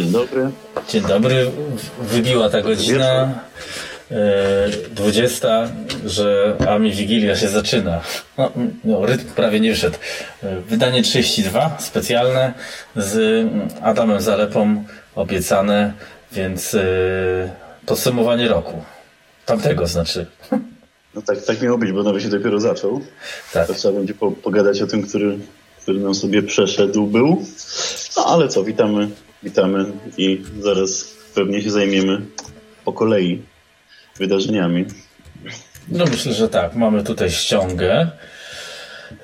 Dzień dobry. Dzień dobry. Wybiła ta godzina e, 20, że a mi Wigilia się zaczyna. No, no, rytm prawie nie wszedł. E, Wydanie 32, specjalne z Adamem Zalepą, obiecane, więc e, podsumowanie roku. Tamtego znaczy. No tak, tak miało być, bo nowy się dopiero zaczął. Tak. To trzeba będzie po, pogadać o tym, który, który nam sobie przeszedł był. No ale co, witamy, witamy i zaraz pewnie się zajmiemy po kolei wydarzeniami. No myślę, że tak. Mamy tutaj ściągę,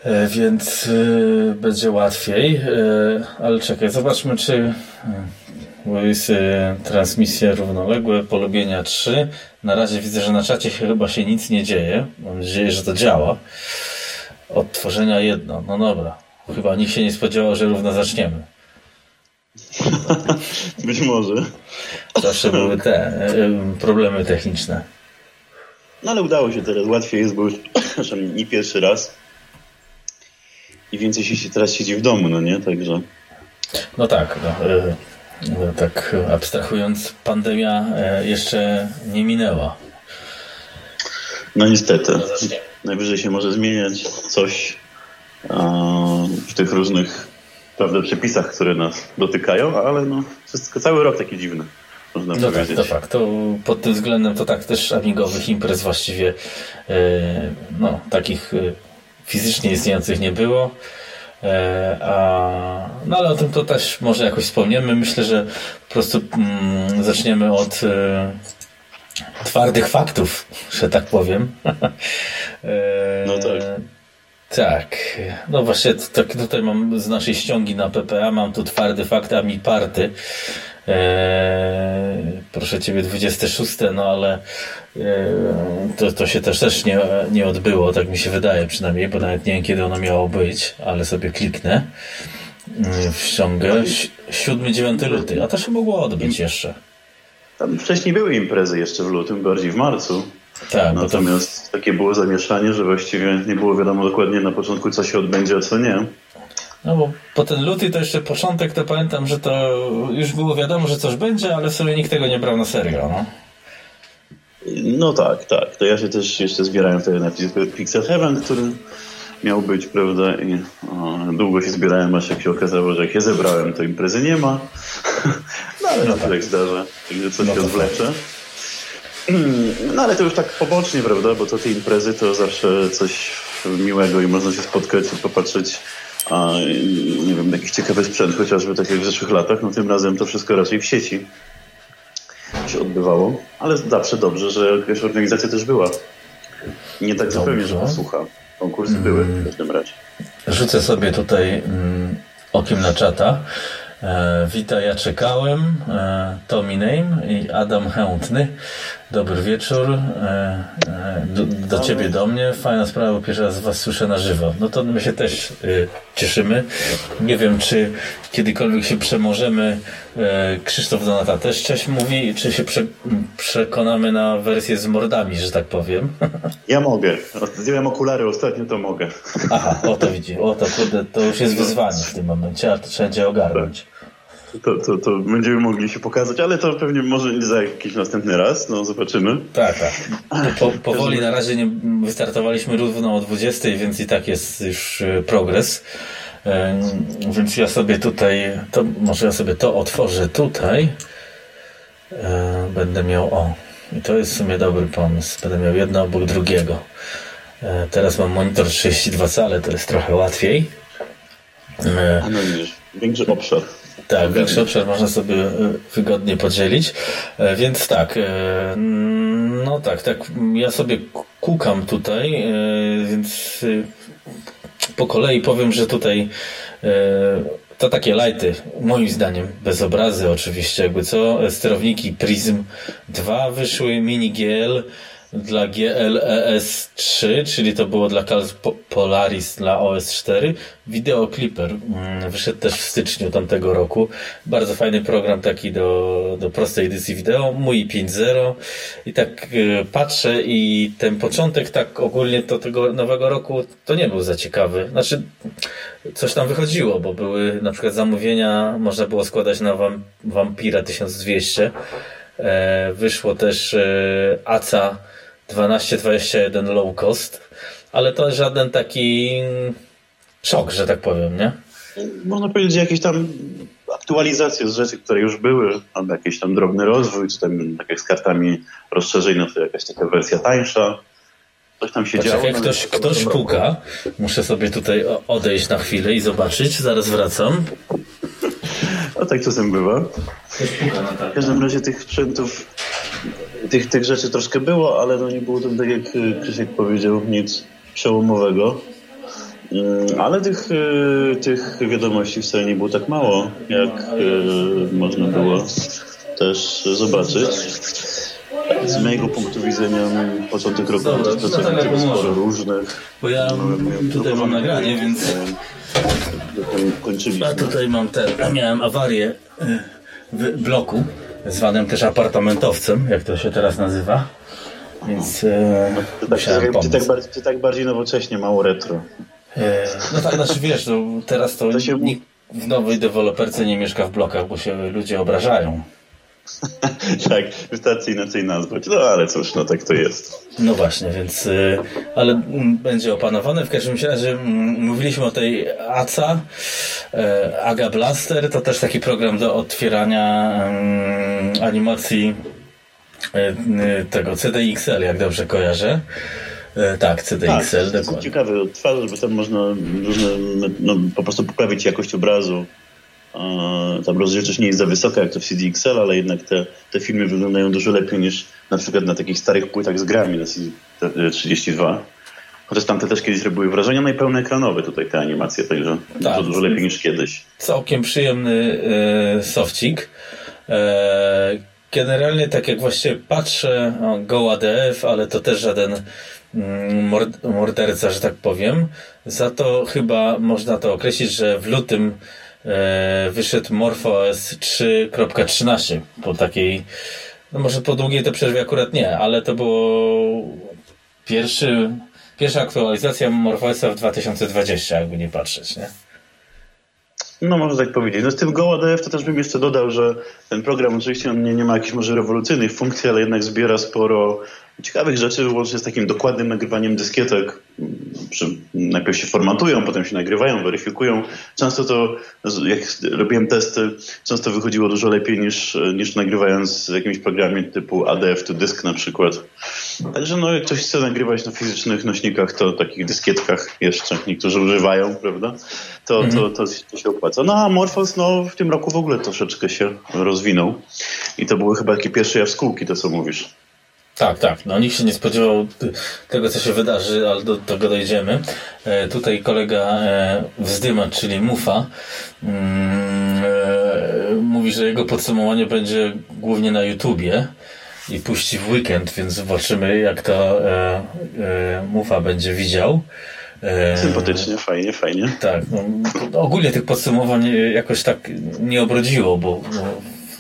e, więc e, będzie łatwiej. E, Ale czekaj, zobaczmy, czy bo jest e, transmisja równoległe, polubienia 3. Na razie widzę, że na czacie chyba się nic nie dzieje. Mam nadzieję, że to działa. Odtworzenia jedno. No dobra. Chyba nikt się nie spodziewał, że równo zaczniemy. Być może. Zawsze były te problemy techniczne. No ale udało się teraz. Łatwiej jest, bo już nie pierwszy raz. I więcej się, teraz siedzi w domu, no nie? Także No tak, no, no, tak abstrahując, pandemia e, jeszcze nie minęła. no niestety. Najwyżej się może zmieniać coś w tych różnych prawda, przepisach, które nas dotykają, ale no wszystko, cały rok taki dziwny, można No tak, powiedzieć. to fakt. To pod tym względem to tak też amigowych imprez właściwie e, no, takich e, fizycznie istniejących nie było. E, a, no ale o tym to też może jakoś wspomniemy. Myślę, że po prostu mm, zaczniemy od e, twardych faktów, że tak powiem. No tak. Tak, no właśnie tak tutaj mam z naszej ściągi na PPA, mam tu twardy fakt, a mi party. Eee, proszę Ciebie 26, no ale eee, to, to się też też nie, nie odbyło, tak mi się wydaje przynajmniej, bo nawet nie wiem kiedy ono miało być, ale sobie kliknę Eee, w ściągę. 7-9 luty, a to się mogło odbyć jeszcze. Tam wcześniej były imprezy jeszcze w lutym, bardziej w marcu. Tak, bo to Natomiast takie było zamieszanie, że właściwie nie było wiadomo dokładnie na początku, co się odbędzie, a co nie. No bo po ten luty to jeszcze początek, to pamiętam, że to już było wiadomo, że coś będzie, ale w sumie nikt tego nie brał na serio. No. No tak, tak. To ja się też jeszcze zbierałem wtedy na Pixel Heaven, który miał być, prawda? I o, długo się zbierałem, aż jak się okazało, że jak je zebrałem, to imprezy nie ma. No ale no, to tak zdarza, także coś No się to zwlecze. No ale to już tak pobocznie, prawda? Bo to te imprezy to zawsze coś miłego i można się spotkać i popatrzeć a nie wiem, jakiś ciekawy sprzęt, chociażby tak jak w zeszłych latach, no tym razem to wszystko raczej w sieci się odbywało, ale zawsze dobrze, że jakaś organizacja też była. Nie tak zupełnie, że Dobrze. posłucha. Konkursy były w każdym razie. Rzucę sobie tutaj mm, okiem na czata. E, witaj, ja czekałem. E, Tommy Name i Adam Chętny. Dobry wieczór. E, e, do, do ciebie, do mnie. Fajna sprawa, bo pierwszy raz was słyszę na żywo. No to my się też y, cieszymy. Nie wiem, czy kiedykolwiek się przemożemy. E, Krzysztof Donata też cześć mówi, czy się prze, przekonamy na wersję z mordami, że tak powiem. Ja mogę. Zdjąłem okulary ostatnio, to mogę. Aha, o to widzi. O to kurde, to już jest wyzwanie w tym momencie, ale to trzeba będzie ogarnąć. To, to, to będziemy mogli się pokazać, ale to pewnie może za jakiś następny raz. No zobaczymy. Tak, tak. Po, powoli na razie nie wystartowaliśmy równo o 20, więc i tak jest już e, progres. E, Więc ja sobie tutaj, to może ja sobie to otworzę tutaj. E, Będę miał, o, i to jest w sumie dobry pomysł. Będę miał jedno obok drugiego. Teraz mam monitor 32 cale, to jest trochę łatwiej. A no większy obszar. Tak, większy obszar można sobie e, wygodnie podzielić. E, Więc tak, e, no tak, tak, ja sobie kukam tutaj, więc po kolei powiem, że tutaj to takie lighty, moim zdaniem, bez obrazy oczywiście, jakby co, sterowniki Prism 2 wyszły, Mini GL, dla GLES 3, czyli to było dla Polaris dla OS 4. Video Clipper mm, wyszedł też w styczniu tamtego roku. Bardzo fajny program taki do, do prostej edycji wideo. Mój 5.0 i tak y, patrzę i ten początek tak ogólnie do tego nowego roku to nie był za ciekawy. Znaczy coś tam wychodziło, bo były na przykład zamówienia, można było składać na Vampira 1200. E, wyszło też e, ACA 1221 low cost, ale to żaden taki szok, że tak powiem, nie? Można powiedzieć, że jakieś tam aktualizacje z rzeczy, które już były, albo jakiś tam drobny rozwój, czy tam tak jak z kartami rozszerzeń, no to jakaś taka wersja tańsza. Coś tam się Poczekaj, działo. ktoś, ktoś puka. Muszę sobie tutaj odejść na chwilę i zobaczyć. Zaraz wracam. No tak czasem bywa. W każdym razie tych sprzętów tych, tych rzeczy troszkę było, ale no nie było to tak jak Krzysiek powiedział, nic przełomowego. Mm, ale tych, y, tych wiadomości wcale nie było tak mało, jak y, można było też zobaczyć. Z mojego punktu widzenia początek roku rozpoczęty sporo różnych. Bo ja tutaj mam nagranie, więc... Kończyliśmy. A tutaj mam ten, miałem awarię y, w bloku zwanym też apartamentowcem, jak to się teraz nazywa. Więc e, ty, tak, ty, tak bardziej, ty tak bardziej nowocześnie, mało retro. E, no tak, znaczy wiesz, no, teraz to, to się... nikt w nowej deweloperce nie mieszka w blokach, bo się ludzie obrażają. tak, wystarczy inaczej nazwać. No ale cóż, no tak to jest. No właśnie, więc y, ale mm, będzie opanowane. W każdym razie mm, mówiliśmy o tej ACA, y, Aga Blaster, to też taki program do otwierania mm, animacji y, tego CDXL, jak dobrze kojarzę. Tak, CDXL, tak, dokładnie. Ciekawy odtwarzacz, bo tam można różne, no, po prostu poprawić jakość obrazu tam rozdzielczość nie jest za wysoka jak to w CDXL, ale jednak te, te filmy wyglądają dużo lepiej niż na przykład na takich starych płytach z grami na CD32. Chociaż tamte też kiedyś robiły wrażenia, no i tutaj te animacje, także tak. dużo lepiej niż kiedyś. Całkiem przyjemny e, sofcik. E, generalnie tak jak właśnie patrzę, o, Go ADF, ale to też żaden mm, morderca, że tak powiem. Za to chyba można to określić, że w lutym e, wyszedł MorphOS 3.13 po takiej, no może po długiej to przerwie akurat nie, ale to było pierwszy, pierwsza aktualizacja MorphOSa w 2020, jakby nie patrzeć, nie? No, można tak powiedzieć. No z tym GoADF to też bym jeszcze dodał, że ten program oczywiście on nie, nie ma jakichś może rewolucyjnych funkcji, ale jednak zbiera sporo ciekawych rzeczy, łącznie z takim dokładnym nagrywaniem dyskietek. Najpierw się formatują, potem się nagrywają, weryfikują. Często to, jak robiłem testy, często wychodziło dużo lepiej niż, niż nagrywając w jakimś programie typu ADF to dysk na przykład. Także no, jak ktoś chce nagrywać na fizycznych nośnikach, to takich dyskietkach jeszcze niektórzy używają, prawda? To, to, to, to się opłaca. No a Morphos no, w tym roku w ogóle troszeczkę się rozwinął. I to były chyba takie pierwsze jaskółki, to co mówisz. Tak, tak. No nikt się nie spodziewał tego, co się wydarzy, ale do tego dojdziemy. E, tutaj kolega e, wzdyma, czyli Mufa, mm, e, mówi, że jego podsumowanie będzie głównie na YouTubie i puści w weekend, więc zobaczymy, jak to e, e, Mufa będzie widział. E, Sympatycznie, fajnie, fajnie. Tak. No, ogólnie tych podsumowań jakoś tak nie obrodziło, bo,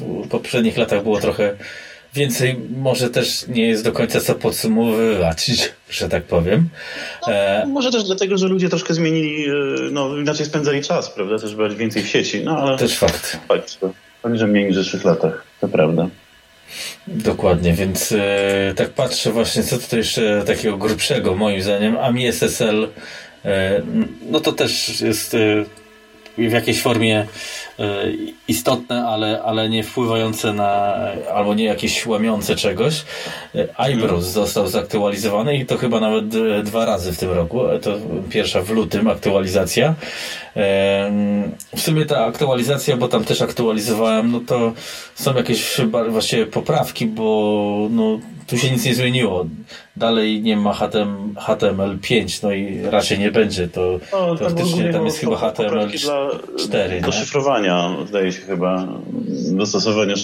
bo w poprzednich latach było trochę więcej może też nie jest do końca co podsumowywać, że tak powiem. No, e... Może też dlatego, że ludzie troszkę zmienili, e, no inaczej spędzali czas, prawda? Też bardziej więcej w sieci, no ale... Też fakt. Fakt, że mniej niż w zeszłych latach, to prawda. Dokładnie, więc e, tak patrzę właśnie, co tutaj jeszcze takiego grubszego moim zdaniem. AMI SSL, e, no to też jest e, w jakiejś formie istotne, ale, ale nie wpływające na, albo nie jakieś łamiące czegoś. E, Eyebrows mhm. został zaktualizowany i to chyba nawet dwa razy w tym roku. To pierwsza w lutym aktualizacja. W sumie ta aktualizacja, bo tam też aktualizowałem, no to są jakieś właściwie poprawki, bo no, tu się nic nie zmieniło. Dalej nie ma HTML, HTML5, no i raczej nie będzie. To no, teoretycznie tam jest chyba HTML4. Do szyfrowania, zdaje się chyba, dostosowania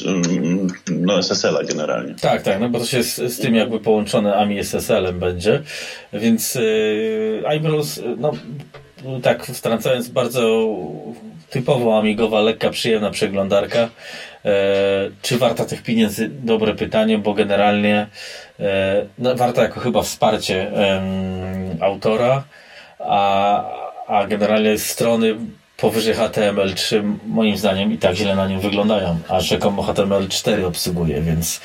no, SSL-a generalnie. Tak, tak, no bo to się z, z tym jakby połączone AMI SSL-em będzie, więc yy, iBrowse, no tak wtrącając bardzo typowo amigowa, lekka, przyjemna przeglądarka. E, czy warta tych pieniędzy? Dobre pytanie, bo generalnie e, no, warta jako chyba wsparcie e, autora, a, a generalnie strony powyżej HTML3 moim zdaniem i tak źle na nim wyglądają, a rzekomo HTML4 obsługuje, więc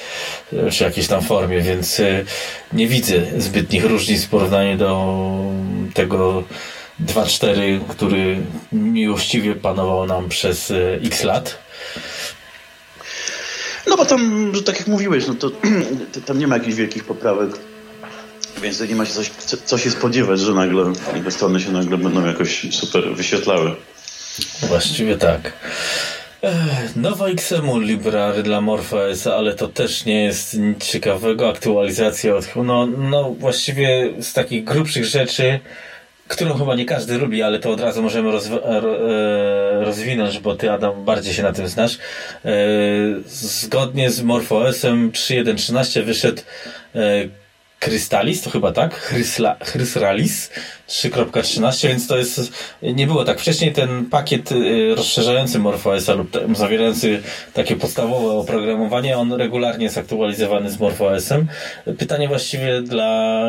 w jakiejś tam formie, więc e, nie widzę zbytnich różnic w porównaniu do tego 2.4, który miłościwie panował nam przez e, x lat. No bo tam, tak jak mówiłeś, no to tam nie ma jakichś wielkich poprawek, więc nie ma się coś, co się spodziewać, że nagle jakby strony się nagle będą jakoś super wyświetlały. Właściwie tak. Nowa XML library dla MorphOS, ale to też nie jest nic ciekawego. Aktualizacja od... No, no właściwie z takich grubszych rzeczy którą chyba nie każdy lubi, ale to od razu możemy rozw- e, rozwinąć, bo ty, Adam, bardziej się na tym znasz. E, zgodnie z MorphOS-em 3.1.13 wyszedł e, Krystalis, to chyba tak? Chrysralis 3.13, więc to jest, nie było tak. Wcześniej ten pakiet y, rozszerzający MorphOS lub zawierający takie podstawowe oprogramowanie, on regularnie jest aktualizowany z MorphOS-em. Pytanie właściwie dla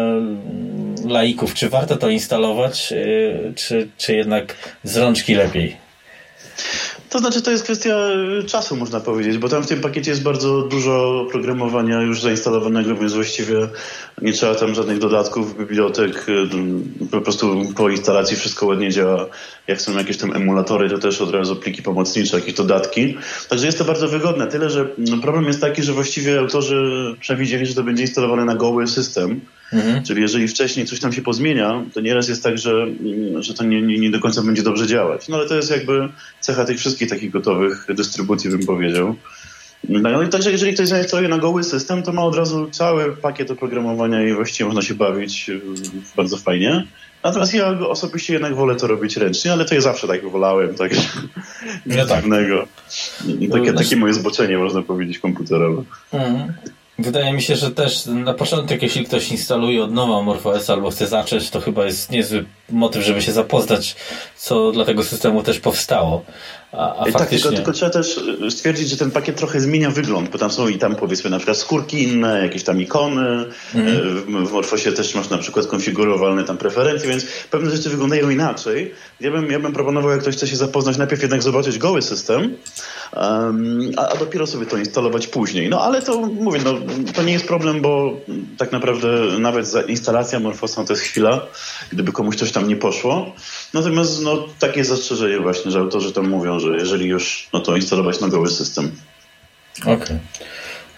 laików, czy warto to instalować, y, czy, czy jednak z rączki lepiej? To znaczy, to jest kwestia y, czasu, można powiedzieć, bo tam w tym pakiecie jest bardzo dużo programowania już zainstalowanego, więc właściwie nie trzeba tam żadnych dodatków, bibliotek. Y, po prostu po instalacji wszystko ładnie działa. Jak są jakieś tam emulatory, to też od razu pliki pomocnicze, jakieś dodatki. Także jest to bardzo wygodne. Tyle, że problem jest taki, że właściwie autorzy przewidzieli, że to będzie instalowane na goły system. Mhm. Czyli jeżeli wcześniej coś tam się pozmienia, to nieraz jest tak, że, że to nie, nie, nie do końca będzie dobrze działać. No ale to jest jakby cecha tych wszystkich takich gotowych dystrybucji, bym powiedział. No i także jeżeli ktoś zainstaluje na goły system, to ma od razu cały pakiet oprogramowania i właściwie można się bawić y, bardzo fajnie. Natomiast ja osobiście jednak wolę to robić ręcznie, ale to ja zawsze tak wolałem, także no tak. Takie, takie moje zboczenie, można powiedzieć, komputerowe. Mhm. Wydaje mi się, że też na początek, jeśli ktoś instaluje od nowa MorphOS albo chce zacząć, to chyba jest niezły motyw, żeby się zapoznać, co dla tego systemu też powstało. A, a tak, tylko, tylko, trzeba też e, stwierdzić, że ten pakiet trochę zmienia wygląd, bo tam są i tam powiedzmy na przykład skórki inne, jakieś tam ikony. Mm. W Morfosie też masz na przykład konfigurowalne tam preferencje, więc pewne rzeczy wyglądają inaczej. Ja bym, ja bym proponował, jak ktoś chce się zapoznać, najpierw jednak zobaczyć goły system, um, a, a, dopiero sobie to instalować później. No ale to mówię, no, to nie jest problem, bo tak naprawdę nawet za instalacja Morfosa to jest chwila, gdyby komuś coś tam nie poszło. Natomiast no, takie zastrzeżenie właśnie, że autorzy tam mówią, że jeżeli już, no to instalować na goły system. Okej. Okay.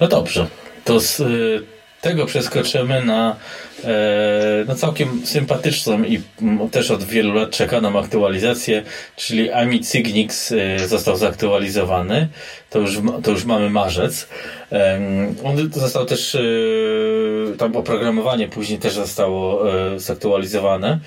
No dobrze. To z y, tego przeskoczymy na, e, na całkiem sympatyczną i też od wielu lat czekaną aktualizację, czyli AMI Cygnix e, został zaktualizowany. To już, to już mamy marzec. On został też, e, tam oprogramowanie później też zostało zaktualizowane,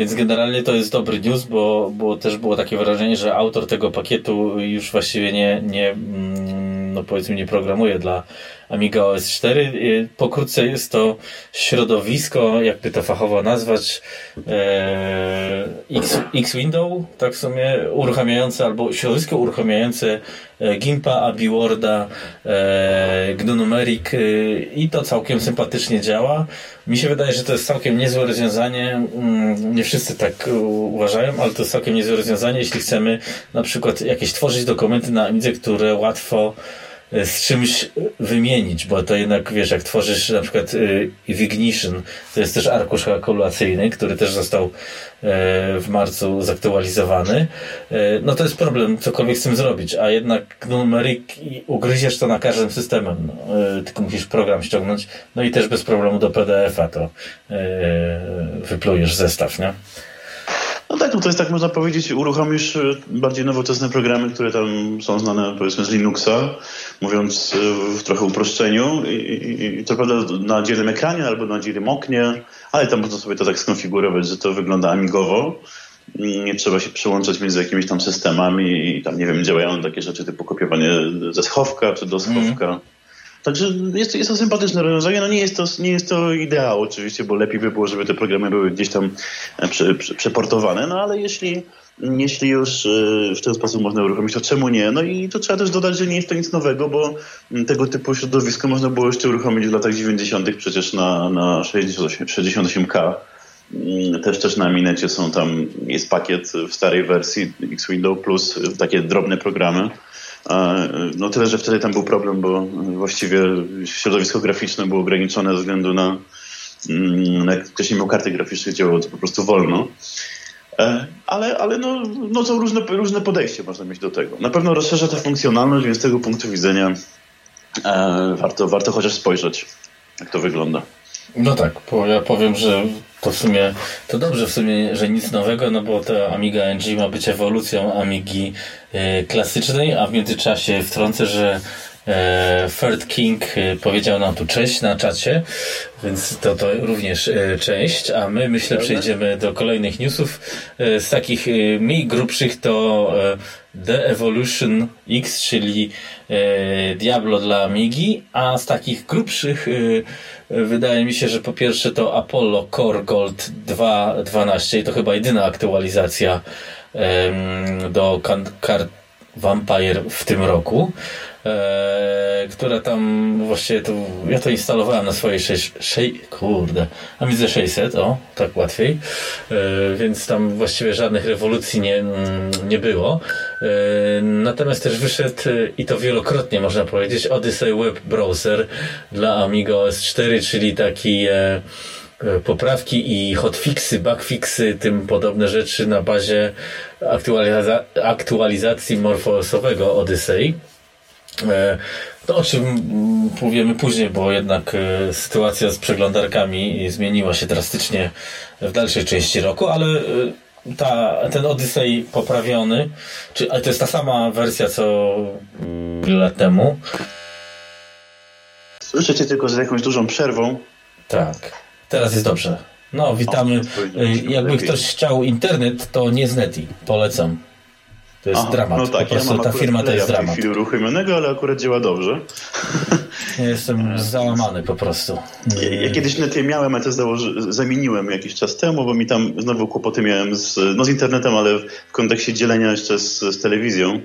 więc generalnie to jest dobry news, bo, bo też było takie wrażenie, że autor tego pakietu już właściwie nie, nie mm, no powiedzmy nie programuje dla Amiga OS 4. Pokrótce jest to środowisko, jakby to fachowo nazwać, e, X-Window, tak w sumie, uruchamiające albo środowisko uruchamiające e, Gimpa, AbiWorda, e, GNU Numeric i to całkiem sympatycznie działa. Mi się wydaje, że to jest całkiem niezłe rozwiązanie. Mm, nie wszyscy tak uważają, ale to jest całkiem niezłe rozwiązanie, jeśli chcemy na przykład jakieś tworzyć dokumenty na Amidze, które łatwo z czymś wymienić, bo to jednak, wiesz, jak tworzysz na przykład y, Ignition, to jest też arkusz kalkulacyjny, który też został e, w marcu zaktualizowany, e, no to jest problem, cokolwiek z tym zrobić, a jednak numeryk ugryziesz to na każdym systemem, no, e, tylko musisz program ściągnąć, no i też bez problemu do PDF-a to wyplujesz zestaw, nie? No tak, no to jest tak można powiedzieć, uruchomisz bardziej nowoczesne programy, które tam są znane powiedzmy z Linuxa, mówiąc w trochę uproszczeniu. I, i to prawda na dzielnym ekranie albo na dzielnym oknie, ale tam można sobie to tak skonfigurować, że to wygląda amigowo. Nie trzeba się przyłączać między jakimiś tam systemami i tam, nie wiem, działają takie rzeczy typu kopiowanie ze schowka czy do schowka. Mm. Także jest, jest to sympatyczne rozwiązanie. No nie jest to, nie jest to ideał oczywiście, bo lepiej by było, żeby te programy były gdzieś tam e, prze, prze, przeportowane, no ale jeśli, jeśli już e, w ten sposób można uruchomić, to czemu nie? No i to trzeba też dodać, że nie jest to nic nowego, bo tego typu środowisko można było jeszcze uruchomić w latach 90. przecież na, na 68, 68K. Mm, też też na Minecie są tam, jest pakiet w starej wersji X-Window plus takie drobne programy no tyle, że wtedy tam był problem, bo właściwie środowisko graficzne było ograniczone ze względu na, mm, na ktoś nie miał karty graficznej, działało to po prostu wolno. E, ale, ale no, no są różne, różne podejście można mieć do tego. Na pewno rozszerza to funkcjonalność, więc z tego punktu widzenia e, warto, warto chociaż spojrzeć, jak to wygląda. No tak, bo ja powiem, że to w sumie, to dobrze w sumie, że nic nowego, no bo ta Amiga NG ma być ewolucją Amigi e, klasycznej, a w międzyczasie wtrącę, że Third King e, powiedział nam tu cześć na czacie, więc to, to również e, cześć, a my myślę przejdziemy do kolejnych newsów. E, z takich e, mniej grubszych to The Evolution X, czyli Diablo dla Amigi, a z takich grubszych Wydaje mi się, że po pierwsze to Apollo Core Gold 2.12 i to chyba jedyna aktualizacja do kart Vampire w tym roku e, tam właściwie to, ja to instalowałem na swojej 6, 6 kurde, a widzę 600, o, tak łatwiej, e, więc tam właściwie żadnych rewolucji nie, nie było. E, natomiast też wyszedł i to wielokrotnie można powiedzieć Odyssey Web Browser dla Amiga OS 4, czyli taki e, poprawki i hotfixy, bugfixy, tym podobne rzeczy na bazie aktualiza aktualizacji morfosowego Odyssey. E, to o czym powiemy później, bo jednak e, sytuacja z przeglądarkami zmieniła się drastycznie w dalszej części roku, ale e, ta, ten Odyssey poprawiony, czy, ale to jest ta sama wersja co lat temu. Słyszycie tylko z jakąś dużą przerwą. Tak, teraz jest dobrze. No, witamy. O, Jakby ktoś chciał internet, to nie z Neti. Polecam. To jest Aha, dramat. No tak, po prostu ja ta firma to jest dramat. w tej chwili uruchomionego, ale akurat działa dobrze. Ja jestem załamany po prostu. Ja, ja kiedyś net miałem, a to założy, zamieniłem jakiś czas temu, bo mi tam znowu kłopoty miałem z, no z internetem, ale w kontekście dzielenia jeszcze z, z telewizją.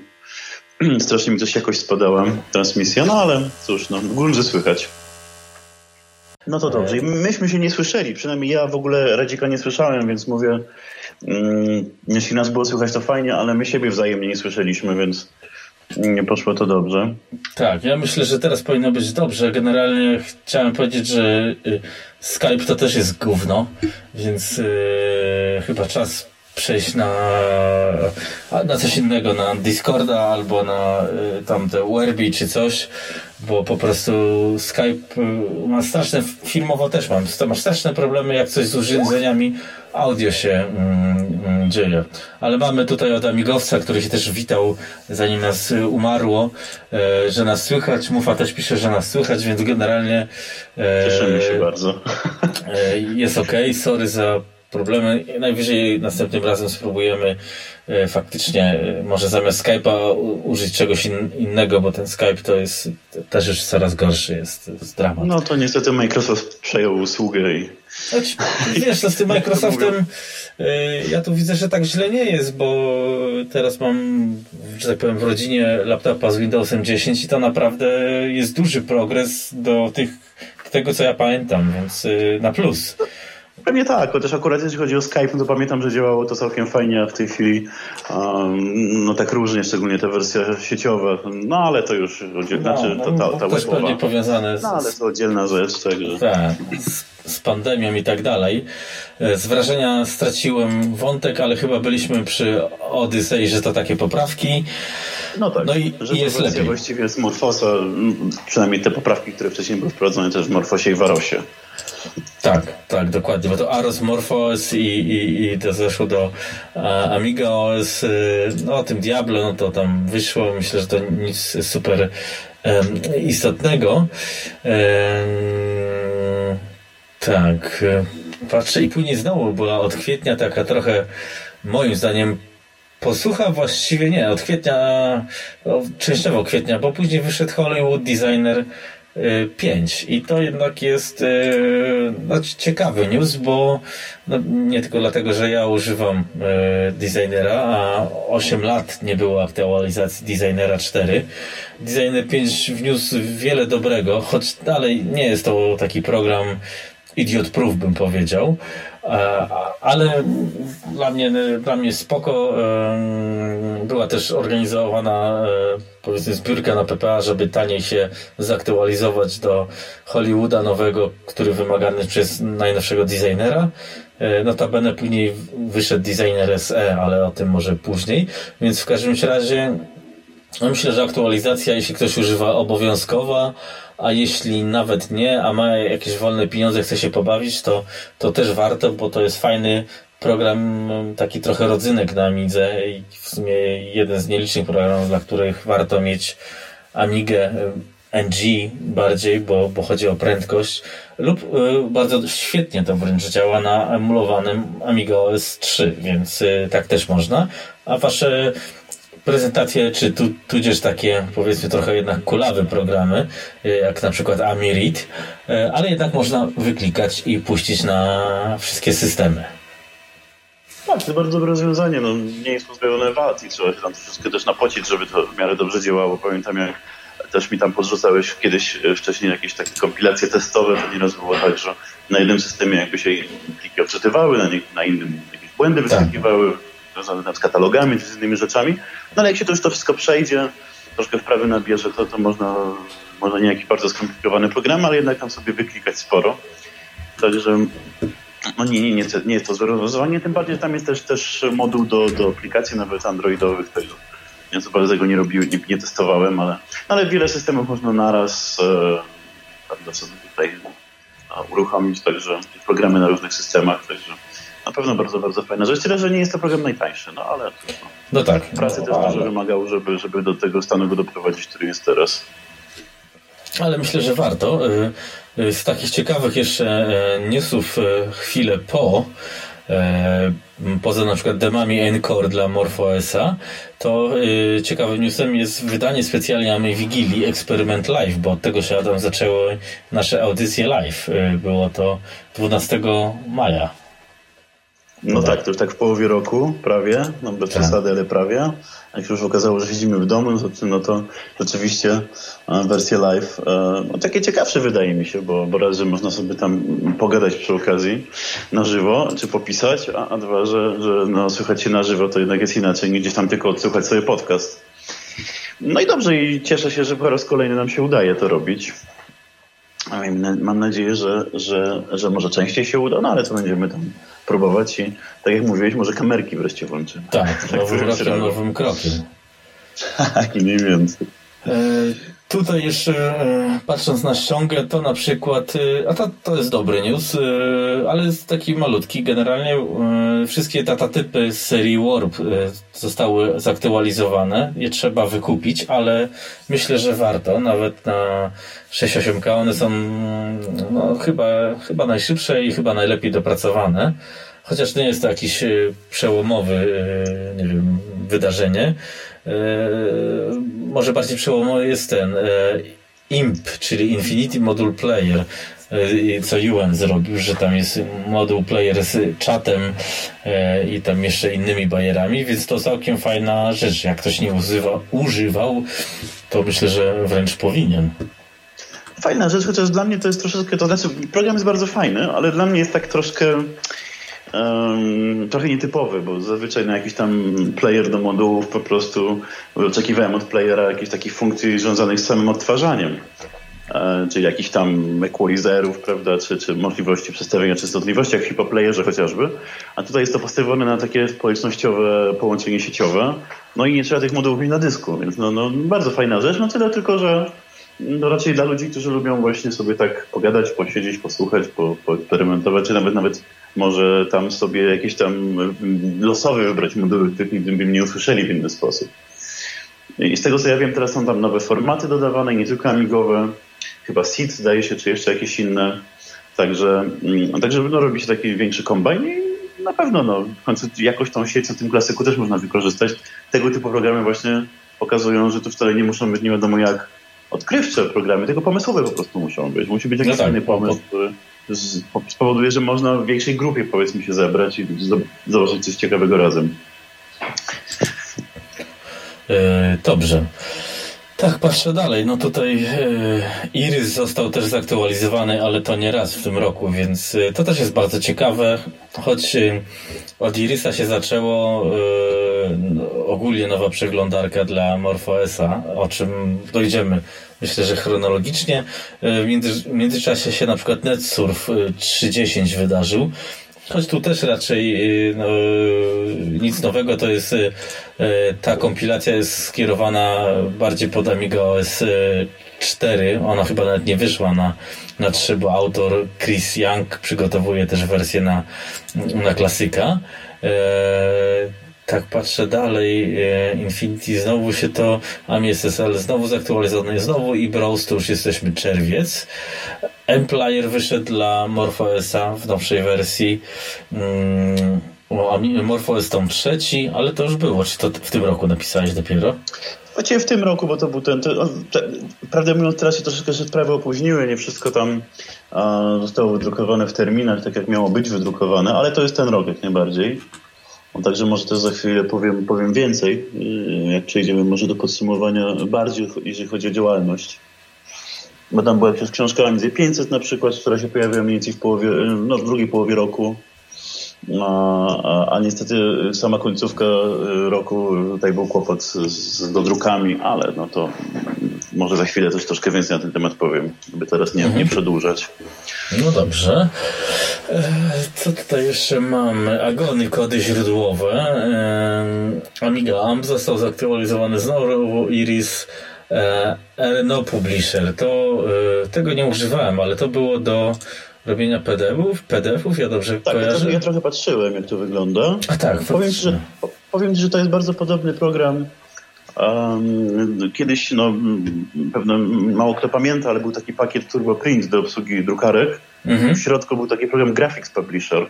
Strasznie mi coś jakoś spadała transmisja, no ale cóż, no, w słychać. No to dobrze. Myśmy się nie słyszeli, przynajmniej ja w ogóle Radzika nie słyszałem, więc mówię, mm, jeśli nas było słychać to fajnie, ale my siebie wzajemnie nie słyszeliśmy, więc nie poszło to dobrze. Tak, ja myślę, że teraz powinno być dobrze. Generalnie chciałem powiedzieć, że y, Skype to też jest gówno, więc yy, chyba czas przejść na, na coś innego, na Discorda albo na y, tamte Werby czy coś, bo po prostu Skype y, ma straszne, filmowo też mam, masz straszne problemy jak coś z urządzeniami audio się mm, mm, dzieje. Ale mamy tutaj od Amigowca, który się też witał zanim nas umarło, e, że nas słychać. Mufa też pisze, że nas słychać, więc generalnie e, Cieszymy się bardzo. E, jest ok, sorry za problemy. Najwyżej następnym razem spróbujemy e, faktycznie e, może zamiast Skype'a użyć czegoś in, innego, bo ten Skype to jest też już coraz gorszy, jest, jest dramat. No to niestety Microsoft przejął usługę i... Choć, wiesz, no z tym Microsoftem e, ja tu widzę, że tak źle nie jest, bo teraz mam, że tak powiem, w rodzinie laptopa z Windowsem 10 i to naprawdę jest duży progres do tych, tego, co ja pamiętam, więc na plus. Pewnie tak, chociaż akurat jeśli chodzi o Skype, no to pamiętam, że działało to całkiem fajnie, a w tej chwili um, no tak różnie, szczególnie ta wersja sieciowa, no ale to już oddzielna, no, znaczy, to, ta, ta to webowa. powiązane z, no ale to oddzielna rzecz, także. Tak, z, z pandemią i tak dalej. Z wrażenia straciłem wątek, ale chyba byliśmy przy Odyssey, że to takie poprawki. No tak, no i, że i jest lepiej. właściwie z Morfosa, przynajmniej te poprawki, które wcześniej były wprowadzone też w Morfosie i Warosie. Tak, tak, dokładnie, bo to Aros Morphos i, i, i to zeszło do Amiga OS, y, no o tym Diablo, no to tam wyszło, myślę, że to nic super istotnego. Tak, patrzę i później znowu była od kwietnia taka trochę, moim zdaniem, posłucha właściwie nie, od kwietnia, częściowo kwietnia, bo później wyszedł Hollywood Designer 5 i to jednak jest no, ciekawy news, bo no, nie tylko dlatego, że ja używam e, designera, a 8 lat nie było aktualizacji designera 4. Designer 5 wniósł wiele dobrego, choć dalej nie jest to taki program idiot proof bym powiedział, ale dla mnie, dla mnie spoko. Była też organizowana powiedzmy zbiórka na PPA, żeby taniej się zaktualizować do Hollywooda nowego, który wymagany przez najnowszego designera. Notabene później wyszedł designer SE, ale o tym może później. Więc w każdym razie myślę, że aktualizacja, jeśli ktoś używa obowiązkowa, a jeśli nawet nie, a ma jakieś wolne pieniądze, chce się pobawić, to, to też warto, bo to jest fajny program, taki trochę rodzynek na Amidze i w sumie jeden z nielicznych programów, dla których warto mieć Amigę NG bardziej, bo, bo chodzi o prędkość, lub y, bardzo świetnie to wręcz działa na emulowanym Amiga OS 3, więc y, tak też można. A wasze prezentacje, czy tu, tudzież takie powiedzmy trochę jednak kulawe programy, y, jak na przykład Amirit, y, ale jednak można wyklikać i puścić na wszystkie systemy. Tak, to bardzo dobre rozwiązanie. No, nie jest pozbawione wad i trzeba się tam troszeczkę też napocić, żeby to w miarę dobrze działało. Pamiętam jak też mi tam podrzucałeś kiedyś y, wcześniej jakieś takie kompilacje testowe, to nieraz było tak, że na jednym systemie jakby się pliki odczytywały, na, nie, na innym jakieś błędy tak. wyskakiwały. Tak związane z katalogami czy z innymi rzeczami. No ale jak się to już to wszystko przejdzie, troszkę wprawy nabierze, to, to można, może nie jakiś bardzo skomplikowany program, ale jednak tam sobie wyklikać sporo. Także no nie, nie, nie, nie jest to złe rozwiązanie, tym bardziej tam jest też, też moduł do, do aplikacji nawet androidowych tego. Ja co bardzo tego nie robiłem, nie, nie testowałem, ale, ale wiele systemów można naraz e, sobie tutaj e, uruchomić, także programy na różnych systemach, także na pewno bardzo, bardzo fajna rzecz. Tyle, że nie jest to program najtańszy, no ale no, no tak. Pracy no, też ale... dużo wymagał, żeby, żeby do tego stanu go doprowadzić, który jest teraz. Ale myślę, że warto. Y, y, z takich ciekawych jeszcze y, newsów chwilę po, poza na przykład demami Encore dla MorphOSa, to ciekawym newsem jest wydanie specjalnie Wigilii Experiment Live, bo od tego się Adam zaczęły nasze audycje live. Było to 12 maja. No tak, to już tak w połowie roku prawie, no bez tak. przesady, ale prawie. Jak już okazało, że siedzimy w domu, no to, no to rzeczywiście wersja live e, no, takie ciekawsze wydaje mi się, bo, bo raz, że można sobie tam pogadać przy okazji na żywo, czy popisać, a, a dwa, że, że no, słychać się na żywo to jednak jest inaczej niż gdzieś tam tylko odsłuchać sobie podcast. No i dobrze i cieszę się, że po raz kolejny nam się udaje to robić. Mam nadzieję, że, że, że może częściej się uda, no ale co będziemy tam próbować i tak jak mówiłeś, może kamerki wreszcie włączymy. Tak, tak nowym rokiem, nowym krokiem. Tak, mniej więcej. E, tutaj jeszcze e, patrząc na ściągę, to na przykład, e, a to, to jest dobry news, ale jest taki malutki. Generalnie wszystkie datatypy z serii Warp zostały zaktualizowane. Je trzeba wykupić, ale myślę, że warto. Nawet na 6.8K one są no, chyba, chyba najszybsze i chyba najlepiej dopracowane. Chociaż nie jest to jakiś przełomowy, nie wiem, wydarzenie. E, może bardziej przełomowy jest ten IMP, czyli Infinity Module Player, co UN zrobił, że tam jest moduł player z czatem i tam jeszcze innymi bajerami, więc to całkiem fajna rzecz. Jak ktoś nie używa, używał, to myślę, że wręcz powinien fajna rzecz, chociaż dla mnie to jest troszeczkę, to znaczy program jest bardzo fajny, ale dla mnie jest tak troszkę um, trochę nietypowy, bo zazwyczaj na jakiś tam player do modułów po prostu oczekiwałem od playera jakichś takich funkcji związanych z samym odtwarzaniem. E, czyli jakichś tam equalizerów, prawda, czy, czy możliwości przestawienia częstotliwości, jak w hipoplayerze chociażby. A tutaj jest to postawione na takie społecznościowe połączenie sieciowe. No i nie trzeba tych modułów mieć na dysku, więc no, no bardzo fajna rzecz. No tyle tylko, że no raczej dla ludzi, którzy lubią właśnie sobie tak pogadać, posiedzieć, posłuchać, po, poeksperymentować, czy nawet nawet może tam sobie jakieś tam losowe wybrać moduły, których nigdy by nie usłyszeli w inny sposób. I z tego co ja wiem, teraz są tam nowe formaty dodawane, nie tylko amigowe, chyba SID zdaje się, czy jeszcze jakieś inne. Także, mm, także no, robi się taki większy kombajn i na pewno no, w końcu jakoś tą sieć na tym klasyku też można wykorzystać. Tego typu programy właśnie pokazują, że to wcale nie muszą być nie wiadomo jak odkrywcze programy, tylko pomysłowe po prostu muszą być. Musi być jakiś no tak, pomysł, który spowoduje, że można w większej grupie powiedzmy się zebrać i zobaczyć coś ciekawego razem. E, dobrze. Tak, patrzę dalej. No tutaj e, Iris został też zaktualizowany, ale to nie raz w tym roku, więc e, to też jest bardzo ciekawe. Choć e, od Irisa się zaczęło no, ogólnie nowa przeglądarka dla MorphOSa, o czym dojdziemy myślę, że chronologicznie. W, między, w międzyczasie się na przykład NetSurf 3.10 wydarzył. Choć tu też raczej y, no, nic nowego, to jest y, y, ta kompilacja jest skierowana bardziej pod Amiga OS 4. Ona chyba nawet nie wyszła na, na 3, bo autor Chris Young przygotowuje też wersję na, na klasyka. E, tak patrzę dalej, e, Infinity znowu się to, AMI SSL znowu zaktualizowany, znowu i Browse to już jesteśmy czerwiec. Emplayer wyszedł dla MorphOSa w nowszej wersji. Mm, MorphOS tom trzeci, ale to już było. Czy to w tym roku napisałeś dopiero? Właściwie w tym roku, bo to był ten. ten te, prawdę mówiąc, teraz się troszeczkę sprawy opóźniły. Nie wszystko tam a, zostało wydrukowane w terminach, tak jak miało być wydrukowane, ale to jest ten rok jak najbardziej. No, także może też za chwilę powiem, powiem więcej, y, jak przejdziemy może do podsumowania bardziej, jeżeli chodzi o działalność bo tam była jakaś książka między 500 na przykład, która się pojawiła mniej więcej w połowie, no w drugiej połowie roku. A, a, a, niestety sama końcówka y, roku tutaj był kłopot z, z dodrukami, ale no to może za chwilę też troszkę więcej na ten temat powiem, żeby teraz nie, mhm. nie przedłużać. No dobrze. E, co tutaj jeszcze mamy? Agony, kody źródłowe. E, Amiga AMP został zaktualizowany znowu. Iris no Publisher, to e, tego nie używałem, ale to było do robienia PDF-ów, PDF-ów, ja dobrze tak, kojarzę? Ja, ja trochę patrzyłem, jak to wygląda. A tak, powiem ci, że, powiem ci, że to jest bardzo podobny program. Um, kiedyś, no, pewno mało kto pamięta, ale był taki pakiet Turbo Print do obsługi drukarek. Mhm. W środku był taki program Graphics Publisher.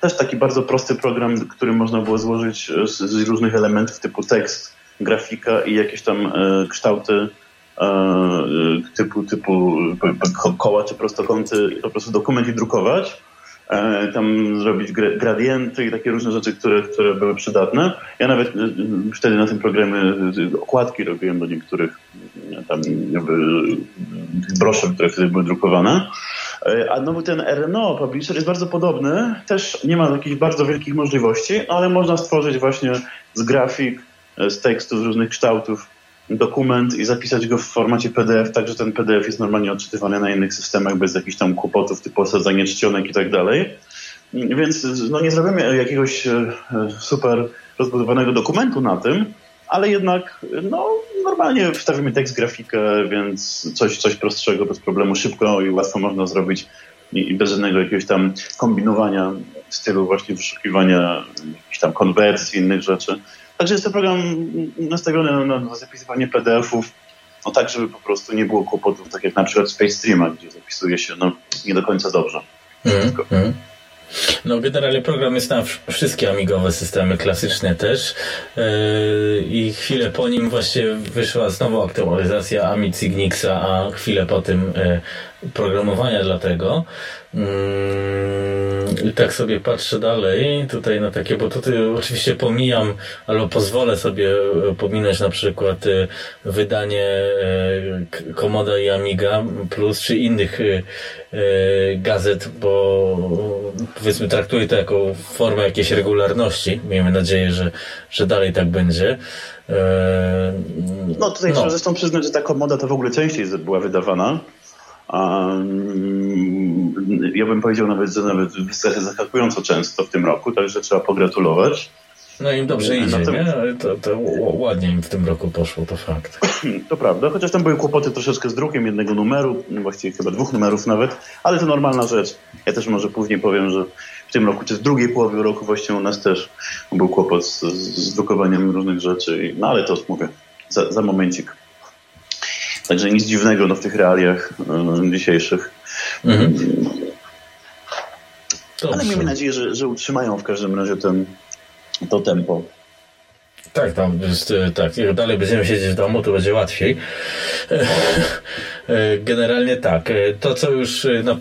Też taki bardzo prosty program, który można było złożyć z, z różnych elementów typu tekst, grafika i jakieś tam e, kształty e, typu, typu koła czy prostokąty, po prostu dokument i drukować. E, tam zrobić gradienty i takie różne rzeczy, które, które były przydatne. Ja nawet wtedy na tym programie okładki robiłem do niektórych tam jakby broszek, które wtedy były drukowane. A no ten RNO Publisher jest bardzo podobny, też nie ma jakichś bardzo wielkich możliwości, ale można stworzyć właśnie z grafik z tekstu, z różnych kształtów dokument i zapisać go w formacie PDF, tak że ten PDF jest normalnie odczytywany na innych systemach bez jakichś tam kłopotów typu osadzanie czcionek i tak dalej. Więc no, nie zrobimy jakiegoś e, super rozbudowanego dokumentu na tym, ale jednak no, normalnie wstawimy tekst, grafikę, więc coś, coś prostszego, bez problemu, szybko i łatwo można zrobić i, i bez żadnego jakiegoś tam kombinowania w stylu właśnie wyszukiwania jakichś tam konwersji, innych rzeczy. Także jest to program nastawiony na, na zapisywanie PDF-ów, no tak, żeby po prostu nie było kłopotów, tak jak na przykład Space Streama, gdzie zapisuje się no, nie do końca dobrze. Mm, mm. No generalnie program jest na wszystkie amigowe systemy klasyczne też yy, i chwilę po nim właśnie wyszła znowu aktualizacja Ami Cygnixa, a chwilę po tym yy, programowania dla tego. Yy, i tak sobie patrzę dalej tutaj na takie, bo tutaj oczywiście pomijam, albo pozwolę sobie e, pominąć na przykład e, wydanie Komoda i Amiga Plus, czy innych e, gazet, bo powiedzmy traktuję to jako formę jakiejś regularności. Miejmy nadzieję, że, że dalej tak będzie. No tutaj no. trzeba zresztą przyznać, że ta komoda to w ogóle częściej była wydawana. Ja bym powiedział nawet, że nawet zaskakująco często w tym roku, także trzeba pogratulować. No im dobrze idzie, nie? Ale to, to ładnie im w tym roku poszło, to fakt. To prawda, chociaż tam były kłopoty troszeczkę z drukiem jednego numeru, właściwie chyba dwóch numerów nawet, ale to normalna rzecz. Ja też może później powiem, że w tym roku, czy w drugiej połowie roku właściwie u nas też był kłopot z, z drukowaniem różnych rzeczy, no ale to mówię, za, za momencik. Także nic dziwnego no, w tych realiach y, dzisiejszych. Mhm. Ale miejmy nadzieję, że, że utrzymają w każdym razie ten, to tempo. Tak, tam jest, e, tak, jak dalej będziemy siedzieć w domu, to będzie łatwiej. E, e, generalnie tak, to co już no,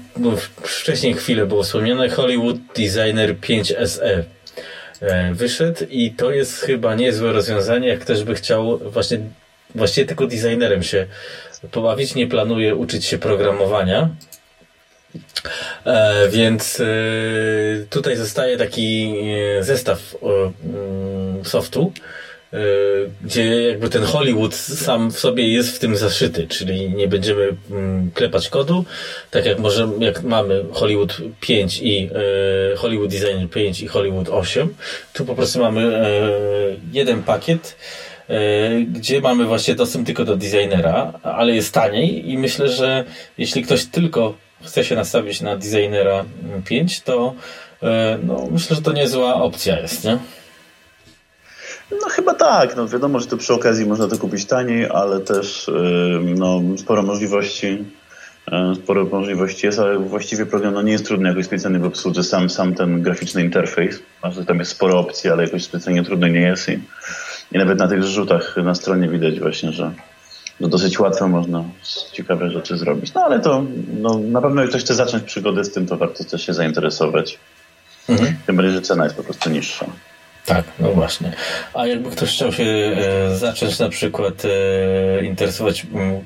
wcześniej chwilę było wspomniane, Hollywood Designer 5 SE wyszedł i to jest chyba niezłe rozwiązanie, jak ktoś by chciał właśnie, właściwie tylko designerem się pobawić, nie planuje uczyć się programowania, E, więc e, tutaj zostaje taki zestaw e, softu, e, gdzie jakby ten Hollywood sam w sobie jest w tym zaszyty, czyli nie będziemy mm, klepać kodu, tak jak może, jak mamy Hollywood 5 i e, Hollywood Designer 5 i Hollywood 8, tu po prostu mamy e, jeden pakiet, gdzie mamy właśnie dostęp tylko do designera, ale jest taniej i myślę, że jeśli ktoś tylko chce się nastawić na designera 5, to e, no, myślę, że to niezła opcja jest, nie? No chyba tak. No, wiadomo, że to przy okazji można to kupić taniej, ale też e, no, sporo możliwości e, sporo możliwości jest, ale właściwie program no, nie jest trudny jakoś specjalnie w obsłudze. Sam, sam ten graficzny interfejs, znaczy tam jest sporo opcji, ale jakoś specjalnie trudny nie jest i, i nawet na tych zrzutach na stronie widać właśnie, że dosyć łatwo można ciekawe rzeczy zrobić. No ale to no, na pewno jak ktoś chce zacząć przygodę z tym, to warto też się zainteresować. Mhm. Tym bardziej, że cena jest po prostu niższa. Tak, no właśnie. A jakby ktoś chciał się e, zacząć na przykład e, interesować m, mm,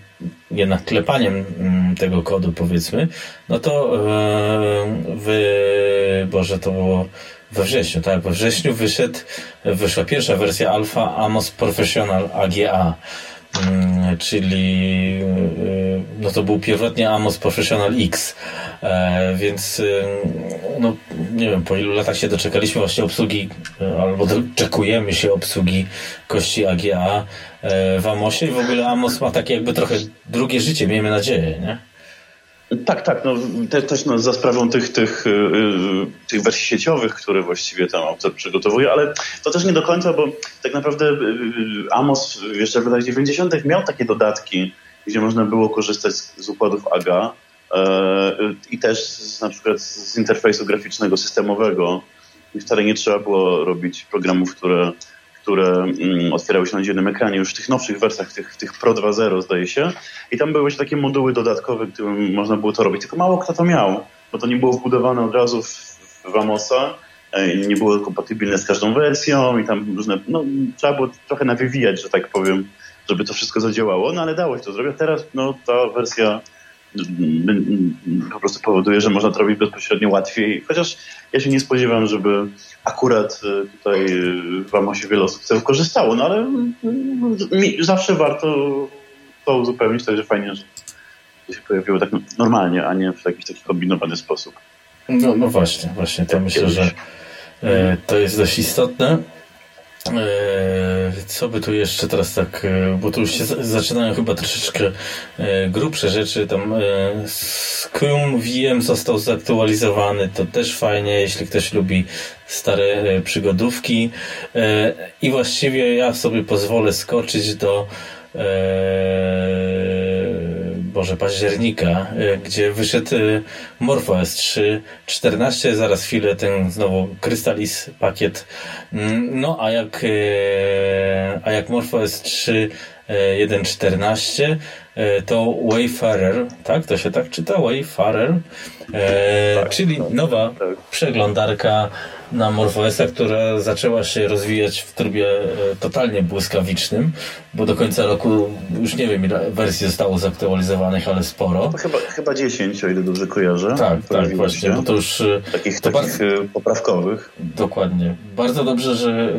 jednak klepaniem m, mm, tego kodu, powiedzmy, no to e, w, Boże, to było we wrześniu, tak? We wrześniu wyszedł, wyszła pierwsza wersja alfa Amos Professional AGA. Mm, czyli y, no to był pierwotnie Amos Professional X, e, więc y, no nie wiem, po ilu latach się doczekaliśmy właśnie obsługi, y, albo doczekujemy się obsługi kości AGA e, w Amosie i w ogóle Amos ma takie jakby trochę drugie życie, miejmy nadzieję, nie? Tak, tak. No, te, też no, za sprawą tych, tych, yy, tych wersji sieciowych, które właściwie tam autor przygotowuje, ale to też nie do końca, bo tak naprawdę yy, Amos jeszcze w latach 90. miał takie dodatki, gdzie można było korzystać z, z układów AGA yy, i też z, na przykład z interfejsu graficznego systemowego. I wcale nie trzeba było robić programów, które które mm, otwierały się na dziennym ekranie już w tych nowszych wersjach, tych, tych Pro 2.0 zdaje się. I tam były takie moduły dodatkowe, którym można było to robić. Tylko mało kto to miał, bo to nie było wbudowane od razu w, w Amosa, e, nie było kompatybilne z każdą wersją i tam różne, no trzeba było trochę nawywijać, że tak powiem, żeby to wszystko zadziałało, no ale dało się to zrobić. Teraz no ta wersja po prostu powoduje, że można to robić bezpośrednio łatwiej. Chociaż ja się nie spodziewam, żeby akurat e, tutaj w Amosie wiele osób z tego korzystało, no ale mi zawsze warto to uzupełnić, także fajnie, że to się pojawiło tak normalnie, a nie w jakiś taki kombinowany sposób. No, no właśnie, właśnie to myślę, że to jest dość istotne. E, co by tu jeszcze teraz tak, e, bo tu już się zaczynają chyba troszeczkę e, grubsze rzeczy, tam Scrum VM został zaktualizowany, to też fajnie, jeśli ktoś lubi stare przygodówki. I właściwie ja sobie pozwolę skoczyć do Boże, października, y, gdzie wyszedł y, MorphOS 3 14, zaraz chwilę ten znowu Crystallis pakiet. Mm, no a jak, y, a jak MorphOS 3 1.14 to Wayfarer, tak? To się tak czyta? Wayfarer, tak, czyli tak, nowa tak. przeglądarka na MorphOSa, która zaczęła się rozwijać w trybie e, totalnie błyskawicznym, bo do końca roku już nie wiem ile wersji zostało zaktualizowanych, ale sporo. To chyba, chyba 10, o ile dobrze kojarzę. Tak, tak, właśnie, bo to już... E, takich, to takich bardzo, e, poprawkowych. Dokładnie. Bardzo dobrze, że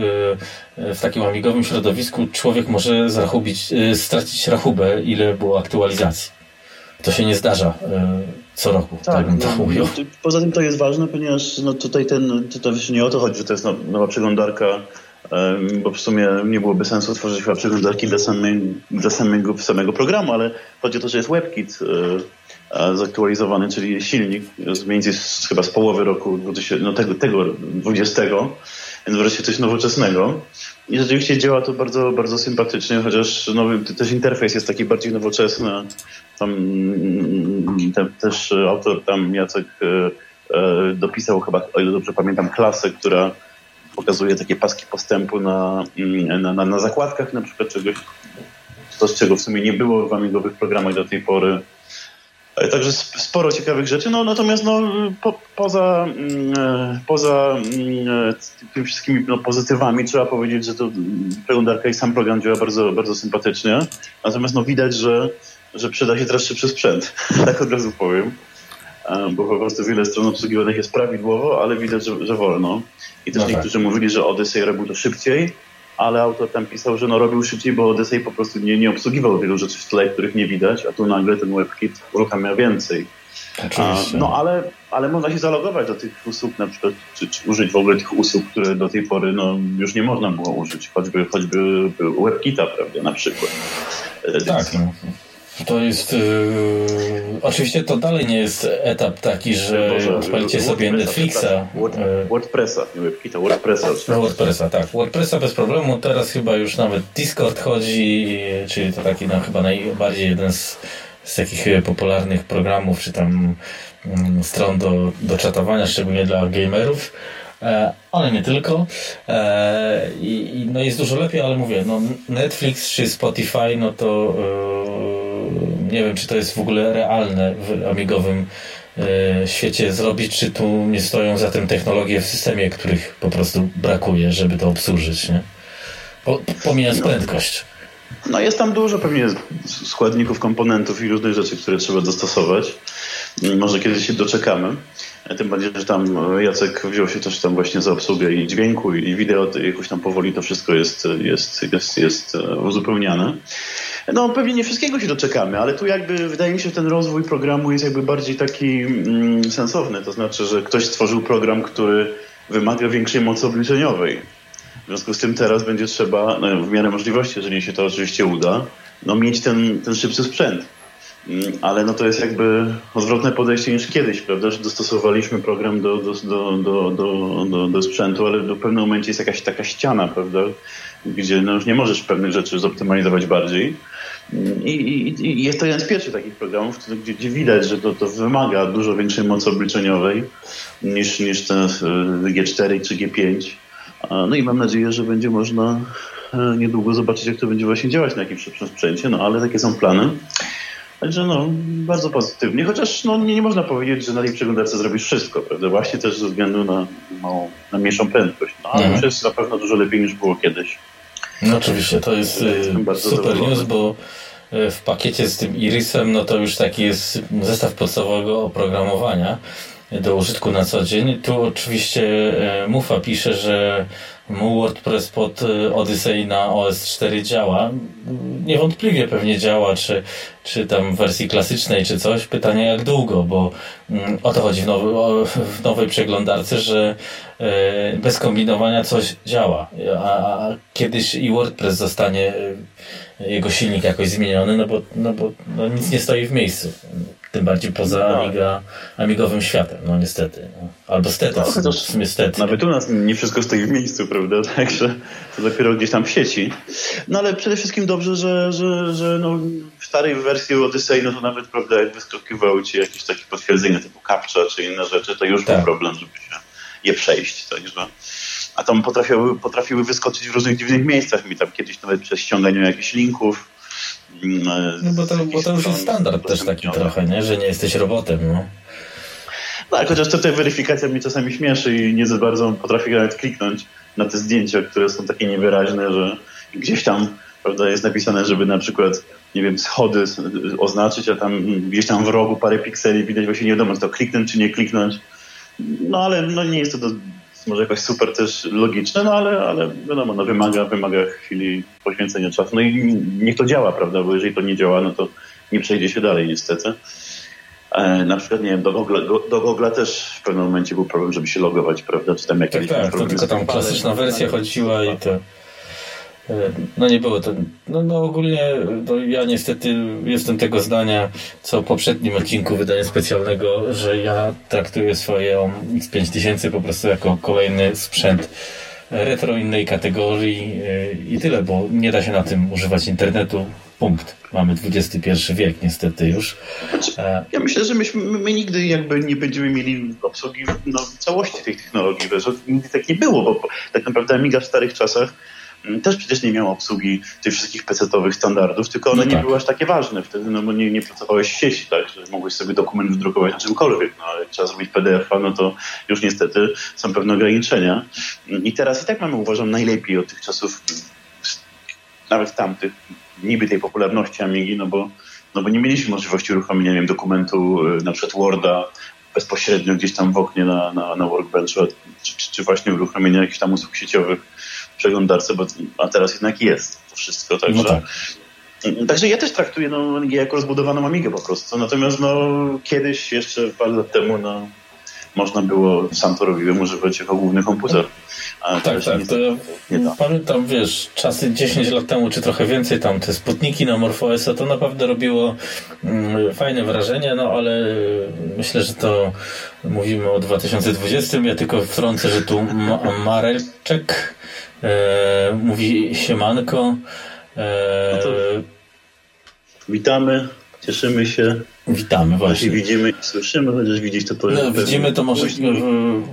w takim amigowym środowisku człowiek może stracić rachubę, ile było aktualizacji. To się nie zdarza co roku, tak, tak to no, ujął. Poza tym to jest ważne, ponieważ no, tutaj ten, to nie o to chodzi, że to jest nowa przeglądarka, bo w sumie nie byłoby sensu tworzyć chyba przeglądarki dla, samej, dla samego, samego programu, ale chodzi o to, że jest WebKit e, zaktualizowany, czyli silnik z mniej więcej z, chyba z połowy roku 2000, no tego, tego 20 więc wreszcie coś nowoczesnego. I rzeczywiście działa to bardzo, bardzo sympatycznie, chociaż no, też interfejs jest taki bardziej nowoczesny. Tam mm, te, też autor tam Jacek e, e, dopisał chyba, o ile dobrze pamiętam, klasę, która pokazuje takie paski postępu na, mm, na, na, na zakładkach na przykład czegoś, coś czego w sumie nie było w amigowych programach do tej pory. E, także sporo ciekawych rzeczy. No, natomiast no, po, poza, mm, e, poza mm, tymi wszystkimi no, pozytywami trzeba powiedzieć, że to przeglądarka i sam program działa bardzo, bardzo sympatycznie. Natomiast no, widać, że, że przyda się teraz szybszy sprzęt. tak od razu powiem. E, bo po prostu wiele stron obsługiwanych jest prawidłowo, ale widać, że, że wolno. I też no tak. niektórzy mówili, że Odyssey robił to szybciej, ale autor tam pisał, że no robił szybciej, bo Odyssey po prostu nie, nie obsługiwał wielu rzeczy w tle, których nie widać, a tu nagle ten WebKit uruchamia więcej. A, no ale, ale można się zalogować do tych usług na przykład, czy, czy, użyć w ogóle tych usług, które do tej pory no, już nie można było użyć, choćby, choćby WebKita, prawda, na przykład. Tak, no. To jest. Yy, oczywiście to dalej nie jest etap taki, że odpalicie sobie Netflixa. Word, y, WordPressa, nie WebKita, WordPressa. WordPressa, tak. WordPressa bez problemu. Teraz chyba już nawet Discord chodzi, czyli to taki no, chyba najbardziej jeden z, z takich popularnych programów, czy tam um, stron do, do czatowania, szczególnie dla gamerów ale nie tylko. E, I, no jest dużo lepiej, ale mówię, no Netflix czy Spotify, no to nie wiem, czy to jest w ogóle realne w amigowym e, świecie zrobić, czy tu nie stoją za tym technologie w systemie, których po prostu brakuje, żeby to obsłużyć, nie? Po, pomijając no. prędkość. No jest tam dużo pewnie składników, komponentów i różnych rzeczy, które trzeba dostosować. Może kiedyś się doczekamy. Tym bardziej, że tam Jacek wziął się też tam właśnie za obsługę i dźwięku i wideo, jakoś tam powoli to wszystko jest, jest, jest, jest uzupełniane. No pewnie nie wszystkiego się doczekamy, ale tu jakby wydaje mi się, że ten rozwój programu jest jakby bardziej taki mm, sensowny. To znaczy, że ktoś stworzył program, który wymaga większej mocy obliczeniowej. W związku z tym teraz będzie trzeba, no, w miarę możliwości, jeżeli się to oczywiście uda, no, mieć ten, ten szybszy sprzęt. Mm, ale no to jest jakby odwrotne podejście niż kiedyś, prawda? Że dostosowaliśmy program do, do, do, do, do, do, sprzętu, ale w pewnym momencie jest jakaś taka ściana, prawda? Gdzie no już nie możesz pewnych rzeczy zoptymalizować bardziej. I, i, I, jest to jeden z pierwszych takich programów, gdzie, gdzie widać, że to, to wymaga dużo większej mocy obliczeniowej niż, niż ten G4 czy G5. No i mam nadzieję, że będzie można e, niedługo zobaczyć, jak to będzie właśnie działać na jakimś szybszym sprzęcie, no ale takie są plany. Także no, bardzo pozytywnie, chociaż no, nie, nie można powiedzieć, że na tej przeglądarce zrobisz wszystko, prawda? Właśnie też ze względu na, no, na mniejszą prędkość. No, ale mhm. już jest na pewno dużo lepiej niż było kiedyś. No oczywiście, to jest y, super news, bo y, w pakiecie z tym Irisem, no to już taki jest zestaw podstawowego oprogramowania do użytku na co dzień. Tu oczywiście y, Mufa pisze, że mu WordPress pod Odyssey na OS4 działa. Niewątpliwie pewnie działa, czy, czy tam w wersji klasycznej, czy coś. Pytanie jak długo, bo mm, o to chodzi w, nowy, w nowej przeglądarce, że e, bez kombinowania coś działa. A, kiedyś i WordPress zostanie e, jego silnik jakoś zmieniony, no bo, no bo no nic nie stoi w miejscu. Tym bardziej poza no. Amiga, amigowym światem, no niestety. Albo stety, no, chociaż w sumie stety. Nawet u nas nie wszystko stoi w miejscu, prawda? Także to dopiero gdzieś tam w sieci. No ale przede wszystkim dobrze, że, że, że no, w starej wersji Odyssey, no to nawet, prawda, jak wyskakiwały ci jakieś takie potwierdzenia typu captcha czy inne rzeczy, to już tak. był problem, żeby się je przejść. Także a tam potrafiły, potrafiły wyskoczyć w różnych dziwnych miejscach. Mi tam kiedyś nawet przez ściąganie jakichś linków no bo to, bo to już jest standard też taki trochę, nie? że nie jesteś robotem. No. Tak, chociaż tutaj weryfikacja mnie czasami śmieszy i nie za bardzo potrafię nawet kliknąć na te zdjęcia, które są takie niewyraźne, że gdzieś tam prawda, jest napisane, żeby na przykład nie wiem, schody oznaczyć, a tam gdzieś tam w rogu parę pikseli widać właśnie nie wiadomo, to kliknąć czy nie kliknąć. No ale no, nie jest to do, może jakoś super też logiczne, no ale, ale wiadomo, no, wymaga, wymaga chwili poświęcenia czasu. No i niech to działa, prawda, bo jeżeli to nie działa, no to nie przejdzie się dalej niestety. E, na przykład, nie wiem, do Google, do Google też w pewnym momencie był problem, żeby się logować, prawda, czy tam jakieś... Tak, tak, to tylko tam klasyczna wersja chodziła i to... E, no nie było to. No, no ogólnie no ja niestety jestem tego zdania, co w poprzednim odcinku wydania specjalnego, że ja traktuję swoje X5000 po prostu jako kolejny sprzęt retro innej kategorii i tyle, bo nie da się na tym używać internetu. Punkt. Mamy XXI wiek niestety już. Znaczy, ja myślę, że myśmy, my nigdy jakby nie będziemy mieli obsługi no, całości tej technologii, że nigdy tak nie było, bo tak naprawdę Amiga w starych czasach też przecież nie miał obsługi tych wszystkich PC-owych standardów, tylko one no nie tak. były aż takie ważne wtedy, no bo nie, nie pracowałeś w sieci, tak, że mogłeś sobie dokument wydrukować na czymkolwiek, no ale jak trzeba zrobić PDF-a, no to już niestety są pewne ograniczenia. I teraz i tak mamy, uważam, najlepiej od tych czasów, nawet tamtych, niby tej popularności Amigi, no bo, no bo nie mieliśmy możliwości uruchomienia wiem, dokumentu, y, na przykład Worda, bezpośrednio gdzieś tam w oknie na, na, na workbenchu, czy, czy, czy właśnie uruchomienia jakichś tam usług sieciowych przeglądarce, bo a teraz jednak jest to wszystko, także... No tak. Także ja też traktuję no, jako rozbudowaną Amigę po prostu. Natomiast no, kiedyś, jeszcze parę lat temu, no, można było, sam to robiłem, używać jako główny komputer. A tak, tak. To ja pamiętam, wiesz, czasy 10 lat temu, czy trochę więcej, tam te sputniki na MorphOS-a, to naprawdę robiło mm, fajne wrażenie, no ale myślę, że to mówimy o 2020. Ja tylko wtrącę, że tu Mareczek E, mówi siemanko. E, no witamy, cieszymy się. Witamy właśnie. widzimy i słyszymy, chociaż widzieć to powiem. No, widzimy to może,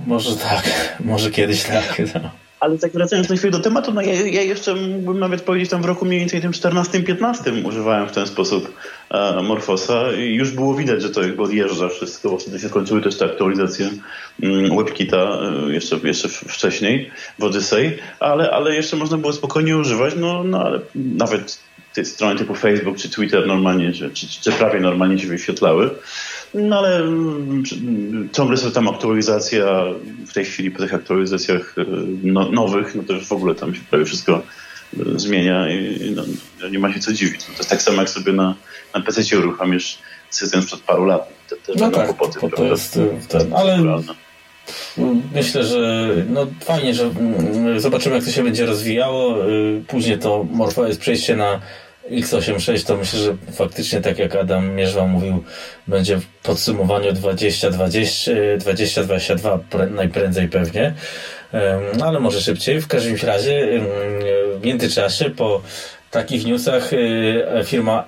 może tak, może kiedyś tak. No. Ale tak wracając na chwilę do tematu, no ja, ja, jeszcze mógłbym nawet powiedzieć tam w roku mniej więcej tym 14-15 używałem w ten sposób e, Morfosa i już było widać, że to jakby odjeżdża wszystko, bo wtedy się skończyły też te aktualizacje mm, WebKita e, jeszcze, jeszcze wcześniej w Odyssey, ale, ale jeszcze można było spokojnie używać, no, no ale nawet te strony typu Facebook czy Twitter normalnie, czy, czy, czy prawie normalnie się wyświetlały. No ale mm, ciągle są tam aktualizacje, a w tej chwili po tych aktualizacjach e, no, nowych, no to już w ogóle tam się prawie wszystko e, zmienia i no, nie ma się co dziwić. No, to jest tak samo jak sobie na, na PC uruchamiasz system sprzed paru lat. Te, te no tak, kłopoty, to, to jest e, ten, ale myślę, że no fajnie, że mm, zobaczymy jak to się będzie rozwijało. Później to Morpho jest przejście na X86 to myślę, że faktycznie tak jak Adam Mierzwa mówił, będzie w podsumowaniu 20-22 najprędzej pewnie, no ale może szybciej. W każdym razie w międzyczasie po takich newsach y, firma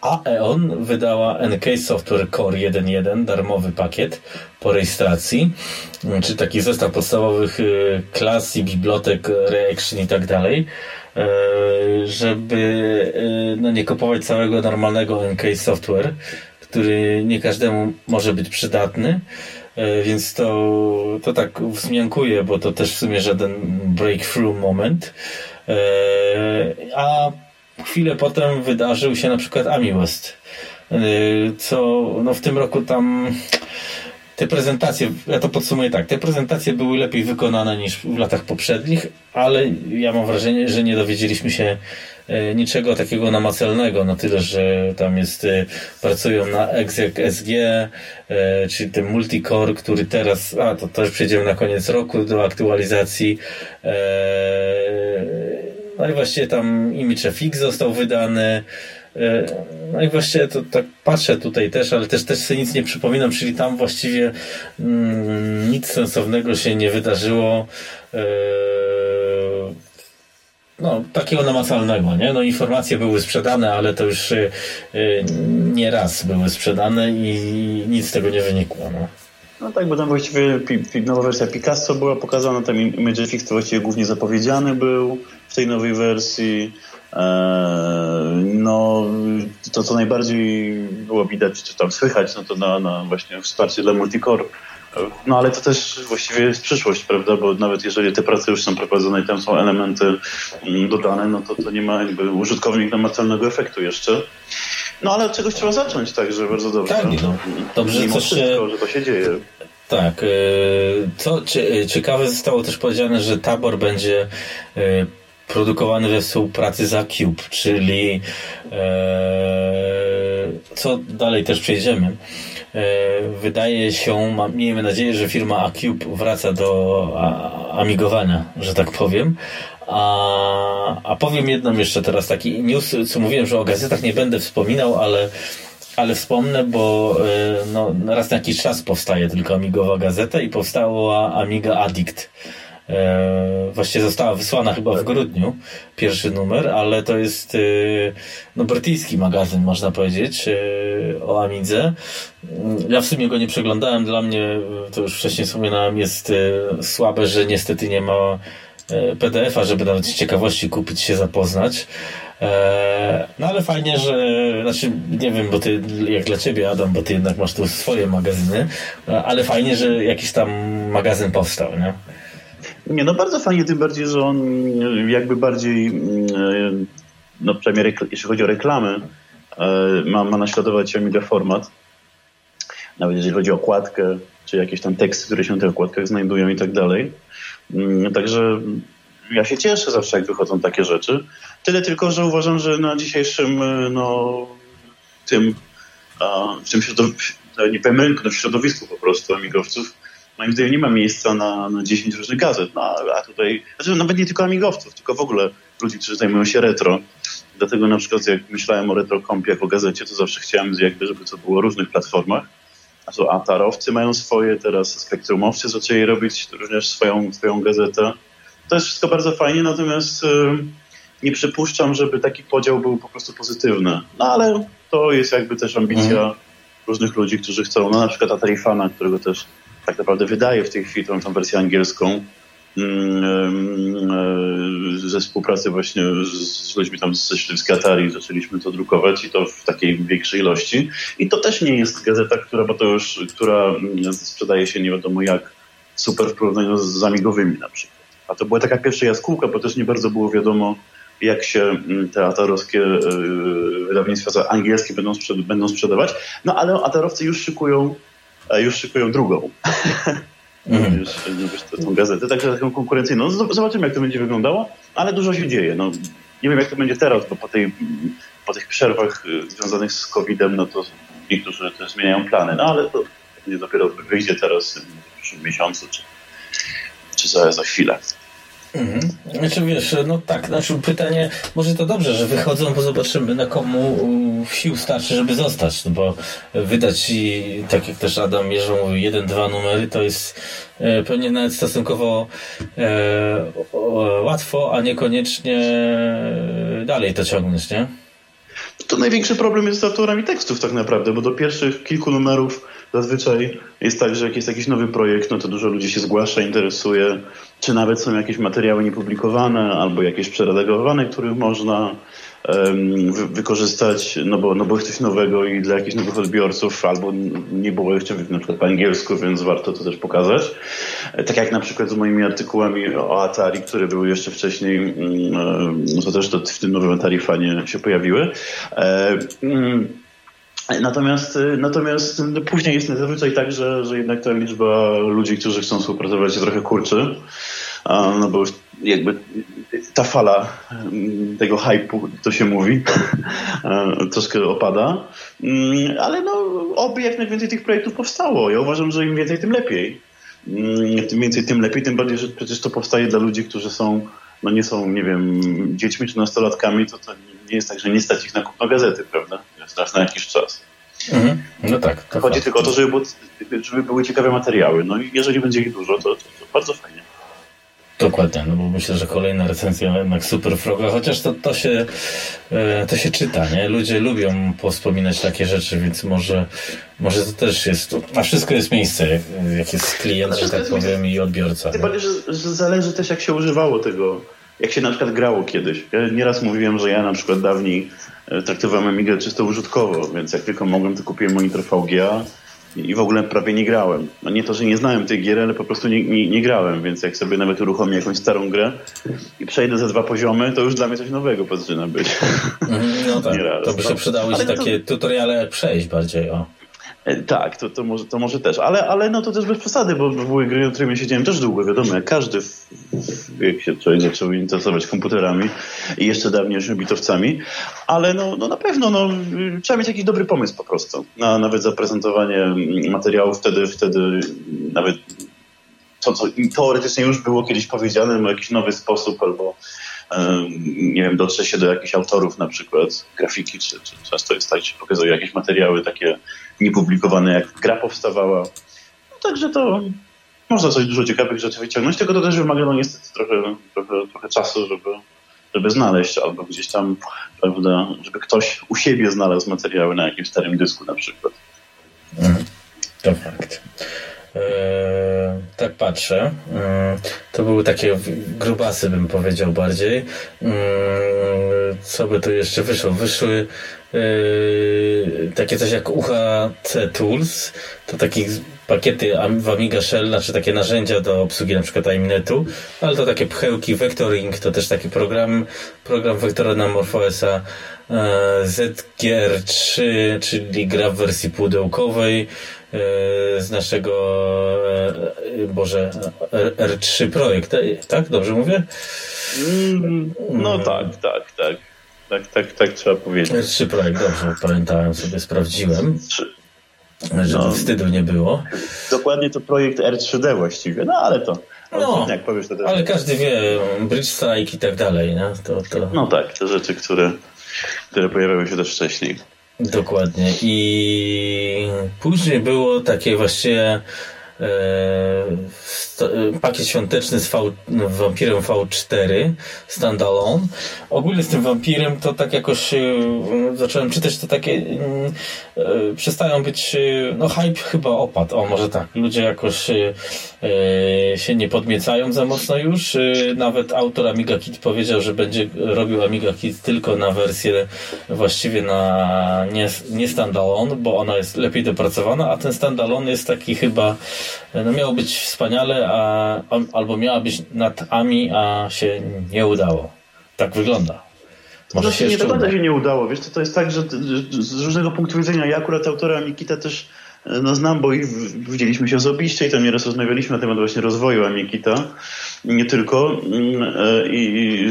Aeon wydała NK Software Core 1.1, darmowy pakiet po rejestracji, czy taki zestaw podstawowych y, klas i bibliotek, reaction i tak dalej. E, żeby e, no, nie kupować całego normalnego NK Software, który nie każdemu może być przydatny. E, więc to, to tak wzmiankuje, bo to też w sumie żaden breakthrough moment. A chwilę potem wydarzył się na przykład Ami West, co no w tym roku tam te prezentacje, ja to podsumuję tak, te prezentacje były lepiej wykonane niż w latach poprzednich, ale ja mam wrażenie, że nie dowiedzieliśmy się e, niczego takiego namacalnego, na tyle, że tam jest, e, pracują na Exec SG, e, czyli ten multicore, który teraz, a to też przejdziemy na koniec roku do aktualizacji. No i właściwie tam Image FX został wydany, no i właściwie to tak patrzę tutaj też, ale też, też sobie nic nie przypominam, czyli tam właściwie mm, nic sensownego się nie wydarzyło. E, no, takiego namacalnego, nie? No, informacje były sprzedane, ale to już e, nie raz były sprzedane i nic z tego nie wynikło, no. No tak, bo tam właściwie nowa wersja Picasso była pokazana, tam ImageFX to właściwie głównie zapowiedziany był w tej nowej wersji. Eee, no, to co najbardziej było widać, czy tam słychać, no to na, na właśnie wsparcie dla multicore. No ale to też właściwie jest przyszłość, prawda? Bo nawet jeżeli te prace już są prowadzone i tam są elementy mm, dodane, no to to nie ma jakby użytkownik namacalnego efektu jeszcze. No ale od czegoś trzeba zacząć, także bardzo dobrze. Tak, no, dobrze, Mimo wszystko, że to się dzieje. Tak. E, co ciekawe zostało też powiedziane, że tabor będzie e, produkowany we współpracy z Acube, czyli e, co dalej też przejdziemy. E, wydaje się, miejmy nadzieję, że firma Acube wraca do amigowania, że tak powiem. A, a powiem jedną jeszcze teraz taki news, co mówiłem, że o gazetach nie będę wspominał, ale ale wspomnę, bo e, no, raz na jakiś czas powstaje tylko Amigowa Gazeta i powstała Amiga Addict E, właściwie została wysłana chyba w grudniu, pierwszy numer, ale to jest e, no, brytyjski magazyn, można powiedzieć, e, o Amidze. Ja w sumie go nie przeglądałem, dla mnie, to już wcześniej wspominałem, jest słabe, że niestety nie ma PDF-a, żeby nawet z ciekawości kupić się, zapoznać. No ale fajnie, że, znaczy nie wiem, bo ty, jak dla ciebie Adam, bo ty jednak masz tu swoje magazyny, ale fajnie, że jakiś tam magazyn powstał, nie? Nie, no bardzo fajnie, tym bardziej, że on jakby bardziej, mm, no przynajmniej jeśli chodzi o reklamy, e, ma, ma naśladować Amiga format. Nawet jeżeli chodzi o okładkę, czy jakieś tam teksty, które się w tych okładkach znajdują i tak dalej. Mm, także ja się cieszę zawsze, jak wychodzą takie rzeczy. Tyle tylko, że uważam, że na dzisiejszym no, tym, w tym środowisku, nie powiem rynku, no w środowisku po prostu amigowców, moim zdaniem nie ma miejsca na, na 10 różnych gazet. No, a tutaj, znaczy nawet nie tylko amigowców, tylko w ogóle ludzi, którzy zajmują się retro. Dlatego na przykład jak myślałem o RetroCompie jako gazecie, to zawsze chciałem jakby, żeby to było o różnych platformach. A to Atarowcy mają swoje, teraz Spektrumowcy zaczęli robić również swoją, swoją gazetę. To jest wszystko bardzo fajnie, natomiast y, nie przypuszczam, żeby taki podział był po prostu pozytywny. No ale to jest jakby też ambicja mm. różnych ludzi, którzy chcą, no na przykład Atari Fana, którego też tak naprawdę wydaje w tej chwili tą, tą wersję angielską mm, e, ze współpracy właśnie z ludźmi tam ze środowiska Atari zaczęliśmy to drukować i to w takiej większej ilości. I to też nie jest gazeta, która, bo to już, która mm, sprzedaje się nie wiadomo jak super w porównaniu z amigowymi na przykład. A to była taka pierwsza jaskółka, bo też nie bardzo było wiadomo, jak się mm, te atarowskie e, wydawnictwa angielskie będą, będą sprzedawać. No ale atarowcy już szykują już szykują drugą. Mm. Już, już tą gazetę, także taką konkurencyjną. No, zobaczymy, jak to będzie wyglądało, ale dużo się dzieje. No, nie wiem, jak to będzie teraz, bo po, tej, po tych przerwach y, związanych z COVID-em, no to niektórzy też zmieniają plany, no ale to nie dopiero wyjdzie teraz w przyszłym miesiącu, czy, czy za, za chwilę. Mhm. Znaczy wiesz, no tak, znaczy pytanie, może to dobrze, że wychodzą, bo zobaczymy na komu sił starczy, żeby zostać, no bo wydać i tak jak też Adam mierzą jeden, dwa numery, to jest e, pewnie nawet stosunkowo e, łatwo, a niekoniecznie dalej to ciągnąć, nie? To największy problem jest z autorami tekstów tak naprawdę, bo do pierwszych kilku numerów zazwyczaj jest tak, że jak jest jakiś nowy projekt, no to dużo ludzi się zgłasza, interesuje, czy nawet są jakieś materiały niepublikowane albo jakieś przeredagowane, których można wykorzystać, no bo, no bo coś nowego i dla jakichś nowych odbiorców, albo nie było jeszcze na przykład po angielsku, więc warto to też pokazać. Tak jak na przykład z moimi artykułami o Atari, które były jeszcze wcześniej, no to też to w tym nowym Atari fanie się pojawiły. Mm, natomiast, natomiast no, później jest zazwyczaj tak, że, że jednak ta liczba ludzi, którzy chcą współpracować jest trochę kurczy. No bo już jakby ta fala mm, tego hypu, to się mówi, troszkę opada. Mm, ale no, oby jak najwięcej tych projektów powstało. Ja uważam, że im więcej, tym lepiej. Mm, tym więcej, tym lepiej, tym bardziej, że przecież to powstaje dla ludzi, którzy są, no nie są, nie wiem, dziećmi czy nastolatkami, to to nie jest tak, że nie stać ich na kupno gazety, prawda? Jest raz na jakiś czas. Mhm. No tak. Chodzi fakt. tylko o to, żeby, było, żeby były ciekawe materiały. No i jeżeli będzie ich dużo, to, to, to bardzo fajnie. Dokładnie, no bo myślę, że kolejna recenzja jednak Super Froga, chociaż to, to, się, e, to się czyta, nie? Ludzie lubią powspominać takie rzeczy, więc może, może to też jest, a wszystko jest miejsce, jak jest klient, że tak powiem, i odbiorca. Tym bardziej, że, że zależy też jak się używało tego, jak się na przykład grało kiedyś. Ja nieraz mówiłem, że ja na przykład dawniej traktowałem Amigę czysto użytkowo, więc jak tylko mogłem, to kupiłem monitor VGA, i w ogóle prawie nie grałem. No nie to, że nie znałem tych gier, ale po prostu nie, nie, nie, grałem, więc jak sobie nawet uruchomię jakąś starą grę i przejdę ze dwa poziomy, to już dla mnie coś nowego zaczyna być. Mhm, no tak, to by się przydały się takie to... tutoriale przejść bardziej, o. E, tak, to, to, może, to może też, ale, ale no to też bez przesady, bo były gry, którymi siedziałem też długo, wiadomo, jak każdy, jak się człowiek zaczął interesować komputerami i jeszcze dawniej bitowcami, ale no, no na pewno no, trzeba mieć jakiś dobry pomysł po prostu, na nawet zaprezentowanie materiału, wtedy, wtedy nawet to, co teoretycznie już było kiedyś powiedziane, no, jakiś nowy sposób albo nie wiem, dotrze się do jakichś autorów na przykład grafiki, czy, czy często jest tak, że pokazują jakieś materiały takie niepublikowane, jak gra powstawała. No, także to można coś dużo ciekawych rzeczy wyciągnąć, tylko to też wymaga no niestety trochę, trochę, trochę czasu, żeby, żeby znaleźć, albo gdzieś tam, prawda, żeby ktoś u siebie znalazł materiały na jakimś starym dysku na przykład. Mm, to fakt. Eee, tak patrzę. Eee, to były takie grubasy, bym powiedział bardziej. Eee, co by tu jeszcze wyszło? Wyszły takie coś jak UHC Tools. To takie pakiety w Amiga Shell, znaczy takie narzędzia do obsługi na przykład IMNETu, ale to takie pchełki, Vectoring, to też taki program, program wektora na MorphOSa eee, ZGR3, czyli gra w wersji pudełkowej. E, z naszego e, Boże R3 projekt, tak? Dobrze mówię? Mm, no tak, tak, tak. Tak, tak, tak trzeba powiedzieć. R3 projekt, dobrze pamiętałem sobie, sprawdziłem. Żeby no, wstydu nie było. Dokładnie to projekt R3D właściwie, no ale to. No, jak powiesz, to też ale każdy wie, Bridge Strike i tak dalej, no, to, to... no tak, te rzeczy, które, które pojawiały się też wcześniej. Dokładnie. I później było takie właściwie E, e, pakiet świąteczny z v, Wampirem V4 standalone. Ogólnie z tym Wampirem to tak jakoś e, zacząłem czytać, to takie przestają być, no hype chyba opadł, o może tak, ludzie jakoś się nie podmiecają za mocno już. Nawet autor Amiga Kit powiedział, że będzie robił Amiga Kit tylko na wersję właściwie na nie, nie standalone, bo ona jest lepiej dopracowana, a ten standalone jest taki chyba no miało być wspaniale, a, albo miała być nad AMI, a się nie udało. Tak wygląda. Może się nie do końca się nie udało. Wiesz, to, to jest tak, że, że z różnego punktu widzenia ja akurat autora Mikita też e, no, znam, bo i widzieliśmy się osobiście i tam nieraz rozmawialiśmy na temat właśnie rozwoju Amikita. Nie tylko. Mm, e, I,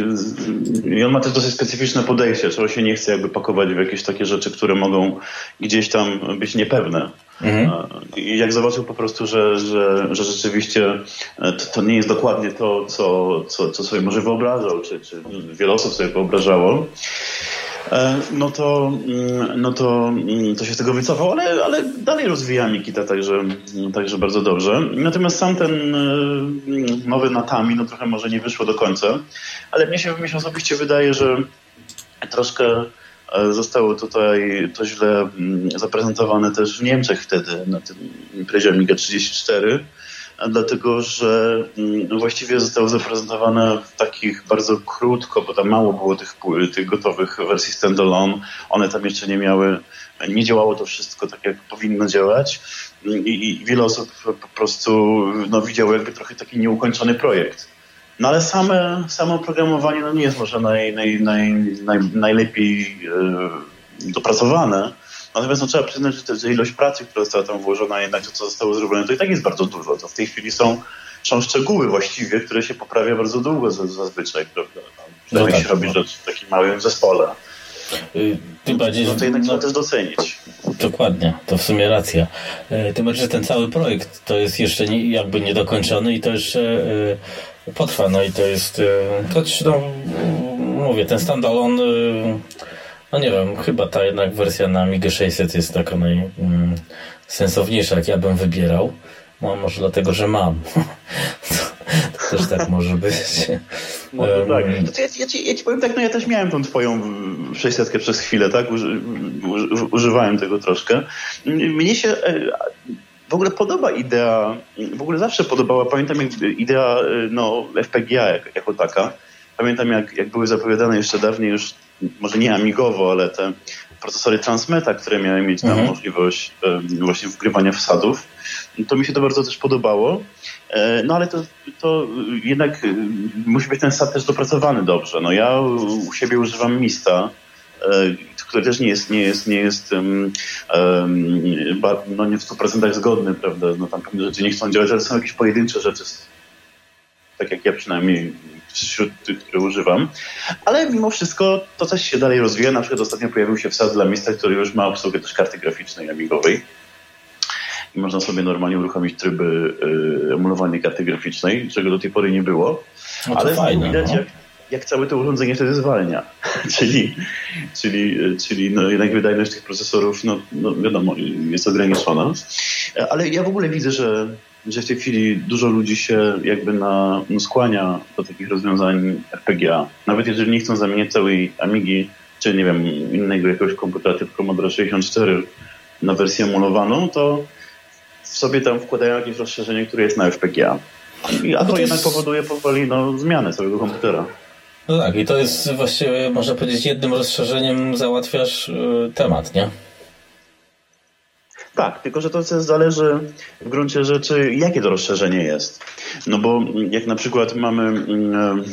I, on ma też dosyć specyficzne podejście, czego się nie chce jakby pakować w jakieś takie rzeczy, które mogą gdzieś tam być niepewne. Mhm. I jak zobaczył po prostu, że, że, że rzeczywiście e, to, to, nie jest dokładnie to, co, co, co sobie może wyobrażał, czy, czy wiele osób sobie wyobrażało, e, no to, mm, no to, mm, to się z tego wycofał, ale, ale dalej rozwija Mikita, także, także bardzo dobrze. Natomiast sam ten e, nowy Natami, no trochę może nie wyszło do końca, ale mnie się, mnie się osobiście wydaje, że troszkę zostało tutaj to źle mm, zaprezentowane też w Niemczech wtedy na tym imprezie Amiga 34, dlatego że mm, właściwie zostało zaprezentowane w takich bardzo krótko, bo tam mało było tych, tych gotowych wersji standalone. One tam jeszcze nie miały, nie działało to wszystko tak, jak powinno działać. I, i wiele osób po prostu no, widziało jakby trochę taki nieukończony projekt. No ale same, samo oprogramowanie no nie jest może naj, naj, naj, naj najlepiej e, dopracowane. Natomiast no, trzeba przyznać, że, że ilość pracy, która została tam włożona, jednak to, co zostało zrobione, to i tak jest bardzo dużo. To w tej chwili są, są szczegóły właściwie, które się poprawia bardzo długo zazwyczaj, prawda? No, no tak, się robi rzecz w takim małym zespole. Y, tym bardziej, no to jednak no, trzeba też docenić. Dokładnie, to w sumie racja. Y, tym bardziej, że ten cały projekt to jest jeszcze nie, jakby niedokończony i to jeszcze y, potrwa, no i to jest, choć no, mówię, ten standalone, no nie wiem, chyba ta jednak wersja na Amiga 600 jest taka najsensowniejsza, jak ja bym wybierał. No, może dlatego, że mam. to, też tak może być. Może um, tak. ja, ja, ci, ja, ci, powiem tak, no ja też miałem tą twoją 600 przez chwilę, tak? Uży, używałem tego troszkę. Mnie się e, w ogóle podoba idea, w ogóle zawsze podobała, pamiętam jak idea no, FPGA jak, jako taka. Pamiętam jak, jak były zapowiadane jeszcze dawniej już, może nie amigowo, ale te procesory Transmeta, które miały mieć tam mhm. możliwość właśnie wgrywania wsadów. To mi się to bardzo też podobało. E, no ale to, to jednak musi być ten sad też dopracowany dobrze. No ja u siebie używam Mista, e, który też nie jest, nie jest, nie jest um, um, no nie w 100% zgodny, prawda? No tam pewne rzeczy nie chcą działać, ale są jakieś pojedyncze rzeczy, tak jak ja przynajmniej wśród tych, które używam. Ale mimo wszystko to coś się dalej rozwija. Na przykład ostatnio pojawił się wsad dla miejsca, który już ma obsługę też karty graficznej amigowej. I można sobie normalnie uruchomić tryby y, emulowanej karty graficznej, czego do tej pory nie było. No Ale fajne, widać, no. jak, jak całe to urządzenie wtedy zwalnia. czyli czyli, czyli no jednak wydajność tych procesorów, no, no wiadomo, jest ograniczona. Ale ja w ogóle widzę, że że w tej chwili dużo ludzi się jakby na, no skłania do takich rozwiązań FPGA. Nawet jeżeli nie chcą zamieniać całej Amigi, czy nie wiem, innego jakiegoś komputera typu Commodore 64 na wersję emulowaną, to w sobie tam wkładają jakieś rozszerzenie, które jest na FPGA. A to, to jednak jest... powoduje powoli no, zmianę całego komputera. No tak, i to jest właściwie, można powiedzieć, jednym rozszerzeniem załatwiasz y, temat, nie? Tak, tylko że to zależy w gruncie rzeczy, jakie to rozszerzenie jest. No bo jak na przykład mamy mm, Mm,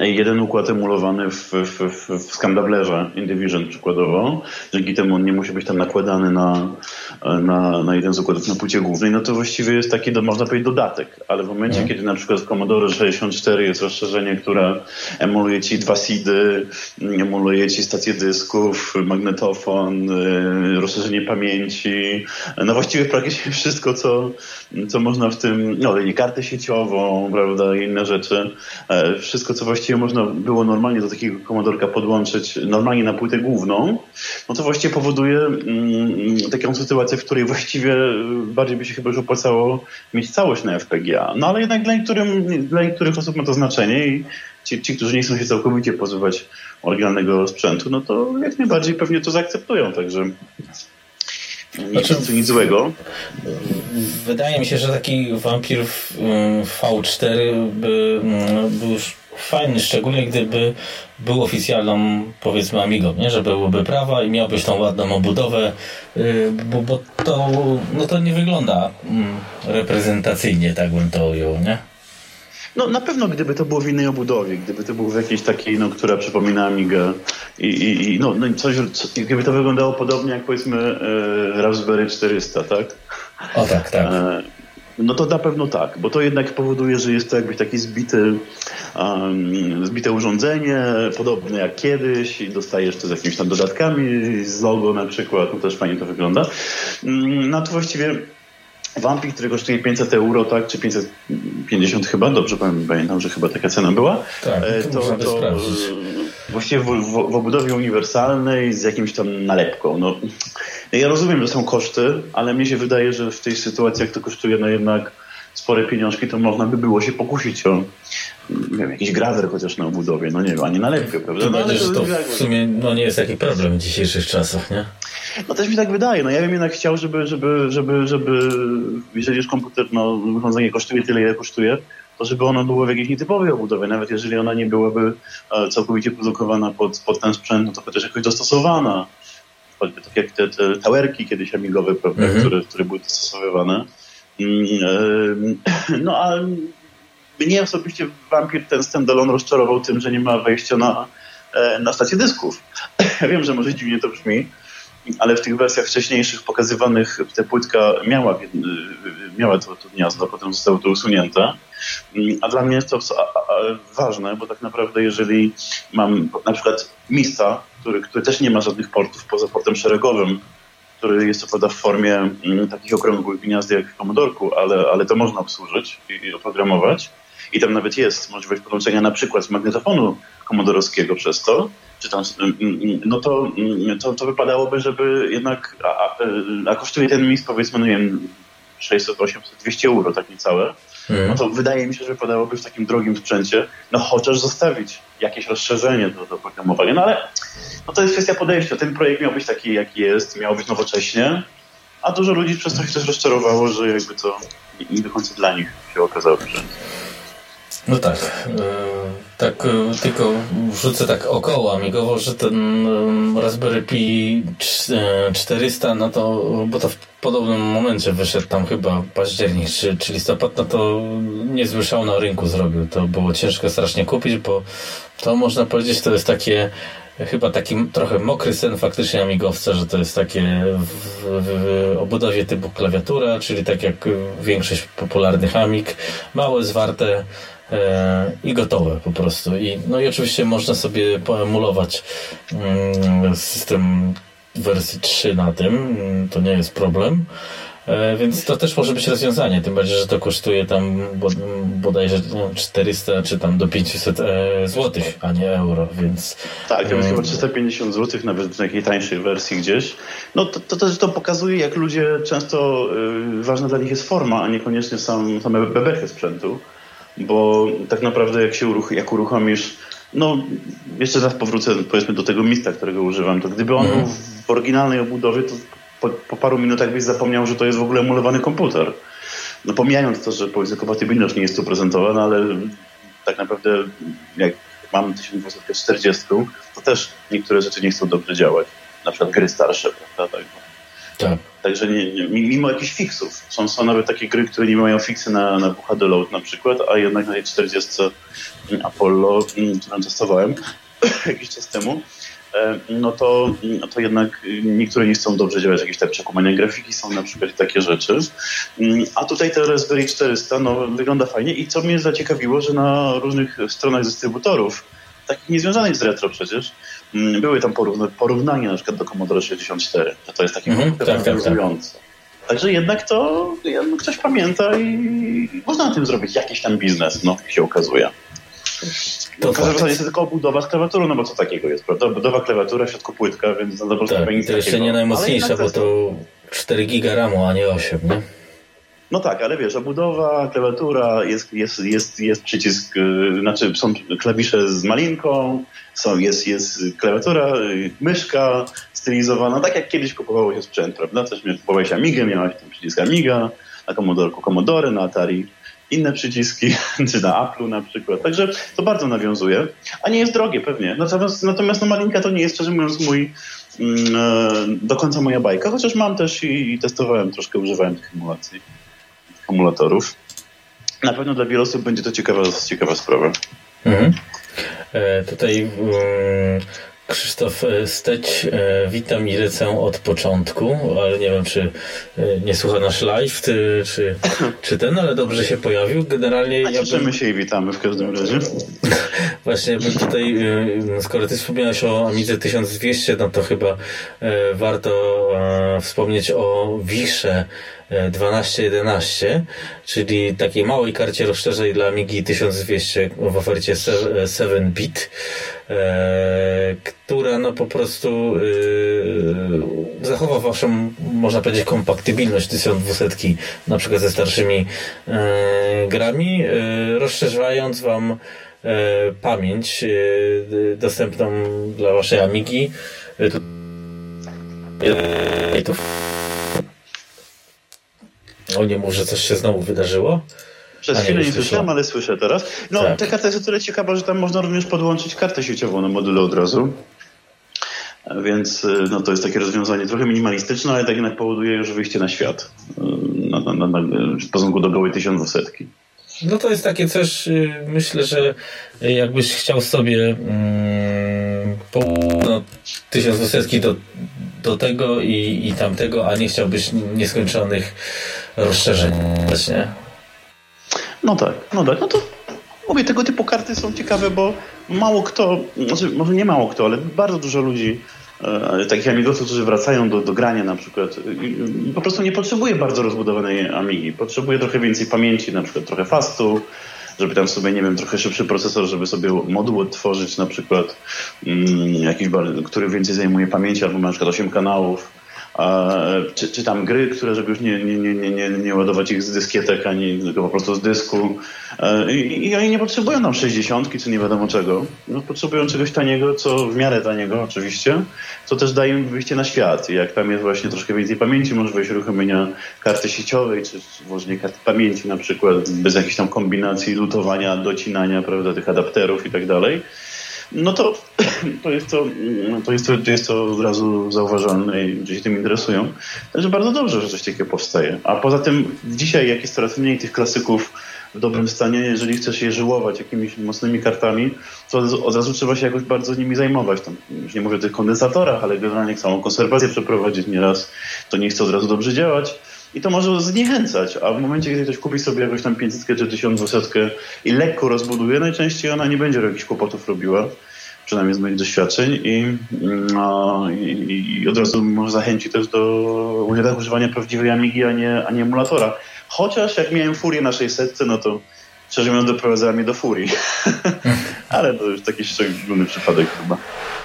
jeden układ emulowany w, w, w, w Scandablerze Indivision przykładowo, dzięki temu on nie musi być tam nakładany na, na, na jeden z układów na płycie głównej, no to właściwie jest taki, do, można powiedzieć, dodatek, ale w momencie, mhm. kiedy na przykład w Commodore 64 jest rozszerzenie, które emuluje ci dwa SIDy, emuluje ci stację dysków, magnetofon, y, rozszerzenie pamięci, no właściwie praktycznie wszystko, co, co można w tym, no kartę sieciową, prawda, i inne rzeczy, e, wszystko, co właściwie można było normalnie do takiego komodorka podłączyć, normalnie na płytę główną, no to właściwie powoduje mm, taką sytuację, w której właściwie bardziej by się chyba już opłacało mieć całość na FPGA. No ale jednak dla, niektórym, dla niektórych osób ma to znaczenie i ci, ci, którzy nie chcą się całkowicie pozbywać oryginalnego sprzętu, no to jak najbardziej pewnie to zaakceptują, także nie znaczy, nic, nic złego. Wydaje mi się, że taki wampir V4 by, mm, był już fajny, szczególnie gdyby był oficjalną, powiedzmy, Amigą, nie? że byłyby prawa i miałbyś tą ładną obudowę, y, bo, bo to, no to nie wygląda mm, reprezentacyjnie, tak bym to ujął, nie? No na pewno gdyby to było w innej obudowie, gdyby to było w jakiejś takiej, no, która przypomina Amigę i, i, i no, no coś, gdyby to wyglądało podobnie jak powiedzmy e, Raspberry 400, tak? O tak, tak. E, no to na pewno tak, bo to jednak powoduje, że jest to jakby taki zbity, um, zbite urządzenie, podobne jak kiedyś i dostajesz to z jakimiś tam dodatkami, z logo na przykład, no też fajnie to wygląda. Mm, no to właściwie Wampik, który kosztuje 500 euro, tak, czy 550 chyba, dobrze pamiętam, że chyba taka cena była. Tak, e, to, to, to właściwie w, w, w, obudowie uniwersalnej z jakimś tam nalepką. No, ja rozumiem, że są koszty, ale mnie się wydaje, że w tej sytuacji, jak to kosztuje no jednak spore pieniążki, to można by było się pokusić o nie wiem, jakiś grawer chociaż na obudowie, no nie wiem, ani nalepkę, prawda? No, ale to, to w sumie no, nie jest taki problem w dzisiejszych czasach, nie? No też mi tak wydaje. No ja bym jednak chciał, żeby, żeby, żeby, żeby jeżeli już komputer, no urządzenie kosztuje tyle, ile kosztuje, to żeby ono było w jakiejś nietypowej obudowie, nawet jeżeli ona nie byłaby e, całkowicie produkowana pod, pod ten sprzęt, no to chociaż jakoś dostosowana. Choćby tak jak te, te towerki kiedyś amigowe, prawda, mhm. które, które były dostosowywane. Mm, e, no a mnie osobiście Vampir ten standalone rozczarował tym, że nie ma wejścia na, e, na stację dysków. Wiem, że może dziwnie to brzmi, ale w tych wersjach wcześniejszych pokazywanych ta płytka miała, miała to, to gniazdo, potem zostało to usunięte. A dla mnie to ważne, bo tak naprawdę jeżeli mam na przykład Mista, który, który też nie ma żadnych portów poza portem szeregowym, który jest co prawda w formie mm, takich okrągłych gniazd jak w ale, ale to można obsłużyć i oprogramować. I tam nawet jest możliwość podłączenia na przykład magnetofonu komodorowskiego przez to, czy tam, mm, mm, no to, mm, to, to wypadałoby, żeby jednak, a, a kosztuje ten mis powiedzmy, no nie wiem, 600, 800, 200 euro, tak niecałe, mm. no to wydaje mi się, że wypadałoby w takim drogim sprzęcie, no chociaż zostawić jakieś rozszerzenie do, do programowania, no ale no to jest kwestia podejścia. Ten projekt miał być taki, jaki jest, miał być nowocześnie, a dużo ludzi przez to się też rozczarowało, że jakby to nie do końca dla nich się okazało, że no tak. E, tak e, tylko wrzucę tak około amigowo, że ten e, Raspberry Pi 400, no to, bo to w podobnym momencie wyszedł tam chyba październik czy, czy listopad, no to niezły szał na rynku zrobił. To było ciężko strasznie kupić, bo to można powiedzieć, to jest takie chyba taki trochę mokry sen faktycznie amigowca, że to jest takie w, w, obudowie typu klawiatura, czyli tak jak większość popularnych amig, małe, zwarte, i gotowe po prostu. I, no i oczywiście można sobie poemulować mm, system wersji 3 na tym, to nie jest problem. E, więc to też może być rozwiązanie, tym bardziej, że to kosztuje tam bodajże 400 no, czy tam do 500 e, zł, a nie euro, więc... Tak, to jest chyba 350 zł, nawet w takiej tańszej wersji gdzieś. No to, to też to pokazuje, jak ludzie często, ważna dla nich jest forma, a niekoniecznie sam, same bebechy sprzętu, bo tak naprawdę jak się uruch jak uruchomisz no, jeszcze raz powrócę powiedzmy do tego mista, którego używam. To gdyby on był w oryginalnej obudowie, to po, po, paru minutach byś zapomniał, że to jest w ogóle emulowany komputer. No pomijając to, że powiedzmy kompatybilność nie jest tu prezentowana, ale tak naprawdę jak mam 1240, to też niektóre rzeczy nie chcą dobrze działać. Na przykład gry starsze, prawda? Tak. tak. Także nie, nie, mimo jakichś fixów. Są, są nawet takie gry, które nie mają fixy na, na HD Load na przykład, a jednak na tej 40 Apollo, którą testowałem jakiś czas temu, e, no to, no to jednak niektóre nie chcą dobrze działać, jakieś tak przekumania grafiki są na przykład takie rzeczy. A tutaj te Raspberry 400 no, wygląda fajnie i co mnie zaciekawiło, że na różnych stronach dystrybutorów, takich niezwiązanych z retro przecież, były tam porówna porównania na przykład do Commodore 64. To, to jest takie mm -hmm, tak, tak, tak. Także jednak to ktoś pamięta i można na tym zrobić jakiś tam biznes, no, się okazuje. To w zasadzie jest tylko budowa z klawiaturą, no bo co takiego jest, prawda? Budowa klawiatura, w środku płytka, więc za dobrze tak, nic To jeszcze nie najmocniejsza, bo to 4 giga RAMu, a nie 8, nie? No tak, ale wiesz, obudowa, klawiatura, jest, jest, jest, jest przycisk, yy, znaczy są klawisze z malinką, są, jest, jest klawiatura, yy, myszka stylizowana, tak jak kiedyś kupowało się sprzęt, prawda? Coś kupowałeś Amigę, miałeś ten przycisk Amiga, na Commodore, Commodore, na Atari inne przyciski, czy na Apple'u na przykład. Także to bardzo nawiązuje, a nie jest drogie pewnie. Natomiast, natomiast no malinka to nie jest, szczerze mówiąc, mój mm, e, do końca moja bajka, chociaż mam też i, i testowałem, troszkę używałem tych emulacji, akumulatorów. Na pewno dla wielu osób będzie to ciekawa, ciekawa sprawa. Mhm. E, tutaj um, Krzysztof e, Steć, e, witam i lecę od początku, ale nie wiem, czy e, nie słucha nasz live, czy, czy, czy ten, ale dobrze się pojawił. Generalnie A ja bym... się i witamy w każdym razie. Właśnie bym tutaj, skoro ty wspomniałeś o Amidze 1200, no to chyba warto wspomnieć o Wisze 1211, czyli takiej małej karcie rozszerzeń dla Amigi 1200 w ofercie 7-bit, e, która no po prostu e, zachowa waszą, można powiedzieć, kompatybilność 1200 na przykład ze starszymi e, grami, rozszerzając wam pamięć dostępną dla waszej Amigi. To o nie, może coś się znowu wydarzyło? Przez chwilę nie, nie słyszałem, ale słyszę teraz. No, tak. ta karta jest o tyle ciekawa, że tam można również podłączyć kartę sieciową na module od razu. Więc y, no, to jest takie rozwiązanie trochę minimalistyczne, ale tak jednak powoduje już wyjście na świat y, na, na, na, w stosunku do gołej 1200. No to jest takie coś, y, myślę, że jakbyś chciał sobie mm, po no, 1200 do, do tego i, i tamtego, a nie chciałbyś nieskończonych rozszerzeń właśnie. No tak, no tak. No to mówię, tego typu karty są ciekawe, bo mało kto, znaczy może nie mało kto, ale bardzo dużo ludzi, e, takich amigosów, którzy wracają do, do grania na przykład, po prostu nie potrzebuje bardzo rozbudowanej amigi. Potrzebuje trochę więcej pamięci, na przykład trochę fastu, żeby tam sobie, nie wiem, trochę szybszy procesor, żeby sobie moduł odtworzyć na przykład, mm, jakiś, który więcej zajmuje pamięci, albo ma na przykład 8 kanałów czy, czy tam gry, które, żeby już nie, nie, nie, nie, nie ładować ich z dyskietek, ani tylko po prostu z dysku. E, I, i oni nie potrzebują nam 60 czy nie wiadomo czego. No, potrzebują czegoś taniego, co w miarę taniego oczywiście, co też daje im wyjście na świat. I jak tam jest właśnie troszkę więcej pamięci, możliwość uruchomienia karty sieciowej, czy włożenie karty pamięci na przykład, bez jakichś tam kombinacji lutowania, docinania, prawda, tych adapterów i tak dalej no to, to, jest to, to, jest to, to jest to od razu zauważalne i ludzie się tym interesują. Także bardzo dobrze, że coś takiego powstaje. A poza tym dzisiaj, jak jest coraz mniej tych klasyków w dobrym stanie, jeżeli chcesz je żyłować jakimiś mocnymi kartami, to od razu trzeba się jakoś bardzo nimi zajmować. Tam, już nie mówię o tych kondensatorach, ale generalnie całą konserwację przeprowadzić nieraz, to nie chce od razu dobrze działać i to może zniechęcać, a w momencie, kiedy ktoś kupi sobie jakąś tam 500 czy 1200 i lekko rozbuduje, najczęściej ona nie będzie jakichś kłopotów robiła. przynajmniej z moich doświadczeń i, no, i, i od razu może zachęci też do używania prawdziwej Amigi, a nie, a nie emulatora. Chociaż jak miałem furię na 600, no to szczerze mówiąc doprowadzała mnie do furii. Ale to już taki szczególny przypadek chyba.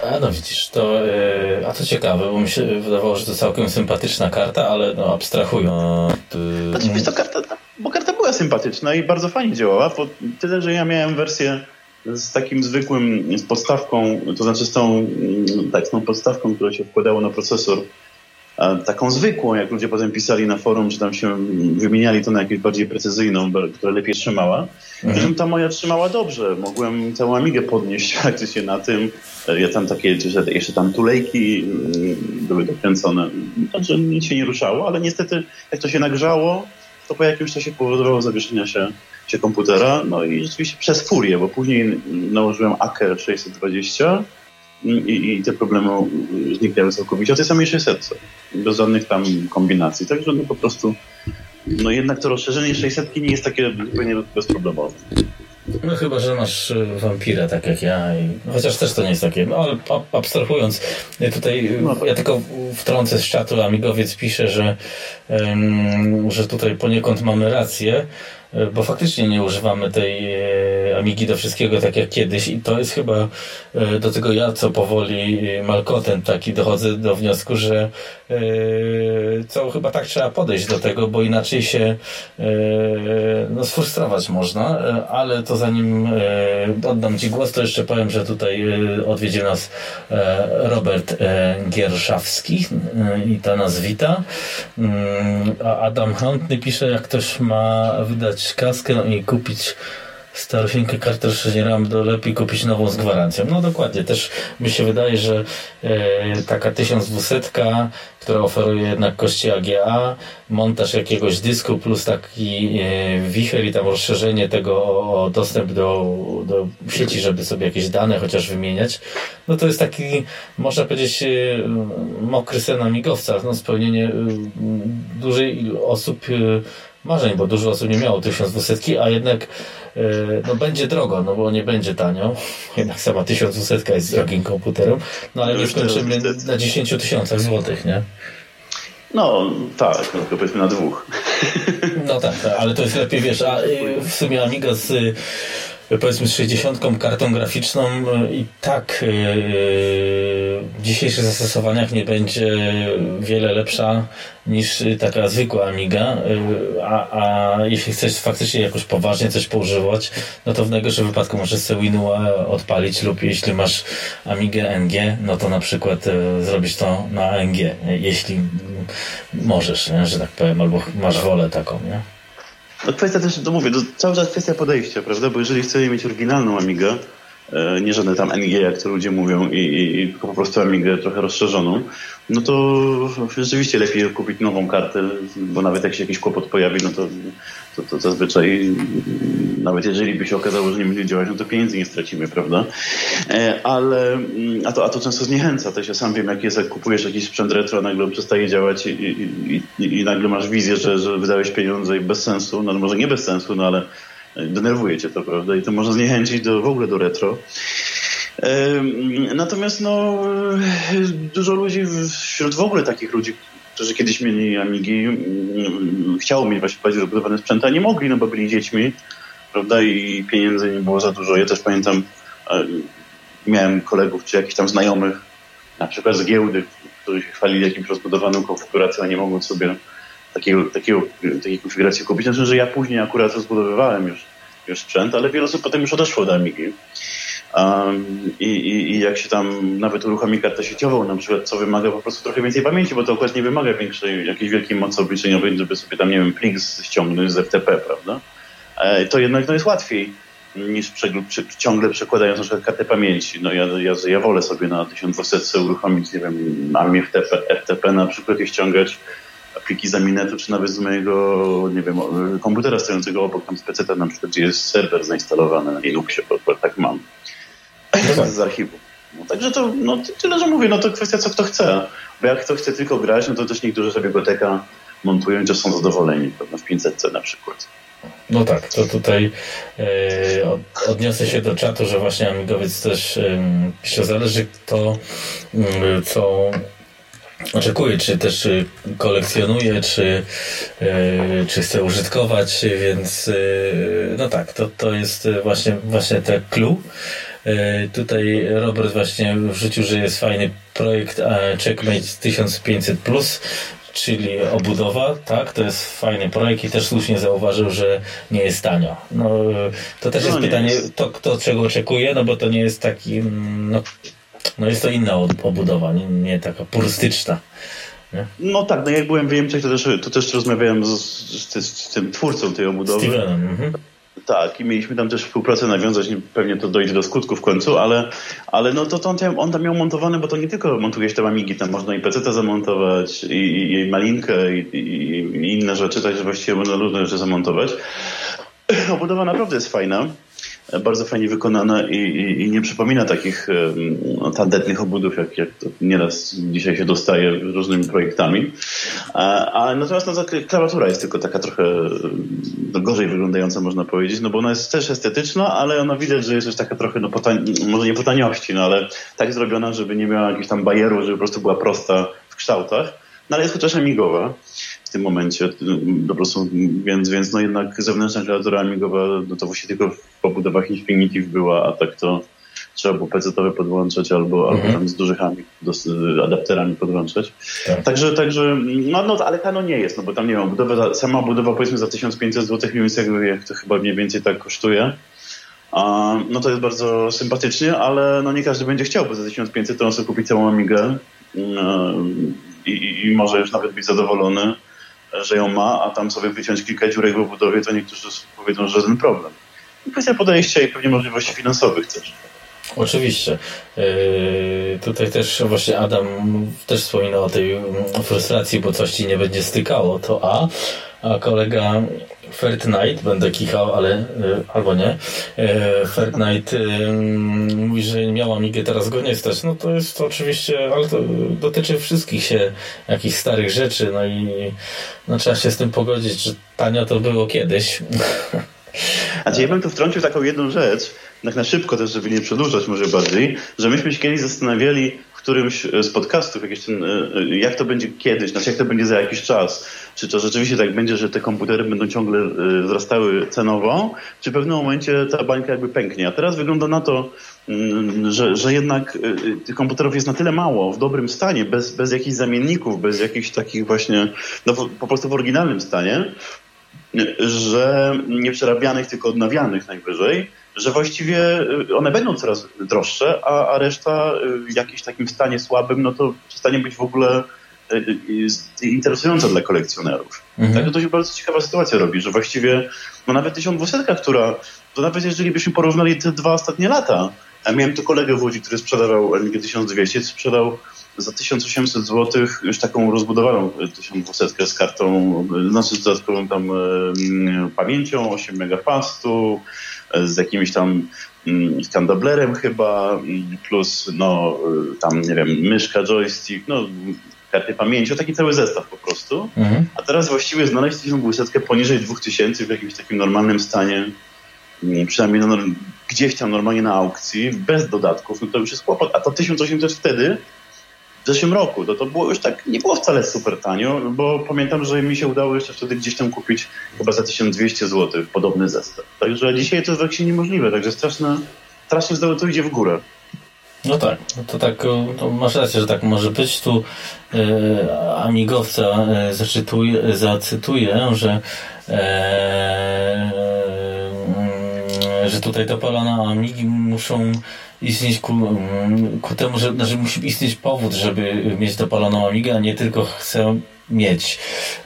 A no widzisz, to yy, a to ciekawe, bo mi się wydawało, że to całkiem sympatyczna karta, ale no abstrahując. Yy... Znaczy, to karta, bo karta była sympatyczna i bardzo fajnie działała, bo tyle, że ja miałem wersję z takim zwykłym, z podstawką, to znaczy z tą, mm, tak, z tą podstawką, która się wkładało na procesor, taką zwykłą, jak ludzie potem pisali na forum, czy tam się wymieniali to na jakąś bardziej precyzyjną, która lepiej trzymała. Mhm. ta moja trzymała dobrze. Mogłem całą Amigę podnieść faktycznie na tym. Ja tam takie, jeszcze tam tulejki mm, były dokręcone. Także nic się nie ruszało, ale niestety jak to się nagrzało, to po jakimś czasie powodowało zawieszenia się, się komputera. No i rzeczywiście przez furię, bo później nałożyłem Aker 620 i, i te problemy zniknęły całkowicie o tej samej 600, bez żadnych tam kombinacji. Także no po prostu, no jednak to rozszerzenie 600 nie jest takie zupełnie bezproblemowe. No chyba, że masz y, wampira, tak jak ja. I, chociaż też to nie jest takie. No ale abstrahując, y, tutaj y, no. ja tylko wtrącę z czatu, amigowiec pisze, że, um, że tutaj poniekąd mamy rację. E, bo faktycznie nie używamy tej e, Amigi do wszystkiego tak jak kiedyś i to jest chyba e, do tego ja, co powoli malkotem taki dochodzę do wniosku, że co chyba tak trzeba podejść do tego, bo inaczej się no, sfrustrować można, ale to zanim oddam Ci głos, to jeszcze powiem, że tutaj odwiedzie nas Robert Gierszawski i ta nazwita, mm, a Adam Chętny pisze, jak ktoś ma wydać kupić kaskę i kupić starosieńkę kartę rozszerzeniem to lepiej kupić nową z gwarancją. No dokładnie, też mi się wydaje, że e, taka 1200, która oferuje jednak kości AGA, montaż jakiegoś dysku plus taki e, wicher i tam rozszerzenie tego o, dostęp do, do sieci, żeby sobie jakieś dane chociaż wymieniać, no to jest taki, można powiedzieć, e, mokry sen amigowca, no spełnienie e, dużej osób e, marzeń, bo dużo osób nie miało 1200, a jednak e, no, będzie drogo, no bo nie będzie tanio. Jednak sama 1200 jest drogim komputerem, no ale nie skończymy na 10 tysiącach złotych, nie? No tak, no tylko powiedzmy na dwóch. No tak, tak, ale to jest lepiej, wiesz, a w sumie Amiga z powiedzmy z 60 kartą graficzną e, i tak e, w dzisiejszych zastosowaniach nie będzie wiele lepsza niż taka zwykła Amiga, e, a, a jeśli chcesz faktycznie jakoś poważnie coś poużywać, no to w najgorszym wypadku możesz sobie Winua odpalić lub jeśli masz Amigę NG, no to na przykład zrobić to na NG, jeśli możesz, nie? że tak powiem, albo masz wolę taką, nie? No kwestia też, to mówię, to cały czas kwestia podejścia, prawda? Bo jeżeli chcemy mieć oryginalną Amigę, nie żadne tam NG, jak to ludzie mówią, i, i, i po prostu Amigę trochę rozszerzoną, no to rzeczywiście lepiej kupić nową kartę, bo nawet jak się jakiś kłopot pojawi, no to, to, to zazwyczaj nawet jeżeli by się okazało, że nie będzie działać, no to pieniędzy nie stracimy, prawda? E, ale, mm, a to, a to często zniechęca, to się sam wiem, jak jest, jak kupujesz jakiś sprzęt retro, nagle przestaje działać i, i, i, i nagle masz wizję, że, że wydałeś pieniądze i bez sensu, no może nie bez sensu, no ale denerwuje cię to, prawda? I to może zniechęcić do, w ogóle do retro. Natomiast no, dużo ludzi, wśród w ogóle takich ludzi, którzy kiedyś mieli Amigi, chciało mieć właśnie bardziej rozbudowane sprzęty, a nie mogli, no bo byli dziećmi, prawda, i pieniędzy nie było za dużo. Ja też pamiętam, miałem kolegów czy jakichś tam znajomych, na przykład z giełdy, którzy się chwalili jakimś rozbudowaną konfiguracją, a nie mogą sobie takiego, takiego, takiej konfiguracji kupić. Znaczy, że ja później akurat rozbudowywałem już, już sprzęt, ale wiele osób potem już odeszło do Amigi. Um, i, i, i, jak się tam nawet uruchomi kartę sieciową, na przykład, co wymaga po prostu trochę więcej pamięci, bo to akurat nie wymaga większej, jakiejś wielkiej mocy obliczeniowej, żeby sobie tam, nie wiem, plik ściągnąć z FTP, prawda? E, to jednak no, jest łatwiej niż ciągle przekładając na przykład kartę pamięci. No ja, ja, ja wolę sobie na 1200 uruchomić, nie wiem, AMI FTP, FTP na przykład i ściągać pliki z Aminetu, czy nawet z mojego, nie wiem, komputera stojącego obok tam z PC, na przykład, gdzie jest serwer zainstalowany na Linuxie, bo, tak mam. No z archiwu. No, także to no, tyle, że mówię, no to kwestia co kto chce. Bo jak kto chce tylko grać, no to też niektórzy sobie goteka montują i to są zadowoleni, pewno w 500 na przykład. No tak, to tutaj e, odniosę się do czatu, że właśnie Amigowiec też pisze, zależy kto co oczekuje, czy też y, kolekcjonuje, czy, y, czy chce użytkować, więc y, no tak, to, to jest właśnie, właśnie te clue. Tutaj Robert właśnie wrzucił, że jest fajny projekt Checkmate 1500 Plus, czyli obudowa, tak, to jest fajny projekt i też słusznie zauważył, że nie jest tanio. No, to też no jest pytanie, jest. to kto czego oczekuje, no bo to nie jest taki, mm, no, no jest to inna obudowa, nie, nie taka purystyczna. Nie? No tak, no jak byłem w Niemczech, to też, to też rozmawiałem z, z, z tym twórcą tej obudowy. Stevenem, mhm. Tak, i mieliśmy tam też współpracę nawiązać, pewnie to dojdzie do skutku w końcu, ale, ale no to, to on, tam, on tam miał montowane, bo to nie tylko montujesz te amigi, tam można i PC zamontować, i, i, i malinkę, i, i, i, inne rzeczy, także właściwie można różne rzeczy zamontować. Obudowa naprawdę jest fajna bardzo fajnie wykonana i, i, i nie przypomina takich no, tandetnych obudów, jak, jak to nieraz dzisiaj się dostaje różnymi projektami. A, a natomiast no, klawiatura jest tylko taka trochę no, gorzej wyglądająca, można powiedzieć, no bo ona jest też estetyczna, ale ona widać, że jest już taka trochę, no potań, może nie po taniości, no ale tak zrobiona, żeby nie miała jakichś tam bajerów, żeby po prostu była prosta w kształtach, no ale jest chociaż amigowa tym momencie. Po prostu, więc, więc no jednak zewnętrzna klawiatura amigowa, no to właśnie tylko w obudowach Infinitive była, a tak to trzeba było PC-owe podłączać albo, mhm. albo tam z dużych adapterami podłączać. Tak. Także, także no, no, ale Kano nie jest, no bo tam nie wiem, budowa, sama budowa powiedzmy za 1500 zł, mniej więcej jak to chyba mniej więcej tak kosztuje. A, no to jest bardzo sympatycznie, ale no nie każdy będzie chciał, bo za 1500 to on sobie kupi całą Amigę mm, i, i może już nawet być zadowolony że ją ma, a tam sobie wyciąć kilka dziurek w obudowie, to niektórzy powiedzą, że żaden problem. Kwestia podejścia i pewnie możliwości finansowych też. Oczywiście. Yy, tutaj też właśnie Adam też wspomina o tej frustracji, bo coś ci nie będzie stykało, to A, a kolega Fert Knight, będę kichał, ale y, albo nie. Fert Knight y, mówi, że miała migę, teraz go nie stać. No to jest to oczywiście, ale to dotyczy wszystkich się jakichś starych rzeczy, no i no, trzeba się z tym pogodzić, że tanio to było kiedyś. A ja bym tu wtrącił taką jedną rzecz, tak na szybko też, żeby nie przedłużać może bardziej, że myśmy się kiedyś zastanawiali, którymś z podcastów, ten, e, e, jak to będzie kiedyś, znaczy jak to będzie za jakiś czas. Czy to rzeczywiście tak będzie, że te komputery będą ciągle e, wzrastały cenowo, czy w pewnym momencie ta bańka jakby pęknie. A teraz wygląda na to, mm, że, że jednak tych komputerów jest na tyle mało, w dobrym stanie, bez, bez jakichś zamienników, bez jakichś takich właśnie, no po prostu w oryginalnym stanie, że nie przerabianych, tylko odnawianych najwyżej, że właściwie y, one będą coraz droższe, a, a reszta y, w jakimś takim stanie słabym, no to przestanie być w ogóle y, interesująca dla kolekcjonerów. Mhm. Także to się bardzo ciekawa sytuacja robi, że właściwie no nawet 1200, która, to nawet jeżeli byśmy porównali te dwa ostatnie lata, ja miałem tu kolegę w Łodzi, który sprzedawał LG 1200, sprzedał za 1800 zł już taką rozbudowaną 1200 z kartą, znaczy z dodatkową tam pamięcią, 8 megapastu, z jakimś tam mm, skandablerem chyba, mm, plus no tam nie wiem, myszka, joystick, no karty pamięci, taki cały zestaw po prostu. Mhm. A teraz właściwie znaleźć tą 1200 poniżej 2000 w jakimś takim normalnym stanie, przynajmniej no, gdzieś tam normalnie na aukcji, bez dodatków, no to już jest kłopot. A to 1800 wtedy w zeszłym roku. To, to było już tak, nie było wcale super tanio, bo pamiętam, że mi się udało jeszcze wtedy gdzieś tam kupić chyba za 1200 zł podobny zestaw. Także dzisiaj to jest właśnie niemożliwe, także straszne, strasznie znowu to idzie w górę. No tak, no to tak, to masz rację, że tak może być. Tu e, amigowca e, zacytuję, że e, że tutaj dopalone amigi muszą istnieć ku, ku temu, że, że musi istnieć powód, żeby mieć dopaloną Amigę, a nie tylko chcę mieć.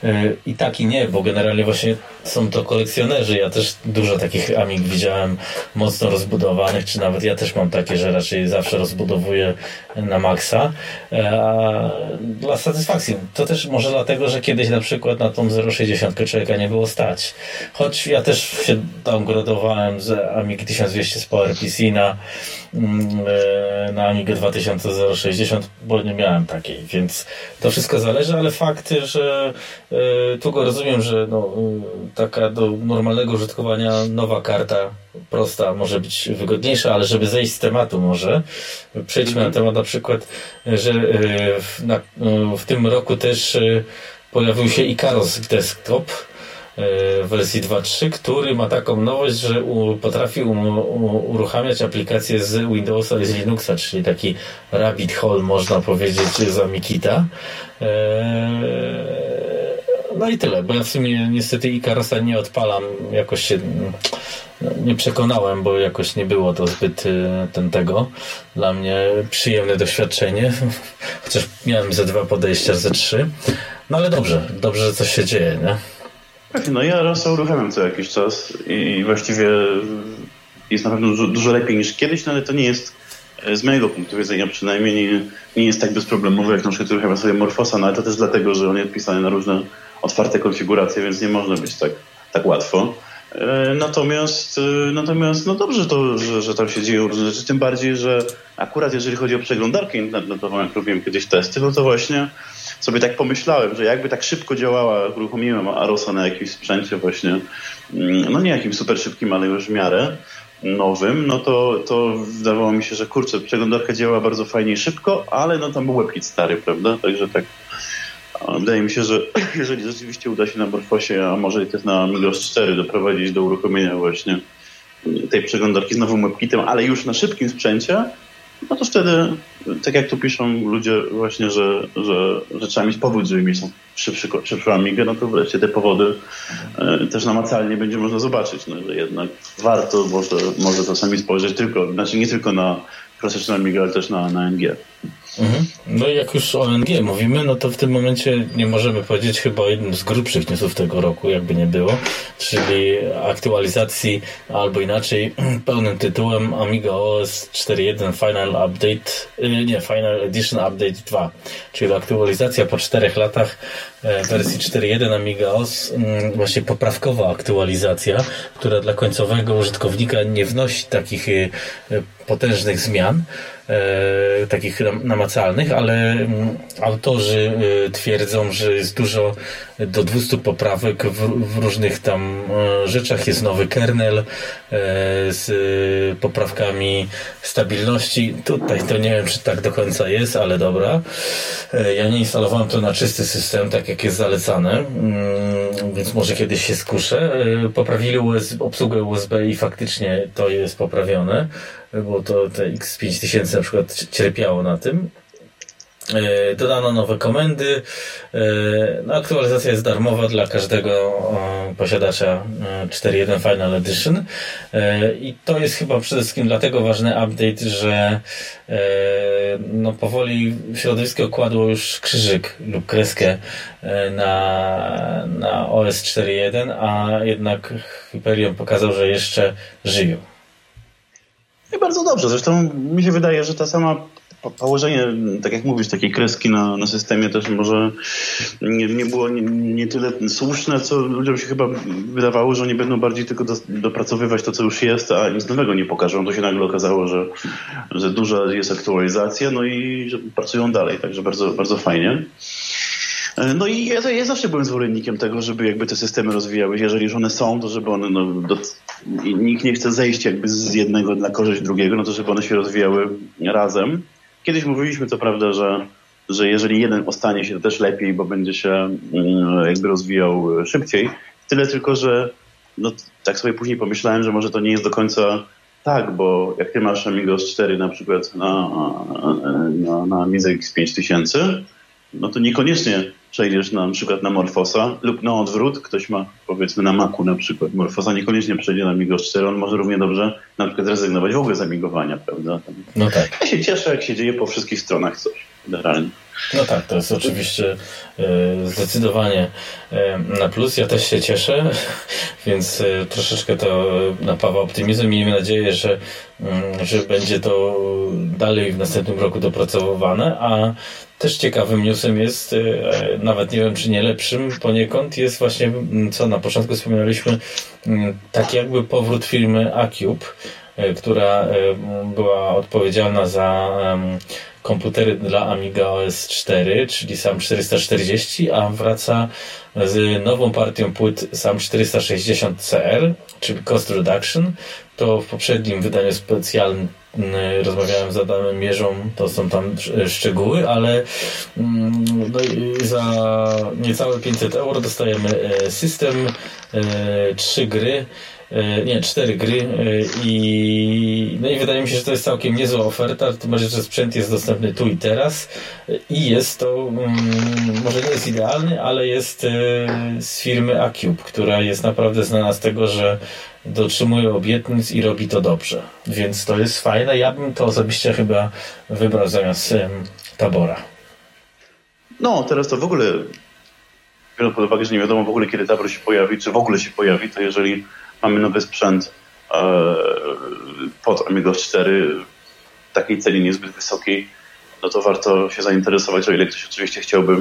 Y, I tak i nie, bo generalnie właśnie są to kolekcjonerzy. Ja też dużo takich Amig widziałem mocno rozbudowanych, czy nawet ja też mam takie, że raczej zawsze rozbudowuję na maksa. E, a dla satysfakcji. To też może dlatego, że kiedyś na przykład na tą 0,60 człowieka nie było stać. Choć ja też się downgradowałem z Amig 1200 z PowerPC na mm, e, na Amigę 2060, bo nie miałem takiej, więc to wszystko zależy, ale fakt, że e, tu go rozumiem, że no, taka do normalnego użytkowania nowa karta prosta może być wygodniejsza, ale żeby zejść z tematu może, przejdźmy na mhm. temat na przykład, że w, na, w tym roku też pojawił się Icaros Desktop, w e, wersji 2.3, który ma taką nowość, że u, potrafi um, uruchamiać aplikacje z Windowsa i z Linuxa, czyli taki rabbit hole można powiedzieć za Mikita. E, no i tyle, bo ja w sumie niestety Icarosa nie odpalam, jakoś się no, nie przekonałem, bo jakoś nie było to zbyt e, ten tego dla mnie przyjemne doświadczenie, chociaż miałem ze dwa podejścia, ze trzy. No ale dobrze, dobrze, że coś się dzieje, nie? No ja Rosa uruchamiam co jakiś czas i właściwie jest na pewno dużo, dużo lepiej niż kiedyś, no ale to nie jest e, z mojego punktu widzenia przynajmniej nie, nie jest tak bezproblemowy, jak na przykład uruchamia sobie Morfosa, no ale to też dlatego, że on jest pisany na różne otwarte konfiguracje, więc nie można być tak, tak łatwo. E, natomiast, e, natomiast no dobrze to, że, że tam się dzieją różne rzeczy, tym bardziej, że akurat jeżeli chodzi o przeglądarkę internetową, jak robiłem kiedyś testy, no to właśnie sobie tak pomyślałem, że jakby tak szybko działała, uruchomiłem Arosa na jakimś sprzęcie właśnie, mm, no nie jakimś super szybkim, ale już w miarę nowym, no to, to wydawało mi się, że kurczę, przeglądarka działa bardzo fajnie i szybko, ale no tam był WebKit stary, prawda? Także tak wydaje mi się, że jeżeli rzeczywiście uda się na Morfosie, a może i też na Migos 4 doprowadzić do uruchomienia właśnie tej przeglądarki z nowym WebKitem, ale już na szybkim sprzęcie, no to wtedy, tak jak tu piszą ludzie właśnie, że, że, że trzeba mieć powód, żeby szybszy, szybszą Amigę, no to wreszcie te powody e, też namacalnie będzie można zobaczyć, no, że jednak warto może, może czasami spojrzeć tylko, znaczy nie tylko na klasyczną Amigę, ale też na, na NG. Mhm. No i jak już ONG mówimy, no to w tym momencie nie możemy powiedzieć chyba o jednym z grubszych newsów tego roku, jakby nie było, czyli aktualizacji, albo inaczej pełnym tytułem Amiga OS 4.1 Final Update, y, nie, Final Edition Update 2, czyli aktualizacja po czterech latach wersji 4.1 Amiga OS, mm, właśnie poprawkowa aktualizacja, która dla końcowego użytkownika nie wnosi takich y, potężnych zmian, e, takich namacalnych, ale mm, autorzy e, twierdzą, że jest dużo do 200 poprawek w, różnych tam e, rzeczach. Jest nowy kernel e, z poprawkami stabilności. Tutaj to nie wiem, czy tak do końca jest, ale dobra. E, ja nie instalowałem to na czysty system, tak jak jest zalecane, mm, więc może kiedyś się skuszę. E, poprawili USB, obsługę USB i faktycznie to jest poprawione bo to te X5000 na przykład cierpiało na tym. E, dodano nowe komendy. E, no, aktualizacja jest darmowa dla każdego posiadacza 4.1 e, Final Edition. I to jest chyba przede wszystkim dlatego ważny update, że no, powoli środowisko kładło już krzyżyk lub kreskę na, na OS 4.1, a jednak Hyperion pokazał, że jeszcze żyją. I bardzo dobrze. Zresztą mi się wydaje, że ta sama położenie, tak jak mówisz, takiej kreski na, na systemie też może nie, nie było nie, nie, tyle słuszne, co ludziom się chyba wydawało, że oni będą bardziej tylko do, dopracowywać to, co już jest, a nic nowego nie pokażą. To się nagle okazało, że, że duża jest aktualizacja, no i że pracują dalej, także bardzo, bardzo fajnie. E, no i ja, ja, zawsze byłem zwolennikiem tego, żeby jakby te systemy rozwijały się. Jeżeli już one są, to żeby one, no, do, nikt nie chce zejść jakby z jednego na korzyść drugiego, no to żeby one się rozwijały razem. Kiedyś mówiliśmy co prawda, że, że jeżeli jeden ostanie się, to też lepiej, bo będzie się mm, jakby rozwijał szybciej. Tyle tylko, że no, tak sobie później pomyślałem, że może to nie jest do końca tak, bo jak ty masz Amigos 4 na przykład na, na, na Amiga X5000, no to niekoniecznie przejdziesz na, na przykład na Morfosa lub na odwrót, ktoś ma powiedzmy na Macu na przykład Morfosa, niekoniecznie przejdzie na Migos 4, on może równie dobrze na przykład rezygnować w ogóle z amigowania, prawda? No tak. Ja się cieszę, jak się dzieje po wszystkich stronach coś, generalnie. No tak, to jest oczywiście e, zdecydowanie e, na plus. Ja też się cieszę, więc e, troszeczkę to napawa optymizmem. Miejmy nadzieję, że, mm, że będzie to dalej w następnym roku dopracowywane, a też ciekawym newsem jest, nawet nie wiem czy nie lepszym poniekąd, jest właśnie, mm, co na początku wspominaliśmy, mm, taki jakby powrót firmy Acube która była odpowiedzialna za komputery dla Amiga OS 4, czyli SAM 440, a wraca z nową partią płyt SAM 460 CR, czyli Cost Reduction. To w poprzednim wydaniu specjalnym rozmawiałem z Adamem Mierzą, to są tam szczegóły, ale mm, no za niecałe 500 euro dostajemy e, system, e, trzy gry, E, nie, cztery gry e, i no i wydaje mi się, że to jest całkiem niezła oferta, tym bardziej, że sprzęt jest dostępny tu i teraz i jest to, mm, może nie jest idealny, ale jest e, z firmy Acube, która jest naprawdę znana z tego, że dotrzymuje obietnic i robi to dobrze, więc to jest fajne. Ja bym to osobiście chyba wybrał zamiast Tabora. No, teraz to w ogóle biorąc pod uwagę, że nie wiadomo w ogóle kiedy Tabor się pojawi, czy w ogóle się pojawi, to jeżeli mamy nowy sprzęt e, pod Amigo 4 w takiej cenie niezbyt wysokiej, no to warto się zainteresować, o ile ktoś oczywiście chciałby,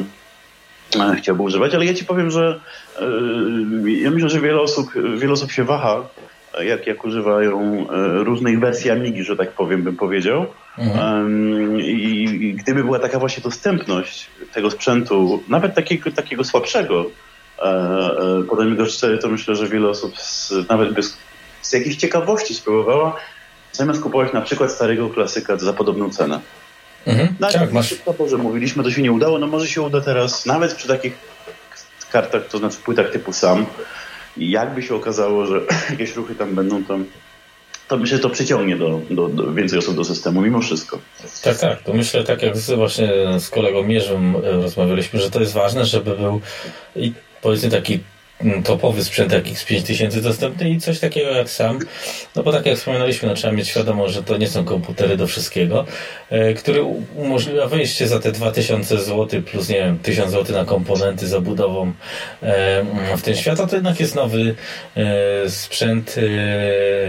e, chciałby używać, ale ja ci powiem, że e, ja myślę, że wiele osób, wiele osób się waha, jak, jak używają różnych wersji Amigi, że tak powiem, bym powiedział. Mhm. I, I, gdyby była taka właśnie dostępność tego sprzętu, nawet takiego, takiego słabszego, E, e, pod Amiga 4 to myślę, że wiele osób z, nawet bez, z jakiejś ciekawości spróbowała, zamiast kupować na przykład starego klasyka za podobną cenę. Mhm, no, tak, masz... że mówiliśmy, to się nie udało, no może się uda teraz, nawet przy takich kartach, to znaczy płytach typu SAM, jakby się okazało, że jakieś ruchy tam będą, to, to myślę, że to przyciągnie do, do, do, więcej osób do systemu, mimo wszystko. Tak, tak. To myślę, tak jak właśnie z kolegą Mierzem e, rozmawialiśmy, że to jest ważne, żeby był i powiedzmy taki mm, topowy sprzęt jak X5000 dostępny i coś takiego jak sam. No bo tak jak wspominaliśmy, no, trzeba mieć świadomość, że to nie są komputery do wszystkiego, e, który umożliwia wejście za te 2000 zł plus, nie wiem, 1000 zł na komponenty zabudową e, w ten świat, a to jednak jest nowy e, sprzęt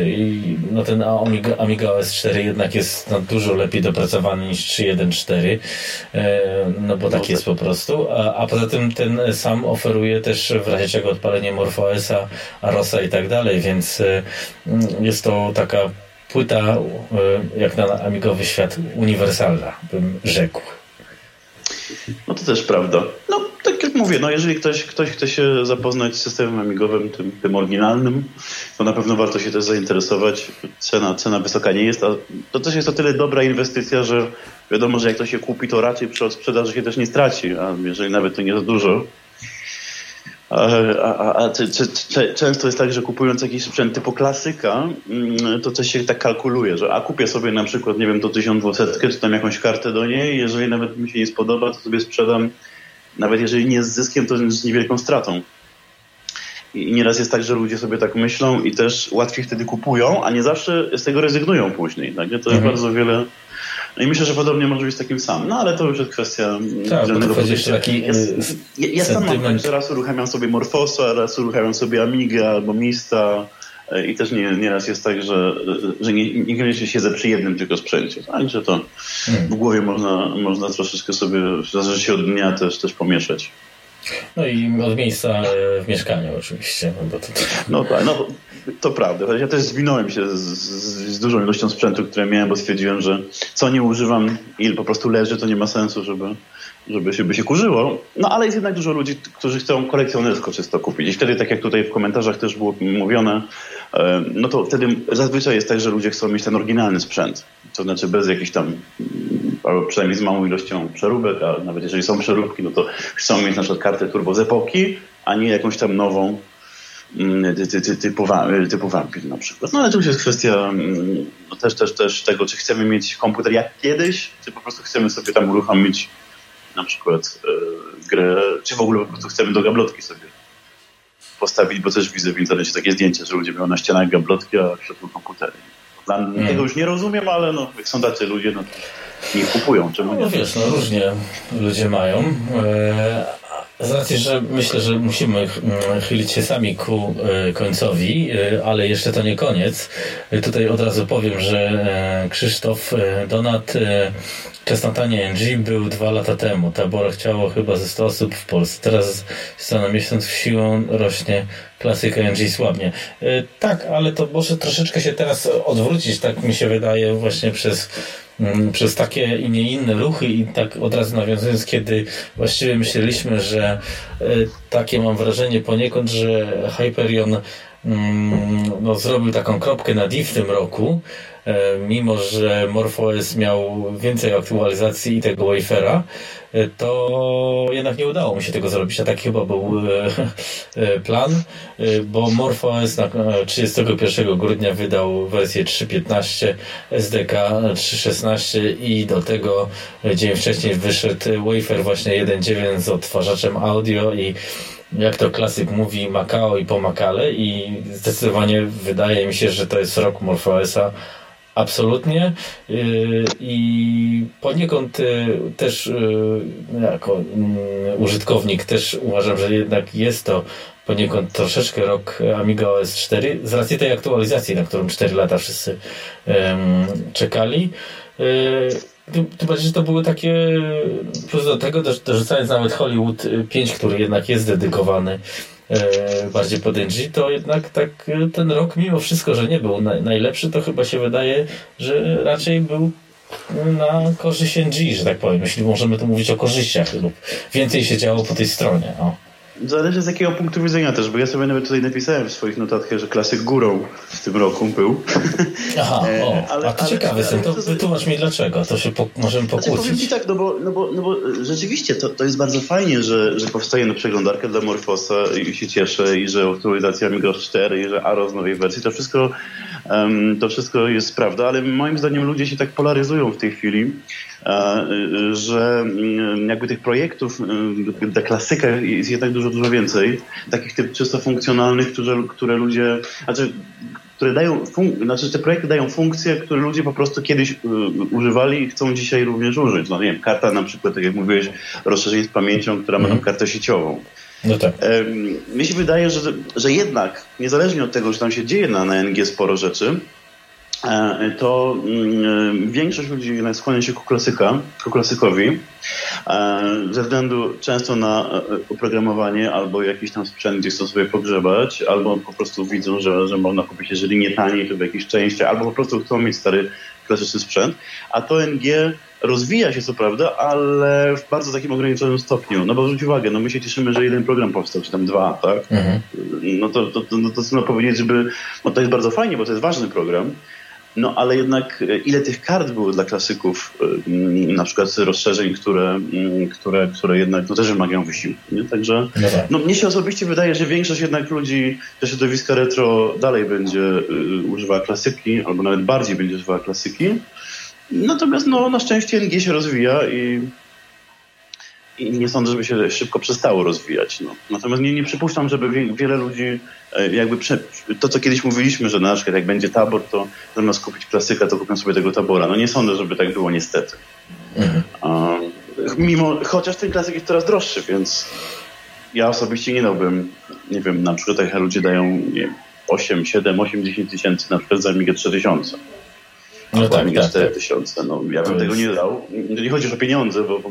i no ten Amiga, Amiga OS 4 jednak jest no, dużo lepiej dopracowany niż 3.1.4 no bo tak jest po prostu, a, a poza tym ten sam oferuje też w razie czego odpalenie MorphOSa, Arosa i tak dalej, więc jest to taka płyta, e, jak na amigowy świat, uniwersalna, bym rzekł. No to też prawda. No, tak jak mówię, no jeżeli ktoś, ktoś chce się zapoznać z systemem amigowym, tym, tym oryginalnym, to na pewno warto się też zainteresować. Cena, cena wysoka nie jest, a to też jest o tyle dobra inwestycja, że wiadomo, że jak to się kupi, to raczej przy odsprzedaży się też nie straci, a jeżeli nawet to nie za dużo, a, a, a czy, często jest tak, że kupując jakiś sprzęt typu klasyka, mm, to coś się tak kalkuluje, że a kupię sobie na przykład, nie wiem, to 1200, czy tam jakąś kartę do niej, jeżeli nawet mi się nie spodoba, to sobie sprzedam, nawet jeżeli nie z zyskiem, to z niewielką stratą. I nieraz jest tak, że ludzie sobie tak myślą i też łatwiej wtedy kupują, a nie zawsze z tego rezygnują później. Tak? To jest mhm. bardzo wiele no i myślę, że podobnie może być takim sam. No ale to już jest kwestia tak, żadnego podejścia. Taki, ja, ja, ja sam mam tak, że raz uruchamiam sobie Morfosa, raz uruchamiam sobie Amiga albo Mista. E, I też nie, nieraz jest tak, że, że nie, niekoniecznie siedzę przy jednym tylko sprzęcie. Także to hmm. w głowie można, można troszeczkę sobie, w zależności od dnia też, też pomieszać. No i od miejsca e, w mieszkaniu oczywiście. No, bo to... no tak, no to prawda. Ja też zwinąłem się z, z, z, dużą ilością sprzętu, które miałem, bo stwierdziłem, że co nie używam i po prostu leży, to nie ma sensu, żeby, żeby się, by się kurzyło. No ale jest jednak dużo ludzi, którzy chcą kolekcjonersko czysto kupić. I wtedy, tak jak tutaj w komentarzach też było mówione, no to wtedy zazwyczaj jest tak, że ludzie chcą mieć ten oryginalny sprzęt. To znaczy bez jakichś tam, albo przynajmniej z małą ilością przeróbek, a nawet jeżeli są przeróbki, no to chcą mieć na przykład kartę turbo z epoki, a nie jakąś tam nową, mm, typu, typu Vampir na przykład. No ale to już jest kwestia mm, no też, też, też tego, czy chcemy mieć komputer jak kiedyś, czy po prostu chcemy sobie tam uruchomić na przykład e, grę, czy w ogóle po prostu chcemy do gablotki sobie postawić, bo też widzę w internecie takie zdjęcie, że ludzie mają na ścianach gablotki, a w środku komputery. Mm. Tego już nie rozumiem, ale no, jak są tacy ludzie, no to nie kupują. Czemu no, nie? wiesz, no różnie ludzie mają. Z racji, że myślę, że musimy mm, chylić się sami ku e, końcowi, e, ale jeszcze to nie koniec. E, tutaj od razu powiem, że Krzysztof Donat Czesnotanie NG był dwa lata temu. Tabora chciało chyba ze 100 osób w Polsce. Teraz co na miesiąc siłą rośnie klasyka NG słabnie. Tak, ale to może troszeczkę się teraz odwrócić, tak mi się wydaje, właśnie przez przez takie i nie inne ruchy i tak od razu nawiązując, kiedy właściwie myśleliśmy, że e, takie mam wrażenie poniekąd, że Hyperion mm, no, zrobił taką kropkę na D w tym roku, mimo że MorphOS miał więcej aktualizacji i tego wafera, e, to jednak nie udało mi się tego zrobić, a tak chyba był e, plan, bo MorphOS na 31 grudnia wydał wersję 3.15 SDK 3.16 i do tego dzień wcześniej wyszedł wafer właśnie 1.9 z odtwarzaczem audio i jak to klasyk mówi, Macao i pomakale i zdecydowanie wydaje mi się, że to jest rok MorphOSa Absolutnie. Y, I poniekąd y, też y, jako mm, użytkownik też uważam, że jednak jest to poniekąd troszeczkę rok Amiga OS 4 z racji tej aktualizacji, na którą 4 lata wszyscy czekali. Tym że to były takie, plus do tego dorzucając nawet Hollywood 5, który jednak jest dedykowany bardziej pod NG, to jednak tak e, ten rok mimo wszystko, że nie był najlepszy, to chyba się wydaje, że raczej był na korzyść NG, że tak powiem, jeśli możemy tu mówić o korzyściach lub więcej się działo po tej stronie. O. Zależy z jakiego punktu widzenia też, bo ja sobie nawet tutaj napisałem w swoich notatkach, że klasyk górą w tym roku był. Aha, o, e, ale, a to ale, ciekawe ale, to wytłumacz mi dlaczego, to się po, możemy pokłócić. Znaczy, powiem Ci tak, no bo, no bo, no bo rzeczywiście to, to jest bardzo fajnie, że, że powstaje na przeglądarkę dla Morfosa i się cieszę i że aktualizacja Migos 4 i że Aro z nowej wersji, to wszystko, to wszystko jest prawda, ale moim zdaniem ludzie się tak polaryzują w tej chwili, że mm, jakby tych projektów y, dla klasyka jest jednak dużo, dużo więcej. Takich typ czysto funkcjonalnych, które, które ludzie, znaczy, które dają, znaczy te projekty dają funkcje, które ludzie po prostu kiedyś y, używali i chcą dzisiaj również użyć. No nie wiem, karta na przykład, tak jak mówiłeś, rozszerzenie z pamięcią, która ma tam mhm. kartę sieciową. No tak. Mnie się wydaje, że, że jednak, niezależnie od tego, że tam się dzieje na, na NG sporo rzeczy, E, to mm, większość ludzi skłania się ku, klasyka, ku klasykowi e, ze względu często na e, oprogramowanie albo jakiś tam sprzęt, gdzie chcą sobie pogrzebać, albo po prostu widzą, że, że można kupić, jeżeli nie taniej, to w jakieś części, albo po prostu chcą mieć stary klasyczny sprzęt, a to NG rozwija się co prawda, ale w bardzo takim ograniczonym stopniu. No bo zwróć uwagę, no my się cieszymy, że jeden program powstał, czy tam dwa, tak? Mhm. No to, to, to, no to powiedzieć, żeby, no to jest bardzo fajnie, bo to jest ważny program, no ale jednak e, ile tych kart było dla klasyków, e, na przykład rozszerzeń, które, które, które jednak no, też wymagają wysiłku. Nie? Także no, tak. no, mnie się osobiście wydaje, że większość jednak ludzi ze środowiska retro dalej będzie y, używała klasyki, albo nawet bardziej będzie używała klasyki. Natomiast no, na szczęście NG się rozwija i i nie sądzę, żeby się szybko przestało rozwijać. No. Natomiast nie, nie przypuszczam, żeby wiele ludzi e, jakby prze... to, co kiedyś mówiliśmy, że na przykład jak będzie tabor, to zamiast kupić klasyka, to kupią sobie tego tabora. No nie sądzę, żeby tak było niestety. Mhm. mimo, chociaż ten klasyk jest coraz droższy, więc ja osobiście nie dałbym, nie wiem, na przykład jak ludzie dają nie wiem, 8, 7, 8, 10 tysięcy na przykład za Amigę 3000. No tak, tak, 4 tak. tysiące. No, ja bym tego nie dał. Nie chodzi o pieniądze, bo, bo,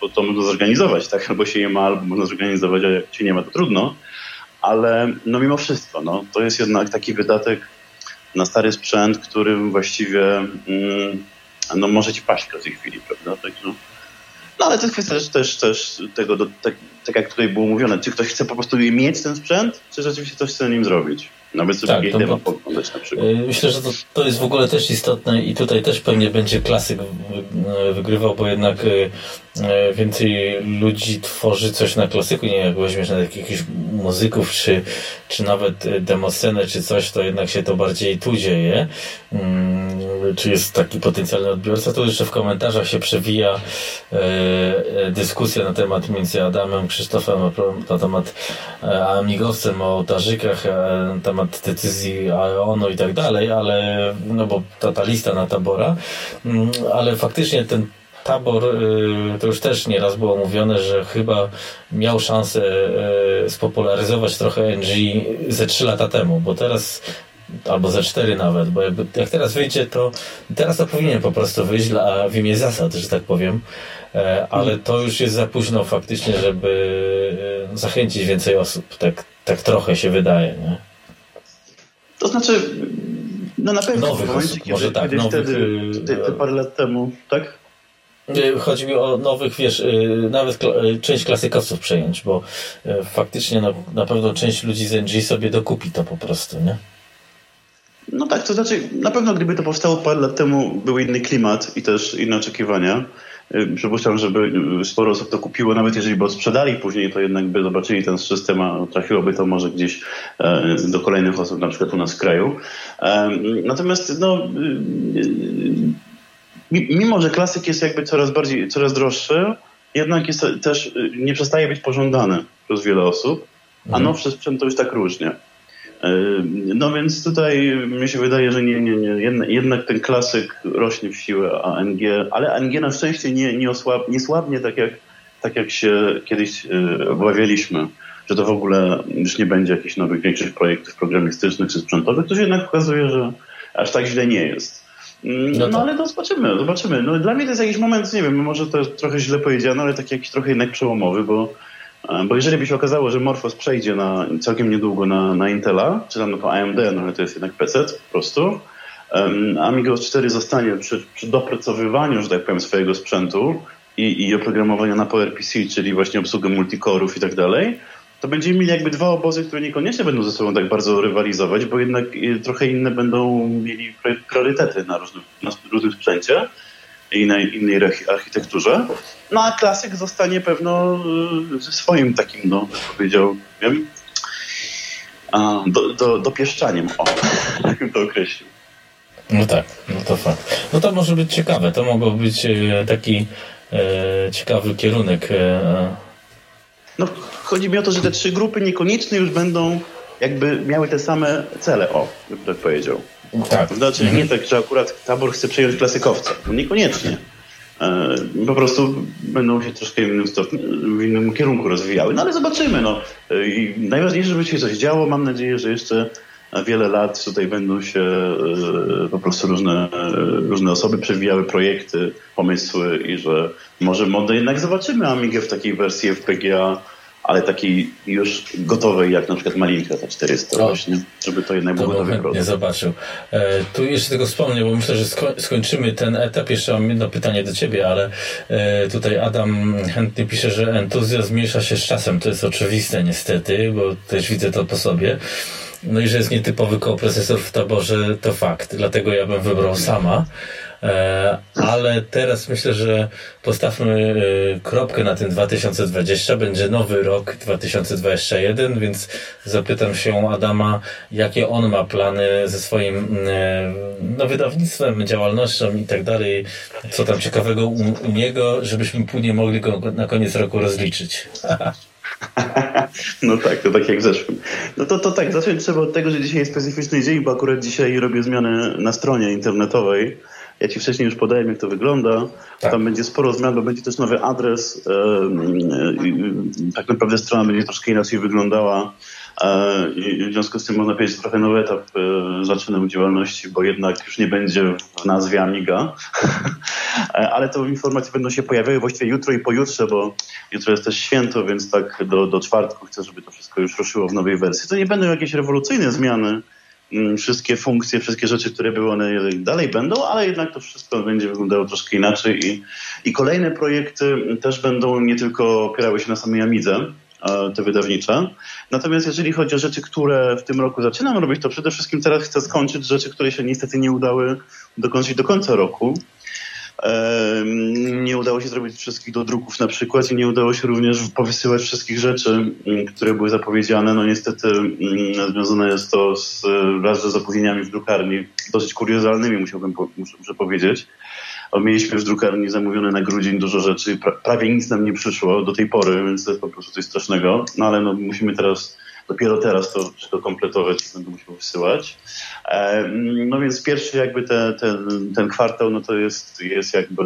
bo, to można zorganizować, tak? Albo się je ma, albo można zorganizować, a jak się nie ma, to trudno. Ale no mimo wszystko, no, to jest jednak taki wydatek na stary sprzęt, którym właściwie mm, no, może ci paść w tej chwili, prawda? Tak, no. no ale to jest kwestia też, też, też tego, do, tak, tak jak tutaj było mówione, czy ktoś chce po prostu mieć ten sprzęt, czy rzeczywiście coś chce nim zrobić. Nawet sobie tak, to, demo poglądać na przykład. Y, myślę, że to, to jest w ogóle też istotne i tutaj też pewnie będzie klasyk wygrywał, bo jednak y, więcej ludzi tworzy coś na klasyku, nie jak weźmiesz na jakichś muzyków, czy, czy nawet demoscenę, czy coś, to jednak się to bardziej tu dzieje. Mm, czy jest taki potencjalny odbiorca, to jeszcze w komentarzach się przewija dyskusja na temat między Adamem, Krzysztofem na temat Amigosem, o ołtarzykach, na temat temat decyzji AEON-u i tak dalej, ale, no bo ta, ta lista na tabora, mm, ale faktycznie ten Tabor, to już też nieraz było mówione, że chyba miał szansę spopularyzować trochę NG ze 3 lata temu, bo teraz albo ze 4 nawet, bo jak teraz wyjdzie, to teraz to powinien po prostu wyjść dla, w imię zasad, że tak powiem, ale to już jest za późno faktycznie, żeby zachęcić więcej osób, tak, tak trochę się wydaje. Nie? To znaczy, no na pewno nowych w momencie, osób, kiedy, może tak, nowych, wtedy, y, te, te parę lat temu, tak? Chodzi mi o nowych, wiesz, y, nawet y, część klasykowców przejąć, bo faktycznie na, na pewno część ludzi z NG sobie dokupi to po prostu, nie? No tak, to znaczy na pewno gdyby to powstało parę lat temu był inny klimat i też inne oczekiwania. Przypuszczam, żeby sporo osób to kupiło, nawet jeżeli by sprzedali później, to jednak by zobaczyli ten system, a trafiłoby to może gdzieś e, do kolejnych osób, na przykład u nas w kraju. E, natomiast no, mimo, że klasyk jest jakby coraz bardziej, coraz droższy, jednak jest też, nie przestaje być pożądany przez wiele osób, a mhm. nowszy sprzęt to już tak różnie. No więc tutaj mi się wydaje, że nie, nie, nie. Jednak, ten klasyk rośnie w siłę, a NG, ale NG na szczęście nie, nie, osłab, nie słabnie tak jak, tak jak się kiedyś e, obawialiśmy, że to w ogóle już nie będzie jakichś nowych, większych projektów programistycznych czy sprzętowych, to się jednak okazuje, że aż tak źle nie jest. Mm, no, no tak. ale to zobaczymy, zobaczymy. No, dla mnie to jest jakiś moment, nie wiem, może to trochę źle powiedziano, ale taki jakiś trochę jednak przełomowy, bo E, bo jeżeli by się okazało, że Morphos przejdzie na, całkiem niedługo na, na Intela, czy tam na to AMD, no ale to jest jednak PC po prostu, um, Amiga 4 zostanie przy, przy dopracowywaniu, że tak powiem, swojego sprzętu i, i oprogramowania na PowerPC, czyli właśnie obsługę multikorów i tak dalej, to będziemy mieli jakby dwa obozy, które niekoniecznie będą ze sobą tak bardzo rywalizować, bo jednak y, trochę inne będą mieli priorytety na różnym, na różnym sprzęcie i na innej architekturze. No a klasyk zostanie pewno y, ze swoim takim, no, powiedziałbym, do, do, dopieszczaniem. O, tak bym to określił. No tak, no to fakt. No to może być ciekawe. To mogło być e, taki e, ciekawy kierunek. E, no, chodzi mi o to, że te trzy grupy niekoniecznie już będą jakby miały te same cele, o, bym tak powiedział. Tak. Znaczy nie tak, że akurat tabor chce przejąć klasykowca. No niekoniecznie. E, po prostu będą się troszkę w innym, stopniu, w innym kierunku rozwijały. No ale zobaczymy. No. E, I najważniejsze, żeby się coś działo. Mam nadzieję, że jeszcze wiele lat tutaj będą się e, po prostu różne, różne osoby przewijały projekty, pomysły i że może, może jednak zobaczymy Amigę w takiej wersji FPGA ale takiej już gotowej, jak na przykład Malinka za 400 o, właśnie, żeby to jednak było gotowy produkt. Nie zobaczył. E, tu jeszcze tego wspomnę, bo myślę, że sko skończymy ten etap. Jeszcze mam jedno pytanie do Ciebie, ale e, tutaj Adam chętnie pisze, że entuzjazm zmniejsza się z czasem. To jest oczywiste niestety, bo też widzę to po sobie. No i że jest nietypowy koprocesor w taborze, to fakt. Dlatego ja bym wybrał sama. E, ale teraz myślę, że postawmy e, kropkę na tym 2020. Będzie nowy rok 2021, więc zapytam się Adama, jakie on ma plany ze swoim e, no, wydawnictwem, działalnością i tak dalej. Co tam ciekawego u, u niego, żebyśmy później mogli go na koniec roku rozliczyć. No tak, to tak jak w zeszłym. No to, to tak, zacząć trzeba od tego, że dzisiaj jest specyficzny dzień, bo akurat dzisiaj robię zmiany na stronie internetowej. Ja Ci wcześniej już podałem, jak to wygląda. Tak. Tam będzie sporo zmian, bo będzie też nowy adres. Tak naprawdę strona będzie troszkę inaczej wyglądała. W związku z tym można powiedzieć, że trochę nowy etap e, zaczynam działalności, bo jednak już nie będzie w nazwie Amiga. E, ale te informacje będą się pojawiały właściwie jutro i pojutrze, bo jutro jest też święto, więc tak do, do czwartku chcę, żeby to wszystko już ruszyło w nowej wersji. To nie będą jakieś rewolucyjne zmiany, Mm, wszystkie funkcje, wszystkie rzeczy, które były, one dalej będą, ale jednak to wszystko będzie wyglądało troszkę inaczej i, i kolejne projekty też będą nie tylko opierały się na samej Amidze, te wydawnicze. Natomiast jeżeli chodzi o rzeczy, które w tym roku zaczynam robić, to przede wszystkim teraz chcę skończyć rzeczy, które się niestety nie udały dokończyć do końca roku. Nie udało się zrobić wszystkich do druków na przykład i nie udało się również powysyłać wszystkich rzeczy, mm, które były zapowiedziane. No niestety mm, związane jest to z, raz z opóźnieniami w drukarni, dosyć kuriozalnymi musiałbym muszę powiedzieć. Mieliśmy w drukarni zamówione na grudzień dużo rzeczy, prawie nic nam nie przyszło do tej pory, więc to jest po prostu coś strasznego. No ale no, musimy teraz dopiero teraz to wszystko kompletować będę musiał wysyłać. No więc pierwszy jakby te, ten, ten kwartał, no to jest, jest jakby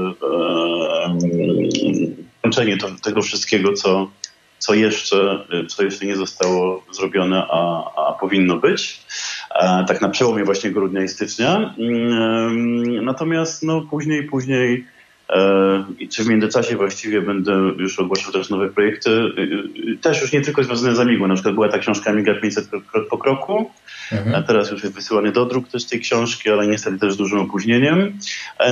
kończenie tego wszystkiego, co, co jeszcze, co jeszcze nie zostało zrobione, a, a powinno być. E, tak na przełomie właśnie grudnia i stycznia. Mm, natomiast no, później, później e, czy w międzyczasie właściwie będę już ogłaszał też nowe projekty, e, też już nie tylko związane z Amigą, na przykład była ta książka Amiga 500 krok po kroku, mhm. a teraz już jest wysyłany do druk też tej książki, ale niestety też z dużym opóźnieniem.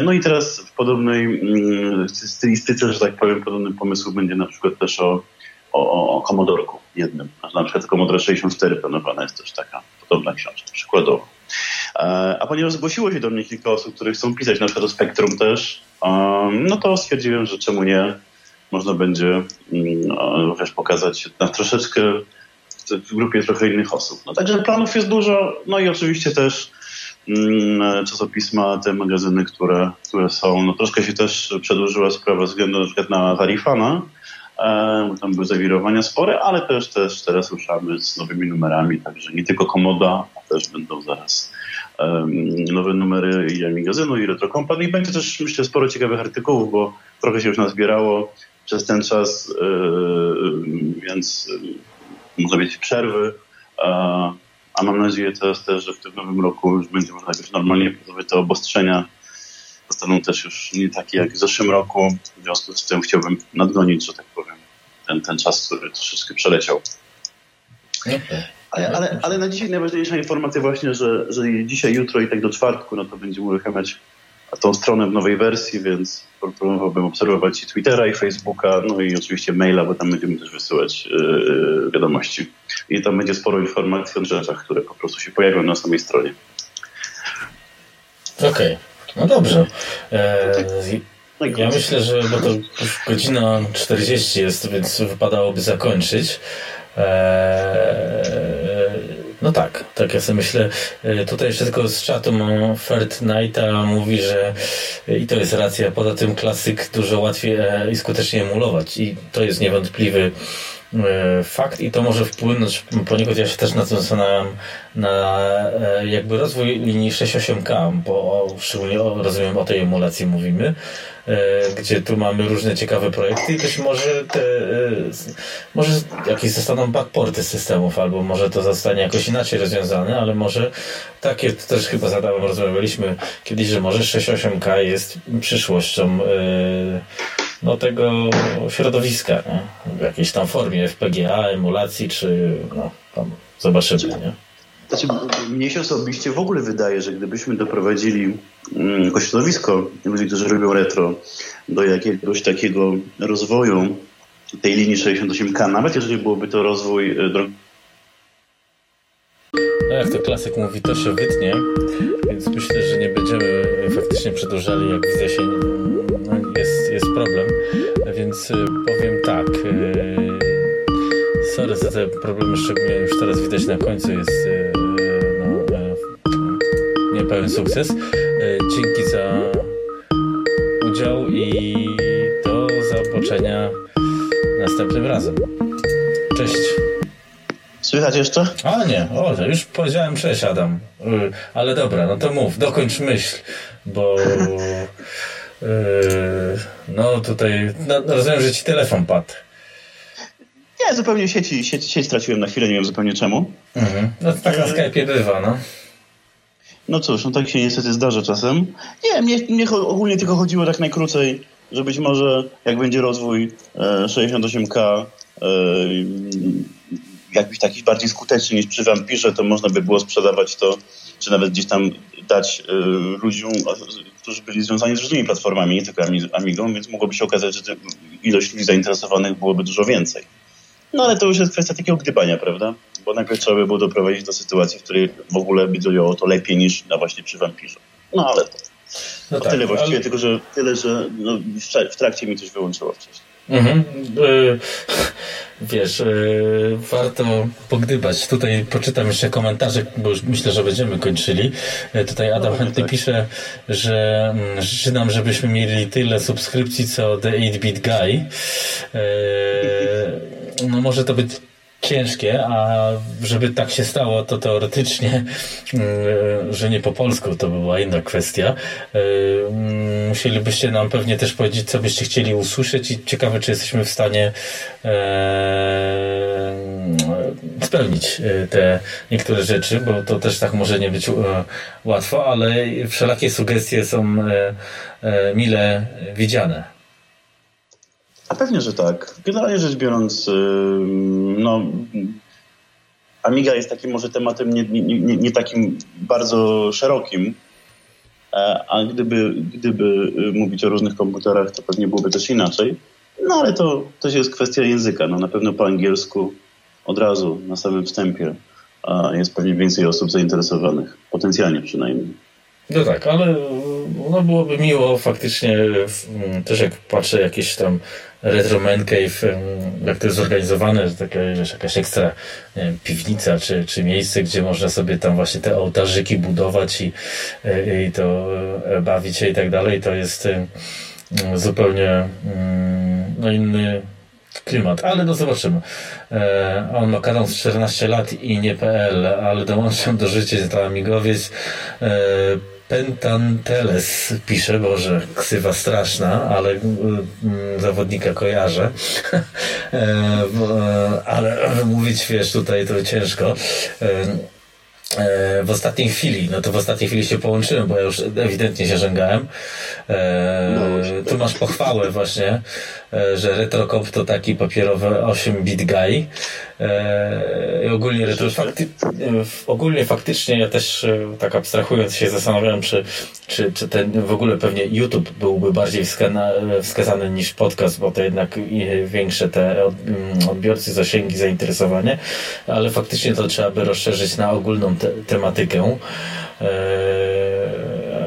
No i teraz w podobnej mm, stylistyce, że tak powiem, podobny pomysł będzie na przykład też o o, o Commodorku jednym. Na przykład Commodore 64 planowana jest też taka podobna książka, przykładowo. E, a ponieważ zgłosiło się do mnie kilka osób, które chcą pisać, na przykład o Spektrum też, no to stwierdziłem, że czemu nie, można będzie mm, również pokazać na troszeczkę w grupie trochę innych osób. No także planów jest dużo, no i oczywiście też mm, czasopisma, te magazyny, które, które są, no troszkę się też przedłużyła sprawa względu na przykład na Warifana, bo tam były zawirowania spore, ale też, też teraz ruszamy z nowymi numerami, także nie tylko Komoda, a też będą zaraz nowe numery i Amigazynu i Retro Company. I będzie też myślę sporo ciekawych artykułów, bo trochę się już nazbierało przez ten czas, yy, więc yy, można mieć przerwy, a mam nadzieję teraz też, że w tym nowym roku już będzie można jakoś normalnie te obostrzenia zostaną też już nie takie jak w zeszłym roku. W związku z tym chciałbym nadgonić, że tak powiem, ten, ten czas, który troszeczkę przeleciał. Ale, ale, ale na dzisiaj najważniejsza informacja właśnie, że, że dzisiaj, jutro i tak do czwartku, no to będziemy uruchamiać tą stronę w nowej wersji, więc proponowałbym obserwować i Twittera, i Facebooka, no i oczywiście maila, bo tam będziemy też wysyłać yy, wiadomości. I tam będzie sporo informacji o rzeczach, które po prostu się pojawią na samej stronie. Okej. Okay. No dobrze. E, ja myślę, że bo to godzina 40 jest, więc wypadałoby zakończyć. E, no tak, tak ja sobie myślę. E, tutaj jeszcze tylko z czatu mam Ferd Knighta mówi, że i to jest racja, poza tym klasyk dużo łatwiej i skuteczniej emulować i to jest niewątpliwy fakt i to może wpłynąć poniekąd, ja się też na tym zastanawiam, na e, jakby rozwój linii 6.8K, bo szczególnie rozumiem o tej emulacji mówimy, e, gdzie tu mamy różne ciekawe projekty i być może te, może jakieś zostaną backporty systemów, albo może to zostanie jakoś inaczej rozwiązane, ale może takie, to też chyba zadałem, rozmawialiśmy kiedyś, że może 6.8K jest przyszłością no, tego środowiska, nie? w jakiejś tam formie FPGA, emulacji, czy no, tam zobaczymy. Nie? Znaczy, mnie się osobiście w ogóle wydaje, że gdybyśmy doprowadzili mm, jako środowisko ludzi, którzy robią retro, do jakiegoś takiego rozwoju tej linii 68K, nawet jeżeli byłoby to rozwój e, drogi. No jak to klasyk mówi, to się wytnie, więc myślę, że nie będziemy faktycznie przedłużali, jak widzę się jest, problem, więc y, powiem tak. Y, sorry za te problemy, szczególnie już teraz widać na końcu jest y, no, niepełen sukces. Dzięki za udział i do zobaczenia następnym razem. Cześć. Słychać jeszcze? A nie, o, już powiedziałem cześć Adam. Ale dobra, no to mów, dokończ myśl, bo no tutaj, no, rozumiem, że ci telefon padł. Nie, zupełnie sieci, sieć, sieć straciłem na chwilę, nie wiem zupełnie czemu. Mhm. No to tak na Skype'ie bywa, no. No cóż, no tak się niestety zdarza czasem. Nie, mnie, mnie ogólnie tylko chodziło tak najkrócej, że być może jak będzie rozwój e, 68K e, jakiś taki bardziej skuteczny niż przy Vampirze, to można by było sprzedawać to, czy nawet gdzieś tam dać e, ludziom, którzy byli związani z różnymi platformami, nie tylko Amigą, więc mogłoby się okazać, że ilość ludzi zainteresowanych byłoby dużo więcej. No ale to już jest kwestia takiego gdybania, prawda? Bo najpierw trzeba by było doprowadzić do sytuacji, w której w ogóle by działało to lepiej niż na właśnie przy Vampirze. No ale to, no tak, tyle właściwie, ale... tylko że tyle, że no, w trakcie mi coś wyłączyło wcześniej. Mhm. Y, wiesz, y, warto pogdybać. Tutaj poczytam jeszcze komentarze, bo już myślę, że będziemy kończyli. Y, tutaj Adam no, chętnie tak. pisze, że mm, życzy nam, żebyśmy mieli tyle subskrypcji co The 8-Bit Guy. No może to być ciężkie, a żeby tak się stało, to teoretycznie, mm, że nie po polsku, to by była inna kwestia. Mm, musielibyście nam pewnie też powiedzieć, co byście chcieli usłyszeć i ciekawe, czy jesteśmy w stanie e, spełnić e, te niektóre rzeczy, bo to też tak może nie być e, łatwo, ale wszelakie sugestie są mile widziane. Pewnie, że tak. Generalnie rzecz biorąc, no, Amiga jest takim może tematem nie, nie, nie, nie takim bardzo szerokim, e, a gdyby, gdyby y, mówić o różnych komputerach, to pewnie byłoby też inaczej. No ale to też jest kwestia języka. No, na pewno po angielsku od razu, na samym wstępie jest pewnie więcej osób zainteresowanych, potencjalnie przynajmniej. No tak, ale no byłoby miło faktycznie, też jak patrzę jakieś tam retro man cave, jak to jest zorganizowane, że taka, wiesz, jakaś ekstra wiem, piwnica czy, czy miejsce, gdzie można sobie tam właśnie te ołtarzyki budować i, e, i to e, bawić się i tak dalej, to jest zupełnie no, inny klimat, ale no zobaczymy. E, on ma kanał z 14 lat i nie.pl, ale dołączam do życia dla amigowiec. E, Pentanteles pisze, Boże, ksywa straszna, ale mm, zawodnika kojarzę. e, e ale mówić, wiesz, tutaj to ciężko. E, E, w ostatniej chwili, no to w ostatniej chwili się połączyłem, bo ja już ewidentnie się żęgałem. E, no, tu masz pochwałę właśnie, że RetroComp to taki papierowy 8-bit guy. E, I ogólnie, retro, fakty, ogólnie faktycznie ja też tak abstrahując się zastanawiałem, czy, czy, czy ten w ogóle pewnie YouTube byłby bardziej wskazany niż podcast, bo to jednak większe te mm, odbiorcy, zasięgi, zainteresowanie, ale faktycznie to trzeba by rozszerzyć na ogólną te, tematykę. E,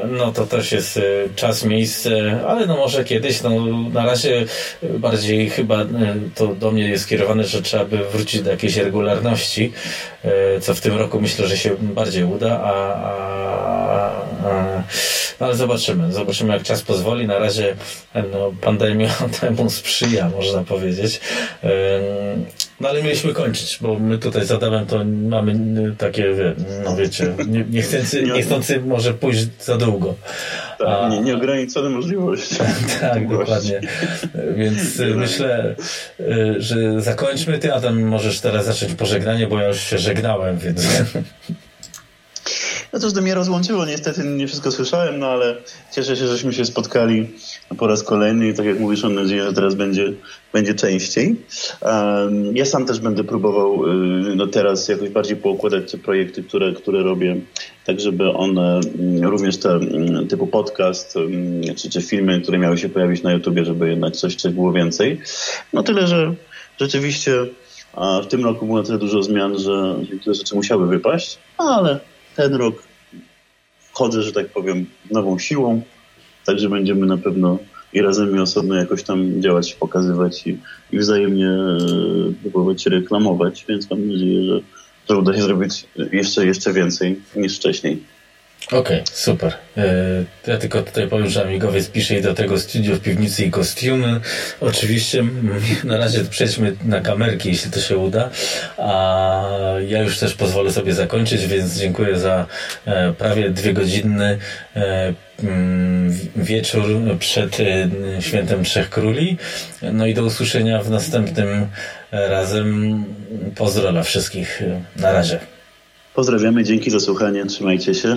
no to też jest e, czas, miejsce, ale no może kiedyś, no na razie bardziej chyba e, to do mnie jest skierowane, że trzeba by wrócić do jakiejś regularności, co w tym roku myślę, że się bardziej uda, a, a, a no ale zobaczymy, zobaczymy jak czas pozwoli. Na razie no, pandemia temu sprzyja, można powiedzieć. No ale mieliśmy kończyć, bo my tutaj z Adamem to mamy takie, no wiecie, nie, niechcący, niechcący może pójść za długo. Tak, A... nie, nieograniczone możliwości. tak, dokładnie. Więc myślę, y, że zakończmy. Ty, Adam, możesz teraz zacząć pożegnanie, bo ja już się żegnałem, więc... No to do mnie rozłączyło, niestety nie wszystko słyszałem, no ale cieszę się, żeśmy się spotkali po raz kolejny i tak jak mówisz, mam nadzieję, że teraz będzie, będzie częściej. Ja sam też będę próbował y, no teraz jakoś bardziej poukładać te projekty, które, które robię, tak żeby one, mm, również te mm, typu podcast, mm, czy, czy filmy, które miały się pojawić na YouTubie, żeby jednak coś, coś było więcej. No tyle, że rzeczywiście w tym roku było tyle dużo zmian, że niektóre rzeczy musiały wypaść, ale ten rok wchodzę, że tak powiem, nową siłą, także będziemy na pewno i razem i osobno jakoś tam działać, pokazywać i, i wzajemnie e, próbować reklamować, więc mam nadzieję, że, że uda się zrobić jeszcze, jeszcze więcej niż wcześniej. Okej, okay, super. E, ja tylko tutaj powiem, że Amigowiec pisze i do tego studio w piwnicy i kostiumy. Oczywiście na razie przejdźmy na kamerki, jeśli to się uda. A ja już też pozwolę sobie zakończyć, więc dziękuję za e, prawie dwie godzinny e, mm, wieczór przed świętem Trzech Króli. No i do usłyszenia w następnym razem. Pozdro dla wszystkich. Na razie. Pozdrawiamy, dzięki za słuchanie, trzymajcie się.